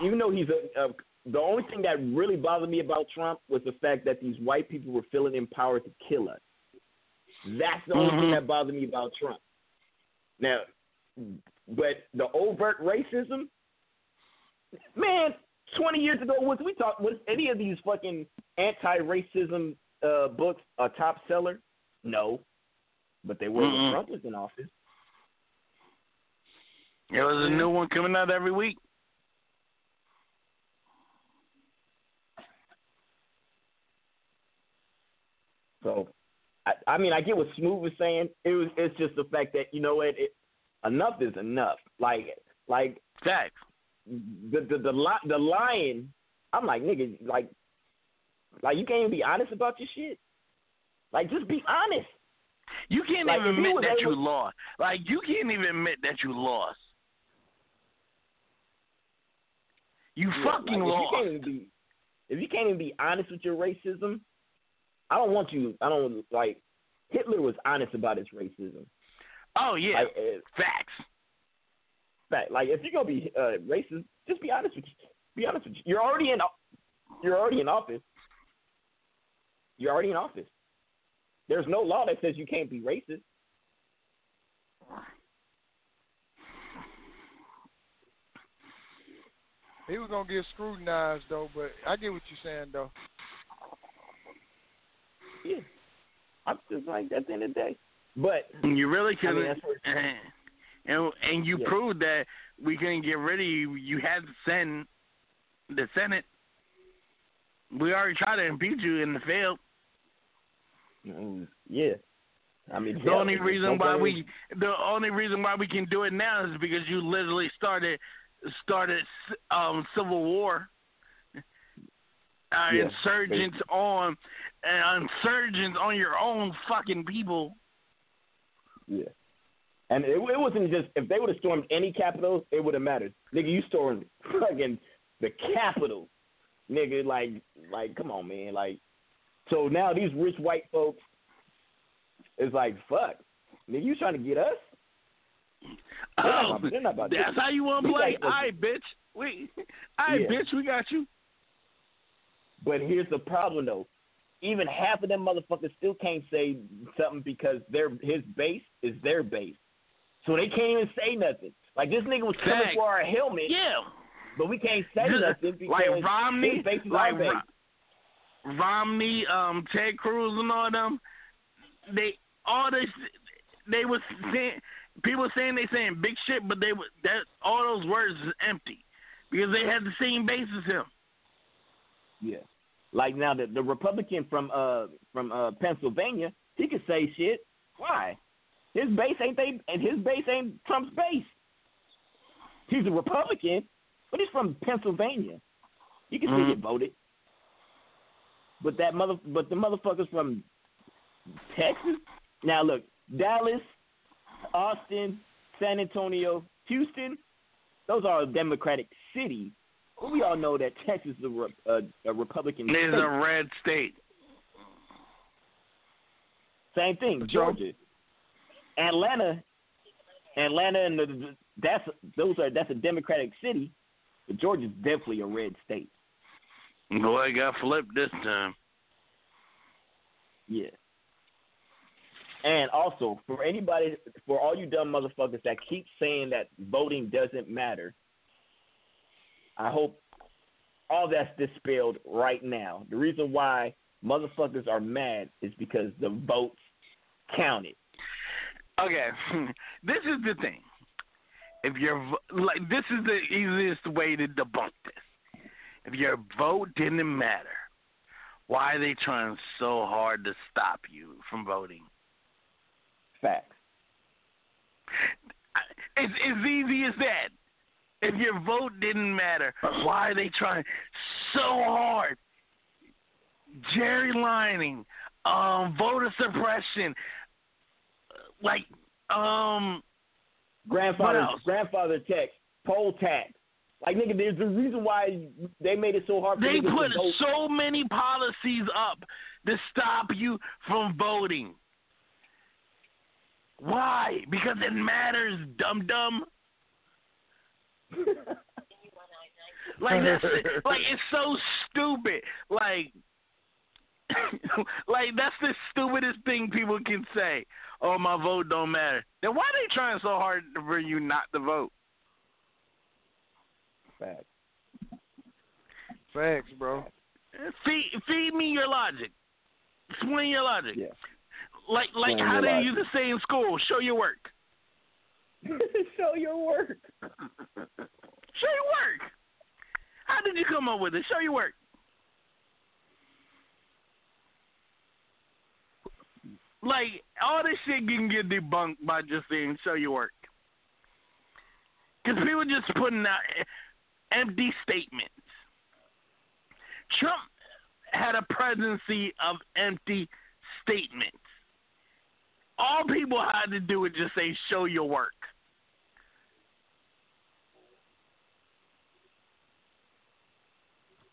even though he's a, a the only thing that really bothered me about Trump was the fact that these white people were feeling empowered to kill us. That's the only thing
Mhm.
that bothered me about Trump. Now, but the overt racism, man, twenty years ago was we talk was any of these fucking anti-racism uh, books a top seller? No, but they were when
Mm-mm.
Trump was in office.
There was a new one coming out every week.
So, I, I mean, I get what Smooth was saying. It was it's just the fact that you know what, it, enough is enough. Like like
facts.
The the the li- the lion. I'm like nigga, like like you can't even be honest about your shit. Like just be honest.
You can't
Like,
even admit that
able-
you lost. Like you can't even admit that you lost. You
Yeah,
fucking
like,
lost.
If you, be, if you can't even be honest with your racism, I don't want you. I don't want like. Hitler was honest about his racism.
Oh yeah,
Like, uh,
facts.
fact. Like if you're gonna be uh, racist, just be honest with you. Be honest with you. You're already in. You're already in office. You're already in office. There's no law that says you can't be racist.
He was gonna get scrutinized though, but I get what you're saying though.
Yeah. I'm just like at the end of the day. But
You really
I mean,
couldn't.
that's where-
and and you
Yeah.
proved that we couldn't get rid of you. You had to send the Senate. We already tried to impeach you and failed.
Mm, yeah. I mean,
The
hell,
only reason why we the only reason why we can do it now is because you literally started started um civil war. Uh,
Yeah,
insurgents on uh, insurgents on your own fucking people.
Yeah. And it, it wasn't just if they would have stormed any capital, it would have mattered. Nigga, you stormed fucking the capital. Nigga, like like come on man, like so now these rich white folks is like, fuck. Nigga, you trying to get us? They're not
Oh,
about- they're not about
that's
this.
how you want to play.
got-
All right, bitch. We, all right,
Yeah.
bitch. We got you.
But here's the problem though. Even half of them motherfuckers still can't say something because their his base is their base. So they can't even say nothing. Like this nigga was coming
Fact.
for our helmet.
Yeah.
but we can't say nothing because
like Romney,
his base is
like
base.
Romney, um, Ted Cruz, and all them. They all this they was saying people saying they saying big shit, but they were that all those words is empty because they had the same base as him.
Yeah. Like now the the Republican from uh from uh Pennsylvania, he could say shit. Why? His base ain't they and his base ain't Trump's base. He's a Republican, but he's from Pennsylvania. You can still
Mhm.
get voted. But that mother but the motherfuckers from Texas. Now look, Dallas, Austin, San Antonio, Houston, those are Democratic cities. But we all know that Texas is a, re- a, a Republican
It's
state.
a red state.
Same thing, Georgia, Atlanta, Atlanta, and the, the, that's those are that's a Democratic city, but Georgia's definitely a red state.
Boy, got flipped this time.
Yeah. And also, for anybody, for all you dumb motherfuckers that keep saying that voting doesn't matter, I hope all that's dispelled right now. The reason why motherfuckers are mad is because the votes counted.
Okay, this is the thing. If your like, this is the easiest way to debunk this. If your vote didn't matter, why are they trying so hard to stop you from voting?
Facts.
It's as easy as that. If your vote didn't matter, why are they trying so hard? Jerry lining, um, voter suppression, like um,
grandfather grandfather tax, poll tax. Like nigga, there's a reason why they made it so hard for
They put
to vote.
so many policies up to stop you from voting. Why? Because it matters, dum dum. like that's like it's so stupid. Like like that's the stupidest thing people can say. Oh, my vote don't matter. Then why are they trying so hard for you not to vote?
Facts.
Facts, bro.
Feed feed me your logic. Explain your logic.
Yeah.
Like like
Explain
how
your
they
logic.
used to say in school, show your work.
Show your work.
Show your work. How did you come up with it? Show your work. Like all this shit can get debunked by just saying show your work. Because people just putting out empty statements. Trump had a presidency of empty statements. All people had to do was just say show your work.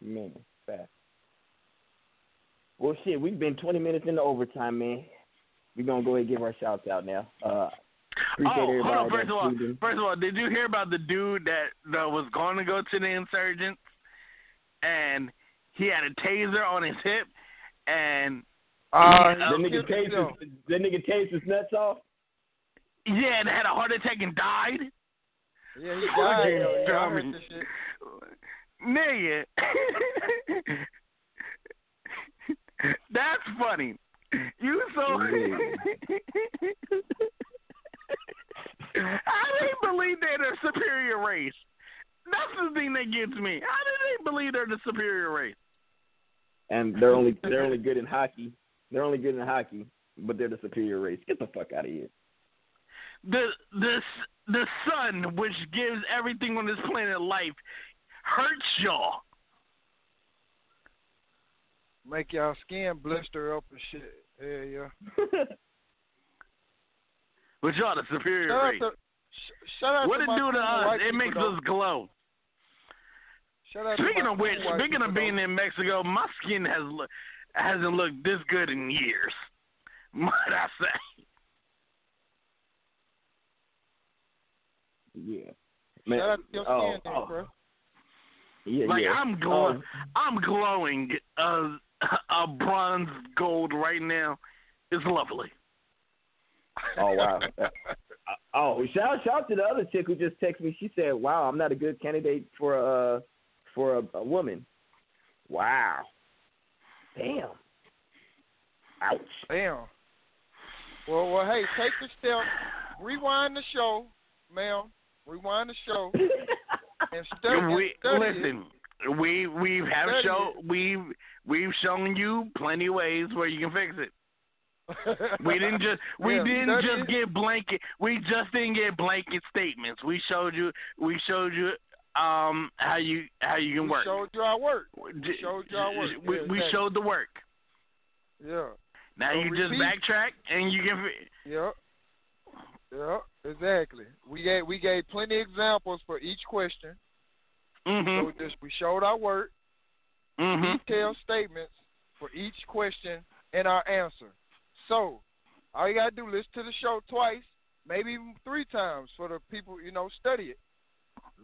Man, fast. Well, shit, we've been 20 minutes into overtime, man. We're going to go ahead and give our shouts out now. Uh, appreciate
oh, hold on. First of all, first of all, did you hear about the dude that, that was going to go to the insurgents, and he had a taser on his hip, and
Uh,
the nigga tased his, the nigga tased his nuts off.
yeah, and had a heart attack and died.
Yeah, he died.
Fucking
yo. Yeah, I heard this shit.
Nigga. That's funny. You so How do they believe they're the superior race? That's the thing that gets me. How do they believe they're the superior race?
And they're only they're only good in hockey. They're only good in hockey, but they're the superior race. Get the fuck out of here.
The the the sun, which gives everything on this planet life, hurts y'all.
Make y'all skin blister up and shit. Yeah, yeah.
But y'all the superior
Shout out
race.
to, sh- shout out
what
to
it
my
do to us? It
people,
makes
though.
us glow.
Shout out
Speaking
my
of which, speaking of
people,
being
though.
in Mexico, my skin has look, hasn't looked this good in years. Might I say?
Yeah.
Shout out to your
oh,
skin,
oh.
bro.
Yeah,
like
yeah.
I'm glow,
Um,
I'm glowing uh, a bronze gold right now. It's lovely.
oh wow. Oh, shout shout to the other chick who just texted me. She said, "Wow, I'm not a good candidate for a for a, a woman." Wow. Damn. Ouch.
Damn. Well, well, hey, take the step. Rewind the show, ma'am. Rewind the show and study.
we,
study
listen, we we've have
Study
show we've we've shown you plenty of ways where you can fix it. We didn't just we
Yeah,
didn't just
it.
get blanket we just didn't get blanket statements. We showed you we showed you um how you how you can
We
work.
showed you our work.
We
showed you our work.
We,
Yeah,
we
exactly.
showed the work.
Yeah.
Now
So
you just backtrack and you can.
Yep. Yep. Exactly. We gave we gave plenty examples for each question.
Mhm.
So just we showed our work,
Mhm.
detailed statements for each question and our answer. So all you gotta do is listen to the show twice, maybe even three times for the people you know study it.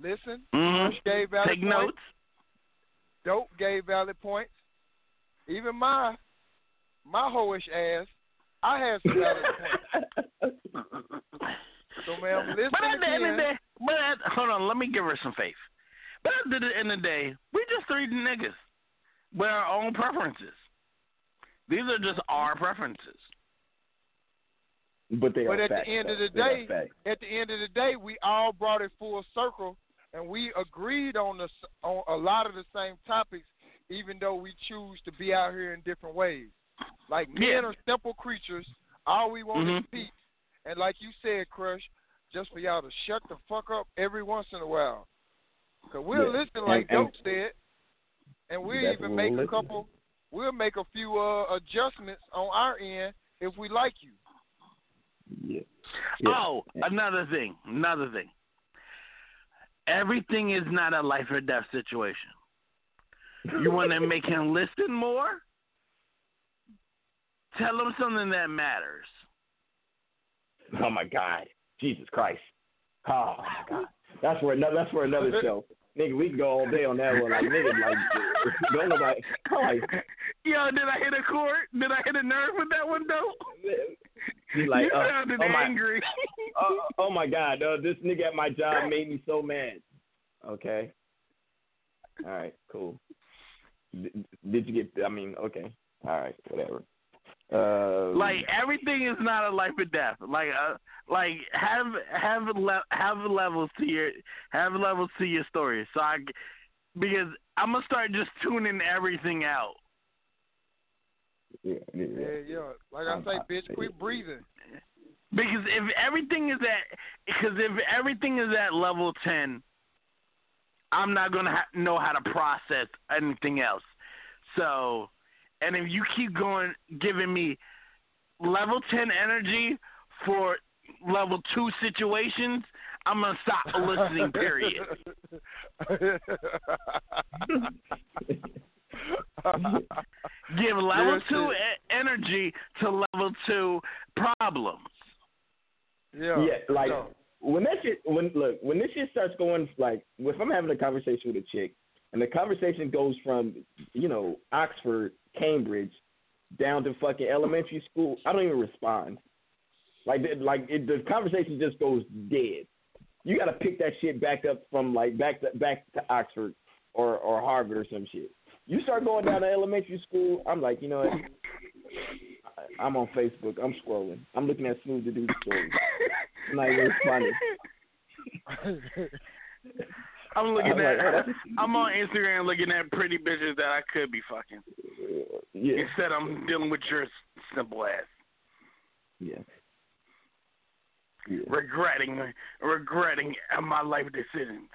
Listen.
Mhm.
Rush gave valid
Take
points.
notes.
Dope gave valid points. Even my my hoish ass, I had some valid points. So ma'am, listen
But at the end of the day, but at, hold on, let me give her some faith. But at the end of the day, we just three niggas with our own preferences. These are just our preferences.
But they
But
are
at the
facts,
end of the day, at the end of the day, we all brought it full circle, and we agreed on the on a lot of the same topics, even though we choose to be out here in different ways. Like men
Yeah.
are simple creatures. All we want is
Mhm.
peace. And like you said, Crush, just for y'all to shut the fuck up every once in a while. Cause we'll
Yeah.
listen like
And- and-
Dope said, and we'll even make
we'll
a
listen.
couple. We'll make a few uh, adjustments on our end if we like you.
Yeah.
Oh, another thing, another thing. Everything is not a life or death situation. You want to make him listen more? Tell him something that matters.
Oh my God, Jesus Christ! Oh my God, that's for another. That's for another show, nigga. We can go all day on that one. Like nigga, like don't nobody. Like,
Yo, did I hit a chord? Did I hit a nerve with that one, though?
you like,
you
oh,
sounded
oh my,
angry.
Oh, oh my God, uh, this nigga at my job made me so mad. Okay. All right, cool. D- did you get? I mean, okay. All right, whatever. Uh,
like everything is not a life or death. Like uh, like have have le- have levels to your have levels to your story. So I because I'm gonna start just tuning everything out.
yeah, yeah,
Yeah, yeah. Like I say, bitch, quit breathing.
Because if everything is at because if everything is at level ten, I'm not gonna ha- know how to process anything else. So, and if you keep going giving me level ten energy for level two situations, I'm gonna stop listening. Period. Give level two e- energy to level two problems.
Yeah.
Yeah, like
yeah.
when that shit when look when this shit starts going like if I'm having a conversation with a chick and the conversation goes from you know Oxford, Cambridge, down to fucking elementary school, I don't even respond. Like like it, the conversation just goes dead. You got to pick that shit back up from like back to back to Oxford or or Harvard or some shit. You start going down to elementary school, I'm like, you know what? I- I'm on Facebook. I'm scrolling. I'm looking at Smooth to do the stories. I'm not even responding.
I'm looking
I'm
at.
like,
I'm on Instagram looking at pretty bitches that I could be fucking.
Yeah.
Instead, I'm dealing with your simple ass,
Yeah.
regretting, regretting my life decisions.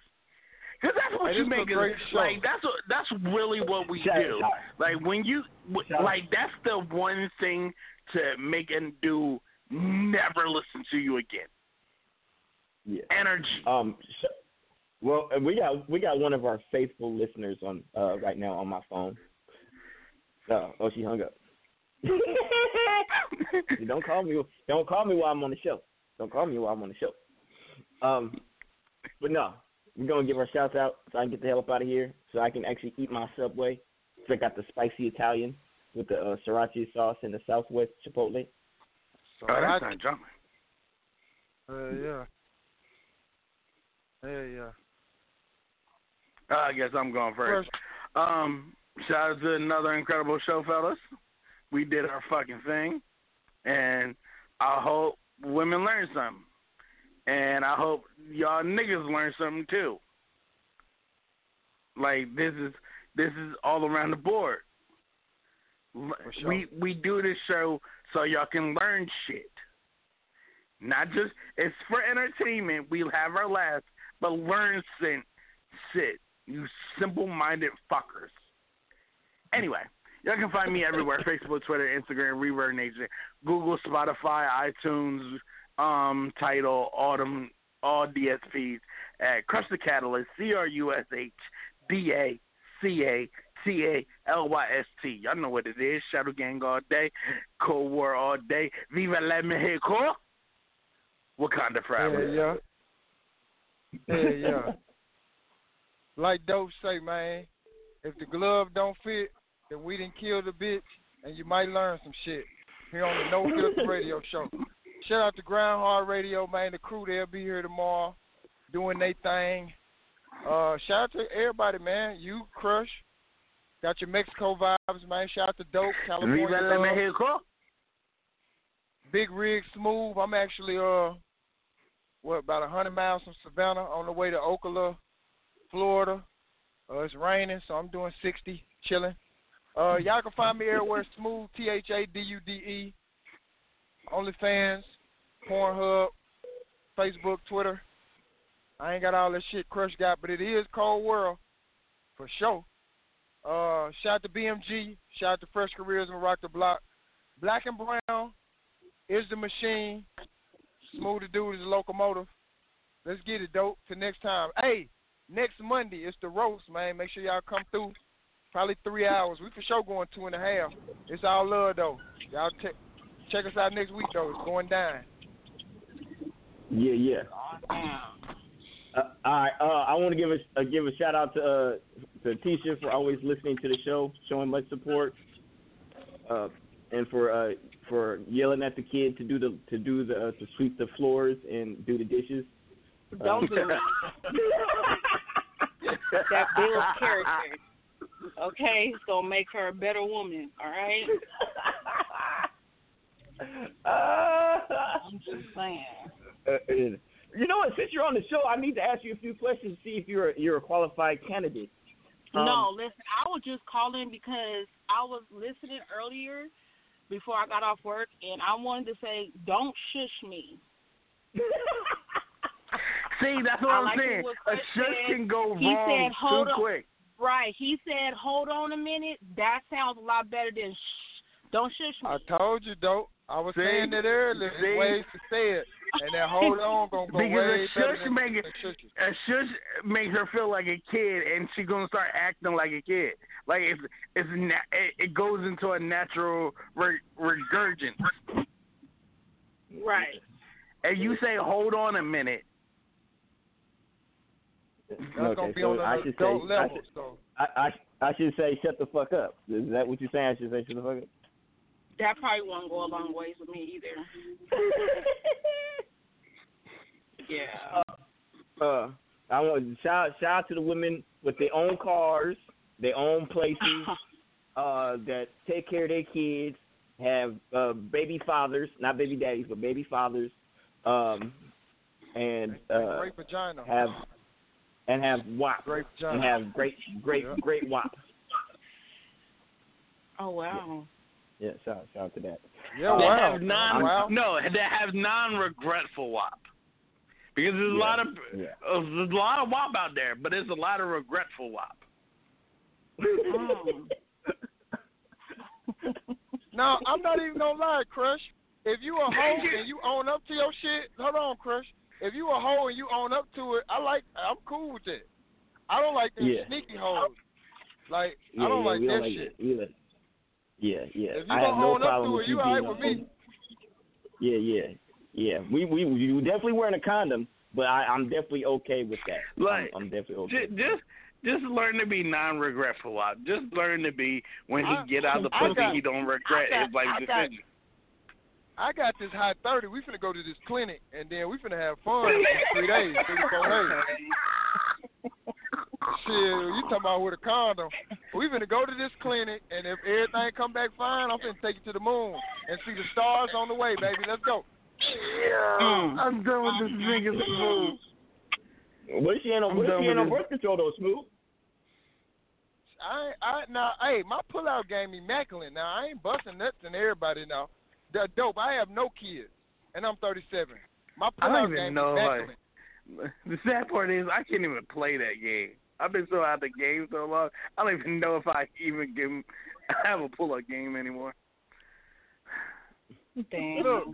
Cause that's what
Hey,
you
this is a
make.
great
It, like that's what that's really what we
Shout-
do.
shout-
Like when you w-
Shout-
like that's the one thing to make and do never listen to you again.
Yeah.
Energy.
Um. sh- Well, uh, we got we got one of our faithful listeners on uh right now on my phone. Oh, oh, she hung up. don't call me. Don't call me while I'm on the show. Don't call me while I'm on the show. Um, but no, we're gonna give our shouts out so I can get the hell up out of here, so I can actually eat my Subway. So I got the spicy Italian with the uh, sriracha sauce and the Southwest Chipotle.
Oh, that's not jumping.
Uh, yeah. Yeah, yeah.
Uh, I guess I'm going first. Um, shout out to another incredible show, fellas. We did our fucking thing, and I hope women learn something, and I hope y'all niggas learn something too. Like this is this is all around the board.
Sure.
We we do this show so y'all can learn shit. Not just it's for entertainment. We'll have our laughs, but learn sin, shit. You simple-minded fuckers. Anyway, y'all can find me everywhere: Facebook, Twitter, Instagram, Reverb Nation, Google, Spotify, iTunes, um, Tidal, Autumn, all DSPs at Crush Da Catalyst, C R U S H D A C A T A L Y S T. Y'all know what it is. Shadow Gang all day, Cold War all day. Viva la Mexico. Wakanda forever.
Yeah, yeah. Yeah, yeah. like Dope say, man, if the glove don't fit, then we didn't kill the bitch, and you might learn some shit here on the No Filter Radio Show. Shout out to Ground Groundhog Radio, man. The crew they'll be here tomorrow, doing their thing. Uh, shout out to everybody, man. You Crush, got your Mexico vibes, man. Shout out to Dope, California. Love. Big Rig Smooth. I'm actually uh what about a hundred miles from Savannah on the way to Ocala, Florida. Uh, it's raining, so I'm doing sixty, chilling. Uh, y'all can find me everywhere. Smooth T H A D U D E. OnlyFans, Pornhub, Facebook, Twitter. I ain't got all that shit Crush got, but it is Cold World for sure. Uh, shout out to BMG. Shout out to Fresh Careers and Rock the Block. Black and Brown is the machine. Smooth the dude is the locomotive. Let's get it, dope. Till next time. Hey, next Monday it's the roast, man. Make sure y'all come through. Probably three hours. We for sure going two and a half. It's all love though. Y'all check check us out next week though. It's going down.
Yeah, yeah. Uh, all right. Uh, I want to give a uh, give a shout out to uh, to Tisha for always listening to the show, showing much support, uh, and for uh, for yelling at the kid to do the to do the uh, to sweep the floors and do the dishes.
Don't do it. that builds character. Okay, it's gonna make her a better woman. All right. I'm just saying.
Uh, you know what? Since you're on the show, I need to ask you a few questions to see if you're a, you're a qualified candidate. Um,
no, listen, I was just calling because I was listening earlier before I got off work, and I wanted to say, don't shush me.
See, that's what
I
I'm
like
saying. A shush can go
He
wrong
said, hold
too
on.
quick.
Right. He said, hold on a minute. That sounds a lot better than shh. Don't shush me.
I told you, dope. I was
See?
saying that earlier.
See?
There's ways to say it, and that hold on gonna go
Because
way
a shush
than
make it, a shush makes her feel like a kid, and she's gonna start acting like a kid. Like it's it's na- it, it goes into a natural re- regurgence.
Right.
And you say, "Hold on a minute."
That's
okay,
gonna be
so
on the
I should say
adult
I should,
So
I, I I should say shut the fuck up. Is that what you're saying? I should say shut the fuck up.
That probably won't go a long ways with me either. yeah.
Uh, I want to shout shout out to the women with their own cars, their own places, uh, that take care of their kids, have uh, baby fathers, not baby daddies, but baby fathers, um, and uh,
great vagina.
have and have WAP
Great
and
vagina.
have great great
Yeah.
great WAP.
Oh wow.
Yeah, shout shout out to that.
Yeah,
They
wow.
have non
wow.
no, they have non-regretful WAP. Because there's a
Yeah,
lot of
yeah.
uh, there's a lot of WAP out there, but there's a lot of regretful WAP.
Mm.
No, I'm not even gonna lie, Crush. If you a hoe and you own up to your shit, hold on, Crush. If you a hoe and you own up to it, I like. I'm cool with it. I don't like them
Yeah.
sneaky hoes. Like
Yeah,
I don't
yeah,
like that
don't like
shit.
it either. Yeah, yeah.
If you
I have no problem with
it, you
being
alright
a
with me.
Yeah, yeah, yeah. We we you definitely wearing a condom, but I, I'm definitely okay with that.
Like,
I'm, I'm definitely okay.
Just, just just learn to be non-regretful WAP. Just learn to be when he
I-
get out of the pussy,
got-
he don't regret
I got-
his life
I got-
decision.
I got this hot thirty. We finna go to this clinic and then we finna have fun for three days, three four days. Shit, you talking about with a condom? We finna go to this clinic and if everything come back fine, I'm finna take you to the moon and see the stars on the way, baby. Let's go.
Yeah, mm. I'm done with this nigga smooth.
What she ain't on?
I'm
What if
done
she ain't
with
on
this.
birth control though, smooth?
I I now hey, my pullout game immaculate. Now I ain't busting nuts in everybody now. The dope. I have no kids, and I'm 37. My
I
pullout
don't even
game
know. Like, the sad part is I can't even play that game. I've been so out of the game so long. I don't even know if I even can have a pull-up game anymore.
Damn.
Look,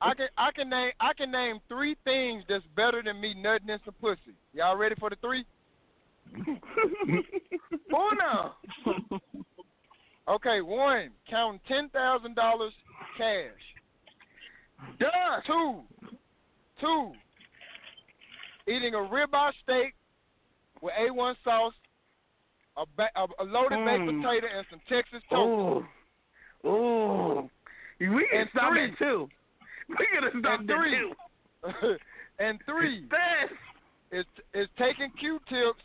I can I can name I can name three things that's better than me nutting in some pussy. Y'all ready for the three?
Uno.
Okay, one, counting ten thousand dollars cash.
Done.
Two, two, eating a ribeye steak with A1 sauce, a, ba- a, a loaded baked
Mm.
potato, and some Texas toast.
Ooh. Ooh. We can
And
stop
three.
it too. We gotta stop
And three.
too.
and three is is taking Q-tips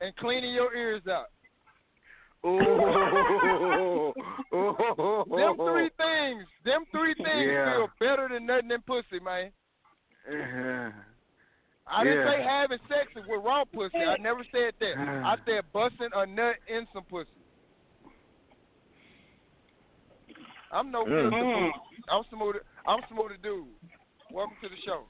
and cleaning your ears out.
Ooh.
Them three things, them three things
Yeah.
feel better than nothing in pussy, man. I didn't
Yeah.
say having sex with raw pussy. I never said that. I said busting a nut in some pussy. I'm no
Mm.
filter fool. I'm smooth. I'm smooth dude. Welcome to the show.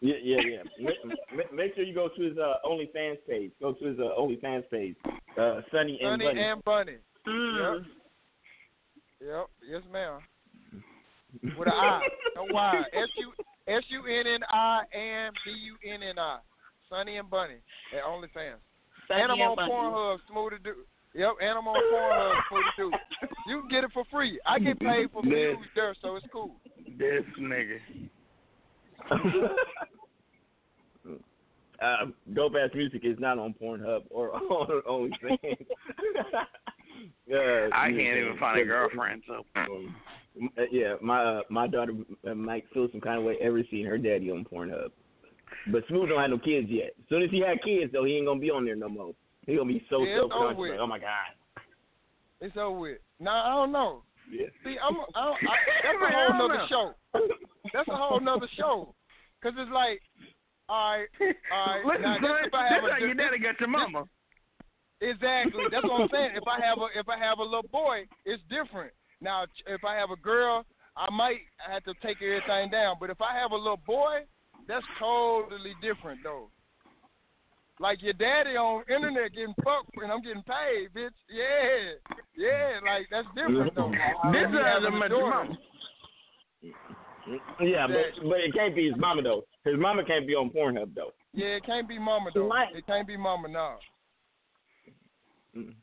Yeah, yeah, yeah. Ma- ma- Make sure you go to his uh, OnlyFans page. Go to his uh, OnlyFans page. Uh, Sunny and
Sunny
Bunny.
and Bunny.
Mm.
Yep. Yep. Yes, ma'am. With an I, no Y. S U S U N N I and B U N N I. Sunny and Bunny at OnlyFans.
Sunny
and I'm
and
on Pornhub, smooth dude. Yep, and I'm on Pornhub, smooth dude. You can get it for free. I get paid for
This-
views there, so it's cool.
this nigga.
uh, Dope Ass Music is not on Pornhub or on OnlyFans. uh,
I can't even find a girlfriend, so
Um, yeah, my uh, my daughter uh, might feel some kind of way ever seeing her daddy on Pornhub. But Smooth don't have no kids yet. As soon as he had kids, though, he ain't gonna be on there no more. He gonna be so
Yeah,
self conscious. Like, oh my god.
It's over with. Now I don't know.
Yeah.
See, I'm, I I, that's a whole nother show. That's a whole nother show. Cause it's like, all right, all right.
Listen,
now,
son,
this if I
this
have a
how your daddy got your mama.
Exactly. That's what I'm saying. If I have a if I have a little boy, it's different. Now, if I have a girl, I might have to take everything down. But if I have a little boy, that's totally different, though. Like your daddy on internet getting fucked and I'm getting paid, bitch. Yeah, yeah. Like that's different, though.
This is
a
mama.
Yeah, but but it can't be his mama though. His mama can't be on Pornhub though.
Yeah, it can't be mama though. It can't be mama now.
Mm.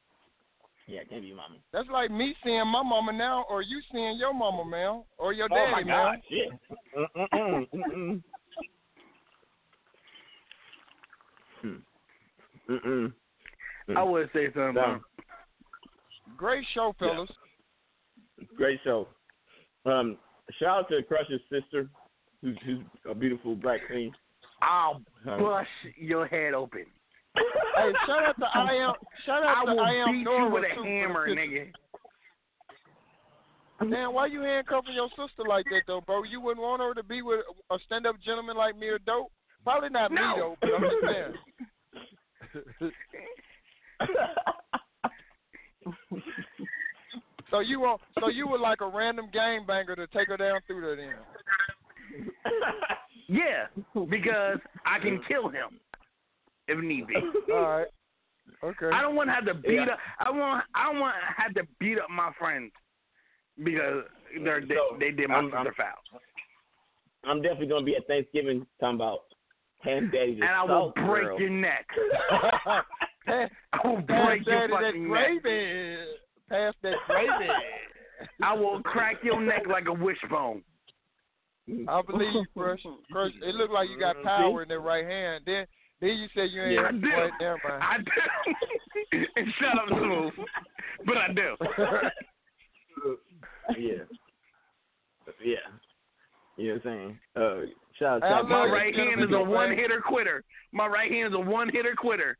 Yeah, it can't be mama.
That's like me seeing my mama now, or you seeing your mama, man, or your
Oh
daddy,
my
man.
god, shit. Mm-mm. Mm. Mm-mm.
I would say something.
Down.
Great show, fellas.
Great show. Um, shout out to Crush's sister, who's, who's a beautiful black queen.
I'll
Um,
bust your head open.
Hey, shout out to I am. Shout
I
out to
will
I am
beat
Nora
you with a hammer, nigga.
Man, why you handcuffing your sister like that though, bro? You wouldn't want her to be with a stand-up gentleman like me or dope? Probably not me though, but I'm just saying. so you want, so you were like a random game banger to take her down through there then?
Yeah, because I can kill him if need be.
All right. Okay.
I don't want to have to beat
Yeah.
up. I want. I don't want to have to beat up my friends because they're they,
So,
they did my
I'm-
sister
I'm-
foul,
I'm definitely gonna be at Thanksgiving talking about Ham Daddy.
and I will break your neck.
Pass,
I will
pass
break your
that, that
fucking neck.
gravy. Pass that gravy.
I will crack your neck like a wishbone.
I believe you, Crush. Crush. It looked like you got power in that right hand. Then, then you said you ain't.
Yeah, I do.
Wait, never mind.
I do. and shut up, smooth. But I do.
yeah. Yeah. You
know what I'm saying?
Uh, shout out.
to
My
right hand is a one hitter quitter. My right hand is a one hitter quitter.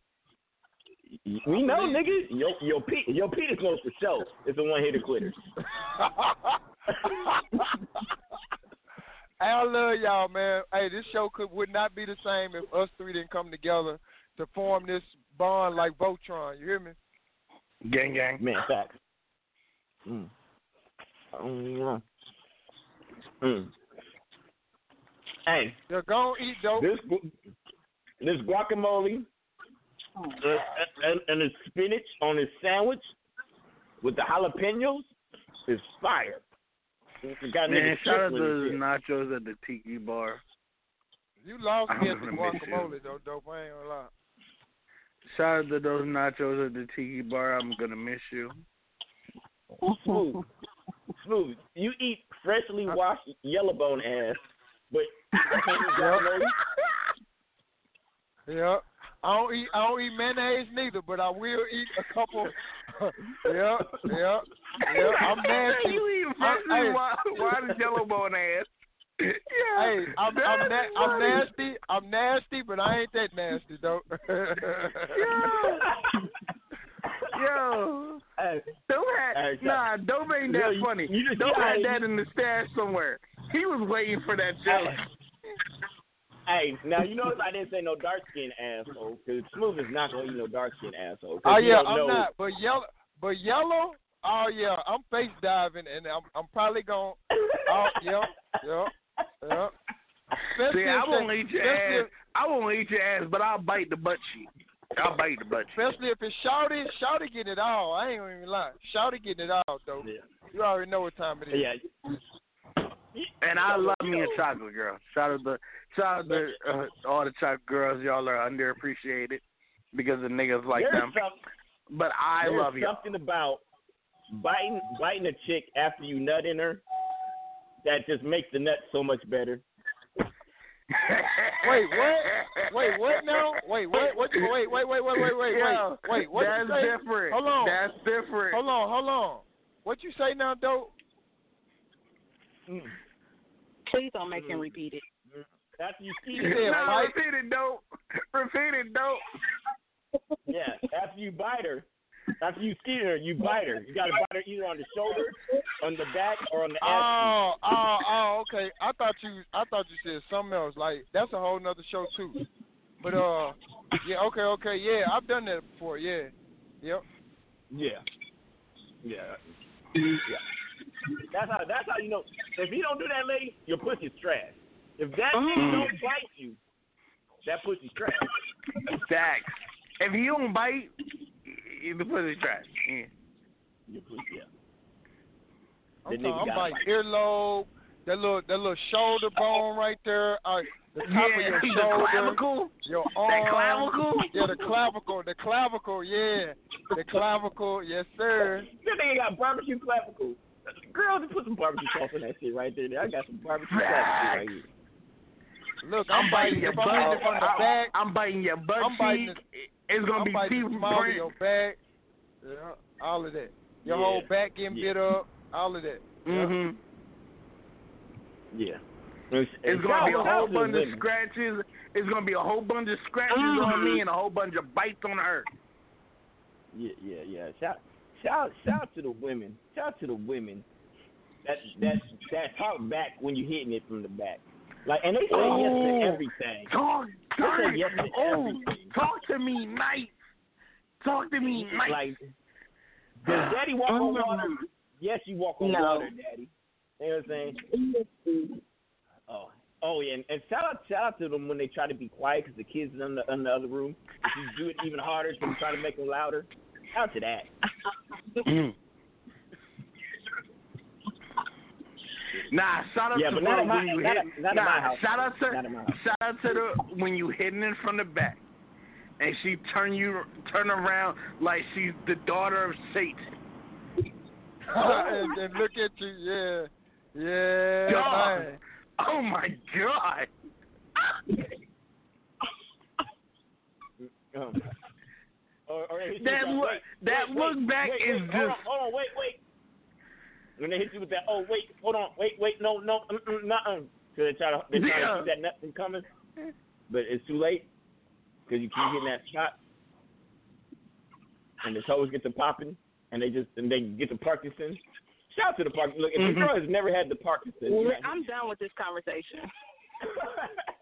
We know, nigga. Your your Pete your Peter knows for sure. It's a one hitter quitter.
Hey, I love y'all, man. Hey, this show could would not be the same if us three didn't come together to form this bond like Voltron. You hear me?
Gang gang.
Man, facts. Mm. Mm. Mm. Hey,
Yeah, go on, eat dope.
this this guacamole uh, and, and the spinach on his sandwich with the jalapenos is fire. It got
Man, shout out
tripling
to
and shit.
nachos at the Tiki Bar.
You lost me
I'm
at the
gonna miss you.
guacamole though, dope. I ain't gonna lie.
Shout out to those nachos at the Tiki Bar. I'm gonna miss you.
Smooth. Smooth. You eat freshly washed yellow bone ass, but you can't eat guacamole.
Yeah. I don't eat I don't eat mayonnaise neither, but I will eat a couple. yeah, yeah, yeah. I'm nasty.
you eat
I'm-
freshly
hey.
wa- washed yellow bone ass. Yeah.
Hey, I'm I'm, na- I'm nasty. I'm nasty, but I ain't that nasty though.
Yo.
Hey,
Dope had,
Hey,
nah, Dope ain't that
Yo,
funny.
you just-
Dope
yeah,
had
you-
that in the stash somewhere. He was waiting for that joke.
Hey, now you notice I didn't say no dark skinned asshole because Smooth is not gonna eat no dark skinned asshole. 'cause
oh yeah, I'm
know-
not. But yellow, but yellow. Oh yeah, I'm face diving, and I'm I'm probably going. Oh yep, yep, yep. Especially
See, I won't
they-
eat your
especially
ass. I won't eat your ass, but I'll bite the butt cheek. I'll bite the butt cheek.
Especially if it's Shouty, Shouty getting it all. I ain't even lie. Shouty getting it all, though. You already know what time it is.
Yeah.
And I love me a chocolate girl. Shout out to shout out to uh, all the chocolate girls. Y'all are underappreciated because of niggas like
there's
them.
some-
But I love y'all.
something about biting biting a chick after you nut in her that just makes the nut so much better.
Wait, what? Wait, what now? Wait, what? What? you- Wait, wait, wait, wait, wait, wait,
Yo,
wait, wait. What
that's different.
Hold on.
That's different.
Hold on, hold on. What you say now, dope?
Please don't make him repeat it.
After you
You
skeet
said
her,
No,
bite?
repeat it, dope. Repeat it, dope.
yeah, after you bite her, after you skeet her, you bite her. You gotta bite her either on the shoulder, on the back, or on the ass.
Oh, oh, oh, okay. I thought you, I thought you said something else. Like that's a whole nother show too. But uh, yeah, okay, okay, yeah, I've done that before. Yeah, yep.
Yeah. Yeah. Yeah. That's how that's how you know. If you don't do that, lady, your pussy's trash. If that nigga don't bite you, that pussy's trash.
Facts. If you don't bite, the pussy's trash. Yeah.
Your pussy, yeah.
I'm,
The
talking,
nigga
I'm
gotta
like
bite.
earlobe, that little that little shoulder bone right there, uh, the top
Yeah,
of your shoulder, the
clavicle.
your
That
arm,
clavicle?
yeah, the clavicle, the clavicle, yeah, the clavicle, yes sir.
That nigga got barbecue clavicle. Girl, just put some barbecue sauce on that shit right there. I got some barbecue clavicle right here.
Look,
I'm
I'm,
biting
biting.
your butt.
I'm hitting it from
I'm-
back,
I'm biting your butt
I'm biting
cheek. It's gonna
I'm
be
biting
teeth
the small
print.
your back, yeah, all of that. Your
Yeah.
whole back getting
Yeah.
bit up, all of that. Yeah.
Mhm.
Yeah.
It's gonna be a whole bunch of scratches. It's gonna be a whole bunch of scratches on me and a whole bunch of bites on her.
Yeah, yeah, yeah. Shout, shout, shout to the women. Shout to the women. That that that talk back when you're hitting it from the back. Like, and they say yes
Oh.
to everything.
Talk,
They say
talk,
yes to
oh,
everything.
talk to me nice. Talk to me nice.
Like, does Daddy walk on um, water? Yes, you walk on
No.
water, Daddy. You know what I'm saying? Oh, oh yeah, and, and shout out, shout out to them when they try to be quiet because the kids in the in the other room. If you do it even harder, so you try to make them louder. Shout out to that.
Nah, shout out
Yeah,
to
but not my-
when you
not
hit.
at- not
nah, shout out to
Not at my house.
shout out to the when you hitting it from the back, and she turn you turn around like she's the daughter of Satan.
and, and look at you, yeah, yeah,
Dog.
man.
Oh my god.
Um, or, or they hit you
That look-
wait,
that
wait,
look
wait,
back
wait,
is
wait, hold on,
just-
hold on, wait, wait. When they hit you with that, oh wait, hold on, wait, wait, no, no, mm, mm, nah, So they try to they try
Yeah.
to keep that nothing coming, but it's too late because you keep hitting that shot, and the toes get to popping, and they just and they get to Parkinson's. Shout out to the Parkinson's. Look, if
Mhm.
the girl has never had the Parkinson's,
Well,
man,
I'm done with this conversation.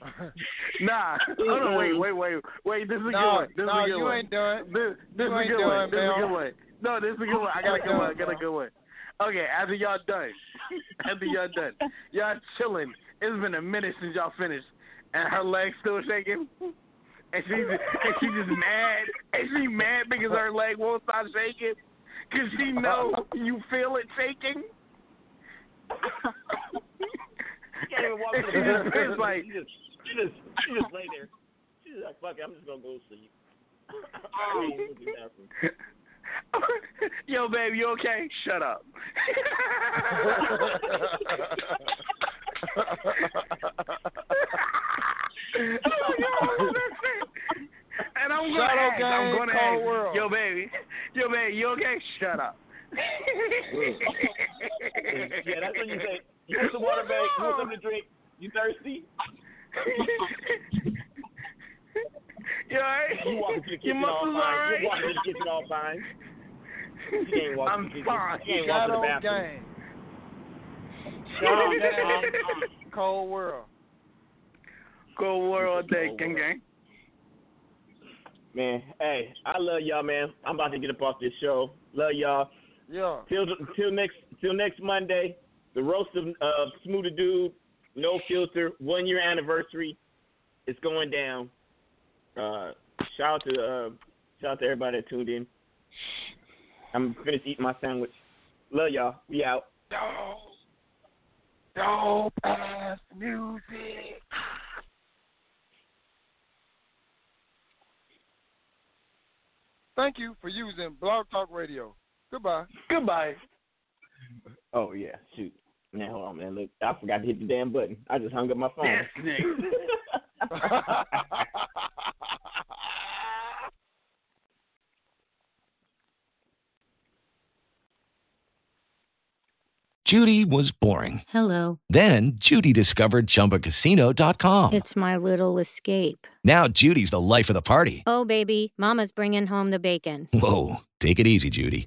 Nah, hold on, wait, wait, wait, wait. This is a good one. This
no,
is a good
you
one.
ain't done.
This, this
You
is a good
done,
one. This is a good one. No, this is a good one. I got a good one. I got a good one. Okay, after y'all done, after y'all done, y'all chilling. It's been a minute since y'all finished, and her legs still shaking, and she's and she just mad, and she mad because her leg won't stop shaking, cause she know you feel it shaking.
can't even walk to the
She just-
bathroom.
it's like
she just, she just, lay there. She's like, fuck it, I'm just gonna go to sleep. I ain't going to the bathroom.
Yo, babe, you okay? Shut up. and I'm gonna
Shadow
ask, I'm gonna
cold
ask,
world.
yo, baby, yo, baby, you okay? Shut up.
yeah, that's when you say, you want some water, babe? You want something to drink? You thirsty?
You alright?
You walk into the kitchen all fine.
alright?
You walk into the kitchen all fine. She ain't walk
I'm
to the kitchen.
fine.
She ain't walk to the
Shadow
bathroom.
gang. Shadow gang. Cold world.
Cold world day, gang gang.
Man, hey, I love y'all, man. I'm about to get up off this show. Love y'all.
Yeah.
Till till next till next Monday, the roast of uh, Smooth the Dude, no filter, one year anniversary. It's going down. Uh, shout out to uh, shout out to everybody that tuned in. I'm finished eating my sandwich. Love y'all. We out.
Dope ass music. Thank you for using Blog Talk Radio. Goodbye.
Goodbye.
Oh yeah, shoot. Man, hold on, man. Look, I forgot to hit the damn button. I just hung up my phone.
This nigga.
Judy was boring.
Hello.
Then Judy discovered ChumbaCasino.com.
It's my little escape.
Now Judy's the life of the party.
Oh, baby, Mama's bringing home the bacon.
Whoa, take it easy, Judy.